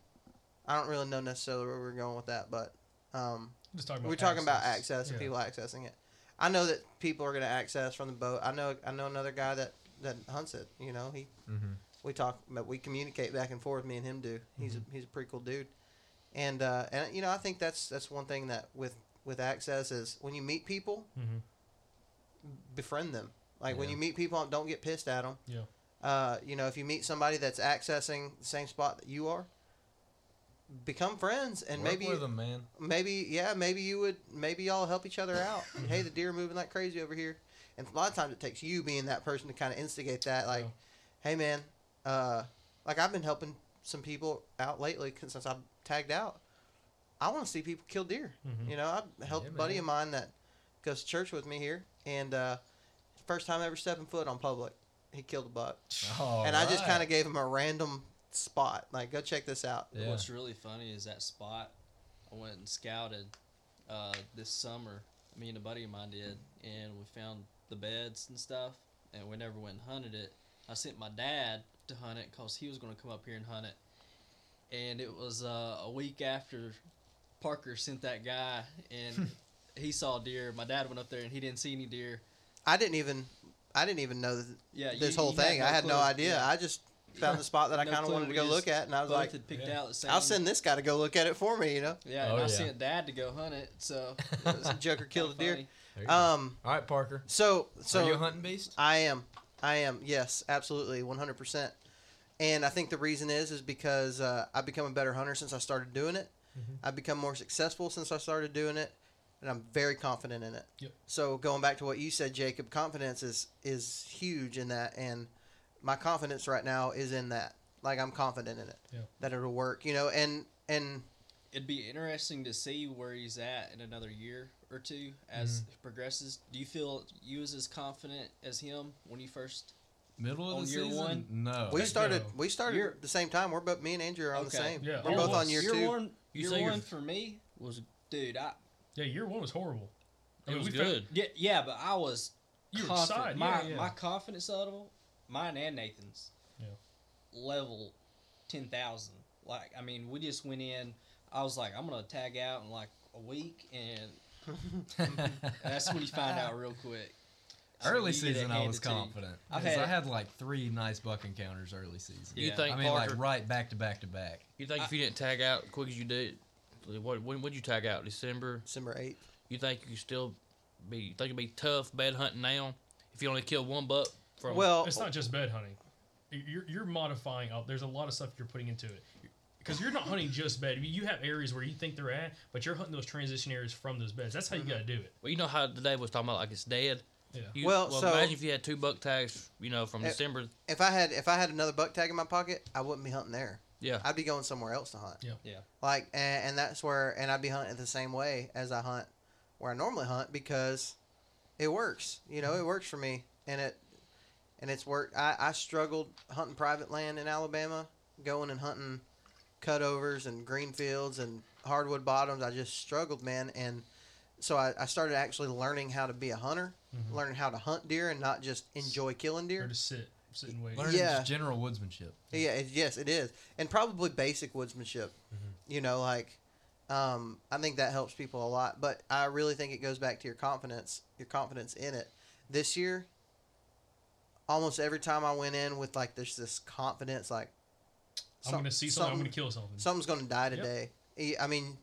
I don't really know necessarily where we're going with that, but, um, Just talking about we're talking about access. access and Yeah. people accessing it. I know that people are going to access from the boat. I know I know another guy that that hunts it. You know, he Mm-hmm. We talk, but we communicate back and forth. Me and him do. He's Mm-hmm. a, he's a pretty cool dude, and uh, and you know I think that's that's one thing that with with access is when you meet people, Mhm. befriend them. Like when you meet people, don't get pissed at them. Yeah. Uh, you know, if you meet somebody that's accessing the same spot that you are, become friends and Work maybe with them, man. maybe yeah maybe you would maybe y'all help each other out Mm-hmm. hey the deer moving like crazy over here and a lot of times it takes you being that person to kind of instigate that like Yeah. hey man uh like i've been helping some people out lately since i've tagged out i want to see people kill deer Mhm. you know i helped Yeah, a buddy man. of mine that goes to church with me here and uh first time ever stepping foot on public he killed a buck and i just kind of gave him a random spot like go check this out Yeah. What's really funny is that spot I went and scouted uh, this summer. Me and a buddy of mine did, and we found the beds and stuff, and we never went and hunted it. I sent my dad to hunt it because he was going to come up here and hunt it, and it was uh, a week after Parker sent that guy, and he saw deer. My dad went up there and he didn't see any deer. I didn't even I didn't even know th- Yeah, this you- whole you had thing. no I had no idea. Yeah. I just found the spot that I No kind of wanted to go look at, and I was like, picked Yeah. out the same. I'll send this guy to go look at it for me. You know, Yeah, Oh, and I yeah. sent dad to go hunt it. So it Joker killed a deer. funny. There you go. Um, All right, Parker. so So, so Are you a hunting beast? I am. I am. Yes, absolutely, one hundred percent. And I think the reason is is because uh, I've become a better hunter since I started doing it. Mhm. I've become more successful since I started doing it, and I'm very confident in it. Yep. So going back to what you said, Jacob, confidence is is huge in that, and my confidence right now is in that. Like I'm confident in it Yeah. that it'll work. You know, and and It'd be interesting to see where he's at in another year or two as Mm-hmm. it progresses. Do you feel you was as confident as him when you first? Middle of On the year season? one? No. we started no. we started You're- at the same time. We're both me and Andrew are on the same. Yeah, We're year both one- on year year two. one, You year say you're- one for me, Was dude. I Yeah, year one was horrible. I it mean, was we found- good. yeah, yeah, but I was You were confident. excited. My yeah, yeah. my confidence level, mine and Nathan's, Yeah. level ten thousand. Like I mean, we just went in. I was like, I'm gonna tag out in like a week, and that's when you find out real quick. So early you get it season, I was confident. I've 'Cause had- I had like three nice buck encounters early season. You Yeah. think I mean, Parker? like right back to back to back. you think if you didn't tag out as quick as you did, what when would you tag out? December. December eighth. You think you still be? You think it'd be tough bed hunting now if you only kill one buck from? Well, It's not just bed hunting. You're, you're modifying up. There's a lot of stuff you're putting into it. Because you're not hunting just bed. I mean, you have areas where you think they're at, but you're hunting those transition areas from those beds. That's how you got to do it. well, you know how the today was talking about like it's dead. Yeah. You, Well, so- imagine if you had two buck tags, you know, from Eh, December. if I had if I had another buck tag in my pocket, I wouldn't be hunting there. Yeah, I'd be going somewhere else to hunt. Yeah. Yeah. Like, and, and that's where, and I'd be hunting the same way as I hunt where I normally hunt because it works. You know, it works for me, and it and it's worked. I, I struggled hunting private land in Alabama, going and hunting cutovers and green fields and hardwood bottoms. I just struggled, man, and so I, I started actually learning how to be a hunter, Mhm. learning how to hunt deer and not just enjoy killing deer. Or deer. just sit, sit and wait. Learning Yeah. just general woodsmanship. Yeah, it, yes, it is, and probably basic woodsmanship. You know, like um, I think that helps people a lot. But I really think it goes back to your confidence, your confidence in it. This year, almost every time I went in with like there's this confidence, like I'm going to see something, I'm going to kill something. something's going to die Yep. today. E- I mean,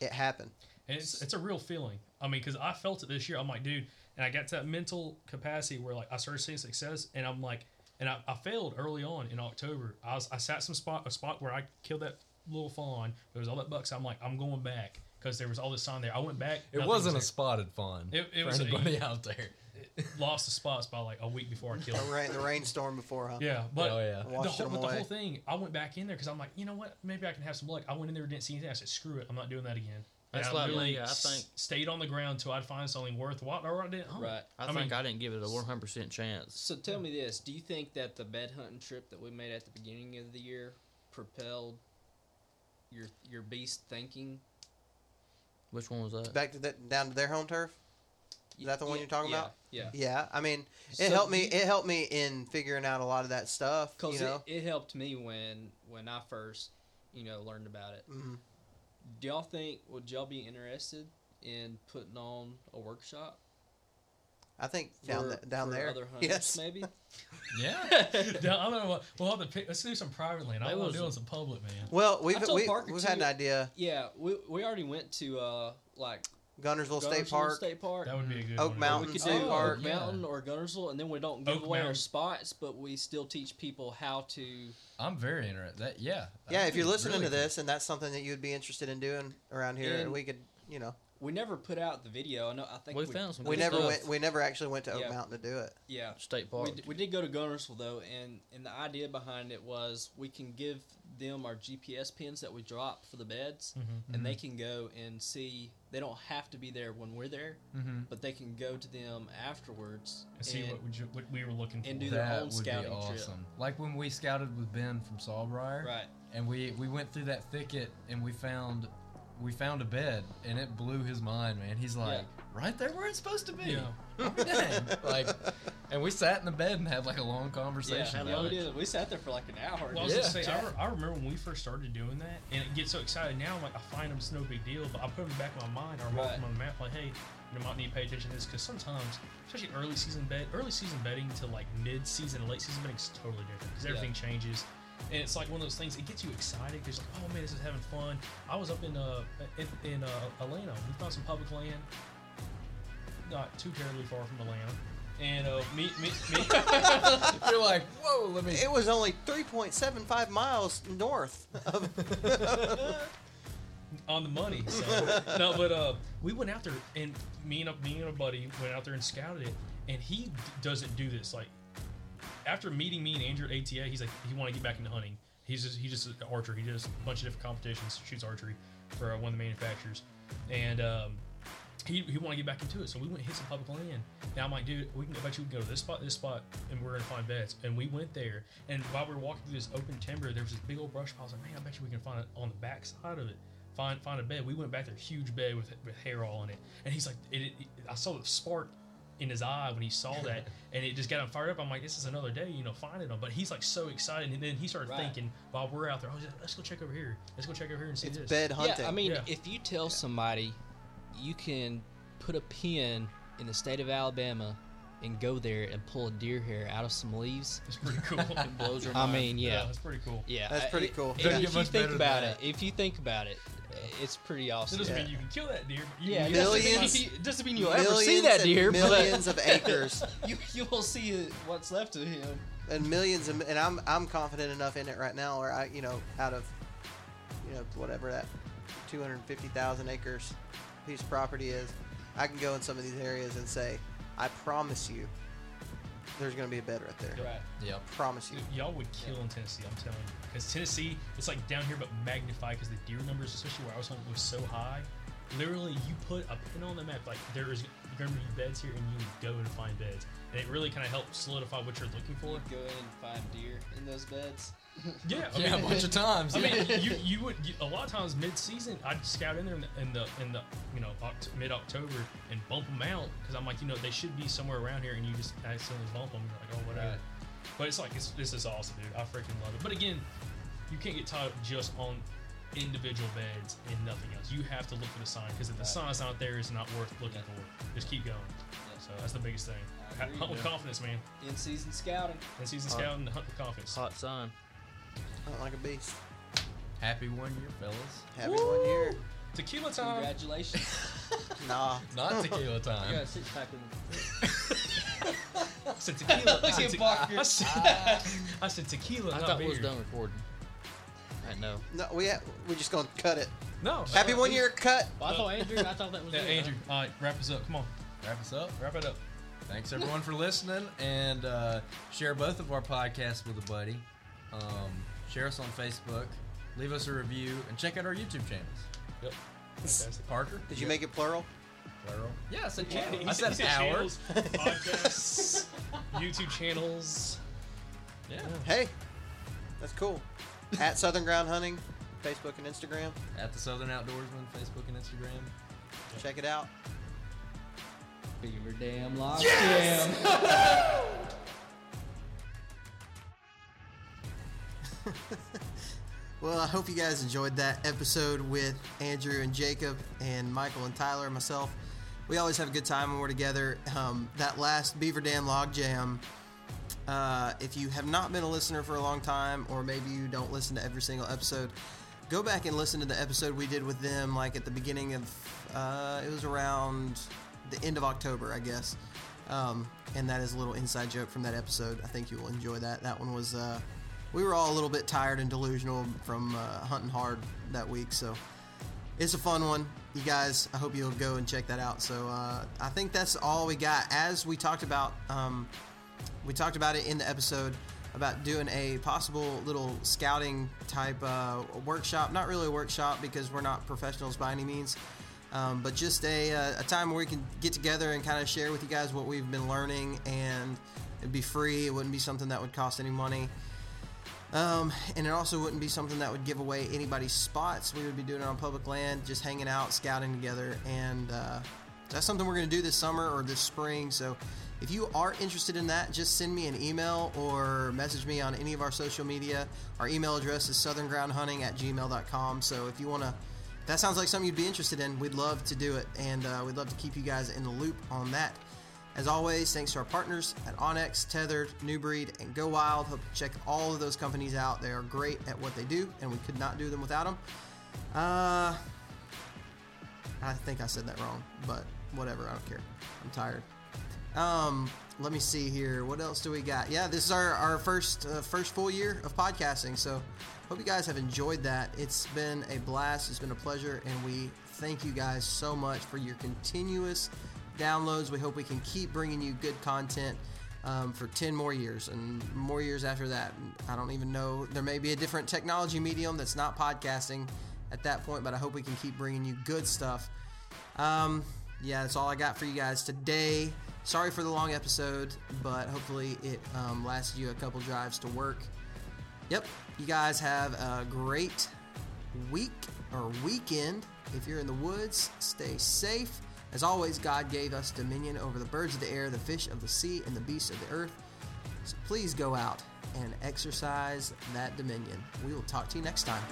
it happened. And it's, it's a real feeling. I mean, because I felt it this year. I'm like, dude, and I got to that mental capacity where like I started seeing success, and I'm like, and I, I failed early on in October. I was I sat some spot a spot where I killed that little fawn. There was all that bucks. I'm like, I'm going back because there was all this sign there. I went back. It wasn't a spotted fawn. It- it for was a- anybody out there. There. lost the spots by like a week before I killed. The it. rain, the rainstorm before, huh? Yeah, but oh yeah. the whole, but the whole thing, I went back in there because I'm like, you know what? Maybe I can have some luck. I went in there, didn't see anything. I said, screw it. I'm not doing that again. And That's I like literally me, I s- think. stayed on the ground till I'd find something worthwhile, or I didn't hunt. Right. I, I think mean- I didn't give it a 100 percent chance. So tell me this: Do you think that the bed hunting trip that we made at the beginning of the year propelled your your beast thinking? Which one was that? Back to that, down to their home turf. Is that the one Yeah, you're talking yeah, about? Yeah. Yeah, I mean, it So helped me. you- It helped me in figuring out a lot of that stuff. Cause You know, it, it helped me when when I first you know learned about it. Mhm. Do y'all think would y'all be interested in putting on a workshop I think down for- th- down for there. Other hunters, yes. maybe. Yeah. Yeah, I don't know. What, we'll have to pick. Let's do some private land. I That don't want was- to do some public, man. Well, we've we, Parker we've had an idea. Yeah, we, we already went to uh like Guntersville State Park. State Park. That would be a good Oak one. Mountain we could State do Park. Oak Mountain or Guntersville, and then we don't give Oak away our spots, but we still teach people how to. I'm very interested. That yeah. Yeah, if you're listening really to cool. this and that's something that you'd be interested in doing around here, And- we could, you know, We never put out the video. I know. I think We we, found some we never stuff. went. We never actually went to Oak Yeah. Mountain to do it. Yeah, State we, Park. d- we did go to Guntersville though, and and the idea behind it was we can give them our GPS pins that we drop for the beds, Mhm. and they can go and see. They don't have to be there when we're there, Mhm. but they can go to them afterwards And see what, would you, what we were looking for. and do their that own would be scouting trip. awesome. Like when we scouted with Ben from Sawbriar, Right. and we we went through that thicket and we found we found a bed, and it blew his mind, man. He's like, Yeah. right there where it's supposed to be. Yeah. Like, and we sat in the bed and had like a long conversation. yeah, about we it. did. We sat there for like an hour. Well, I was Yeah. gonna say, I, re- I remember when we first started doing that, and it gets so excited now. I'm like, I find them, it's no big deal, but I put them back in my mind, or I mark Right. them on the map, like, hey, you might need to pay attention to this, because sometimes, especially early season bet, early season betting to like mid season, late season betting is totally different, because Yeah. everything changes. And it's like one of those things. It gets you excited because like, oh man, this is having fun. I was up in uh in, in uh, Atlanta. We found some public land, not too terribly far from Atlanta, and uh, me me me. You're like, whoa, let me. It was only 3.75 miles north of. on the money. So no, but uh, we went out there, and me and a, me and a buddy went out there and scouted it, and he d- doesn't do this. Like after meeting me and Andrew at ATA, he's like he want to get back into hunting. He's just he's just an archer. He does a bunch of different competitions, shoots archery for uh, one of the manufacturers, and. Um, he, he want to get back into it, so we went and hit some public land. Now I'm like, dude, we can. Bet you we can go to this spot, this spot, and we're gonna find beds. And we went there, and while we were walking through this open timber, there was this big old brush pile. I was like, man, I bet you we can find it on the back side of it. Find find a bed. We went back there, huge bed with with hair all in it. And he's like, it, it, I saw the spark in his eye when he saw that, and it just got him fired up. I'm like, this is another day, you know, finding them. But he's like so excited, and then he started Right. thinking while we're out there, oh, let's go check over here. Let's go check over here and see It's this. bed hunting. Yeah, I mean, Yeah. if you tell somebody you can put a pin in the state of Alabama and go there and pull a deer hair out of some leaves, It's pretty cool. it blows your mind. I mean, yeah. that's pretty cool. yeah, That's pretty cool. If, Doesn't if you think about than it, if you think about it, it's pretty awesome. It doesn't Yeah. mean you can kill that deer. But you, Yeah, you it doesn't mean Millions- you- it doesn't mean you'll ever see that deer, millions of acres you you will see what's left of him. and millions of, and I'm I'm confident enough in it right now where I you know out of you know whatever that 250,000 acres piece of property is, I can go in some of these areas and say, I promise you, there's going to be a bed right there. Right. Yep. Promise you. Dude, y'all would kill in Tennessee. I'm telling you, because Tennessee, it's like down here but magnified because the deer numbers, especially where I was hunting, was so high. Literally, you put a pin on the map, like there is going to be beds here, and you would go and find beds, and it really kind of helps solidify what you're looking for. You'd go in and find deer in those beds. Yeah, I Yeah, a bunch of times. I yeah. mean, you you would you, a lot of times mid season I'd scout in there in the in the, in the you know Oct- mid October and bump them out because I'm like you know they should be somewhere around here and you just accidentally bump them you're like oh whatever. Right. But it's like it's, this is awesome, dude. I freaking love it. But again, you can't get tied up just on individual beds and nothing else. You have to look for the sign because if the Right. sign's not there, it's not worth looking Yeah. for. Just keep going. Yeah. So that's the biggest thing. I agree. Hunt with confidence, man. In season scouting. In season Hot. scouting, hunt with confidence. Hot sun. Hunt like a beast. Happy one year, fellas. Happy one year. Tequila time. Congratulations. Nah. Not tequila I time. got a six pack in I said tequila. I said, at te- Bucker. I said, I said tequila. I not thought we was done recording. I know. No, we ha- we're just going to cut it. No. Happy uh, one year cut. Well, I thought Andrew. I thought that was Yeah, it. Andrew. All right, wrap us up. Come on, Wrap us up. wrap it up. Thanks everyone for listening, and uh, share both of our podcasts with a buddy. Um, share us on Facebook. Leave us a review and check out our YouTube channels. Yep. Fantastic. Parker, Did you make it plural? plural? Yeah, I said Yeah, channel. he I said- said, he said hour. channels, podcasts, YouTube channels. Yeah. Hey, that's cool. At Southern Ground Hunting, Facebook and Instagram. At the Southern Outdoorsman, Facebook and Instagram. Check it out. Beaver Dam Lock Jam. Well, I hope you guys enjoyed that episode with Andrew and Jacob and Michael and Tyler and myself. We always have a good time when we're together. Um, that last Beaver Dam Log Jam, uh, if you have not been a listener for a long time, or maybe you don't listen to every single episode, go back and listen to the episode we did with them, like at the beginning of, uh, it was around the end of October, I guess. Um, and that is a little inside joke from that episode. I think you will enjoy that. That one was, uh, we were all a little bit tired and delusional from uh, hunting hard that week, so it's a fun one. You guys, I hope you'll go and check that out. So uh, I think that's all we got. As we talked about, um, we talked about it in the episode about doing a possible little scouting type uh, workshop. Not really a workshop because we're not professionals by any means, um, but just a, uh, a time where we can get together and kind of share with you guys what we've been learning. And it'd be free. It wouldn't be something that would cost any money. Um, and it also wouldn't be something that would give away anybody's spots. We would be doing it on public land, just hanging out, scouting together, and uh, that's something we're going to do this summer or this spring. So if you are interested in that, just send me an email or message me on any of our social media. Our email address is southerngroundhunting at gmail.com. So if you want to, that sounds like something you'd be interested in, we'd love to do it. And uh, we'd love to keep you guys in the loop on that. As always, thanks to our partners at onX, Tethered, New Breed, and Go Wild. Hope you check all of those companies out. They are great at what they do, and we could not do them without them. Uh, I think I said that wrong, but whatever. I don't care. I'm tired. Um, let me see here. What else do we got? Yeah, this is our, our first uh, first full year of podcasting. So hope you guys have enjoyed that. It's been a blast. It's been a pleasure, and we thank you guys so much for your continuous downloads. We hope we can keep bringing you good content um, for 10 more years and more years after that. I don't even know. There may be a different technology medium that's not podcasting at that point, but I hope we can keep bringing you good stuff. Um, yeah, that's all I got for you guys today. Sorry for the long episode, but hopefully it um, lasted you a couple drives to work. Yep, you guys have a great week or weekend. If you're in the woods, stay safe. As always, God gave us dominion over the birds of the air, the fish of the sea, and the beasts of the earth. So please go out and exercise that dominion. We will talk to you next time.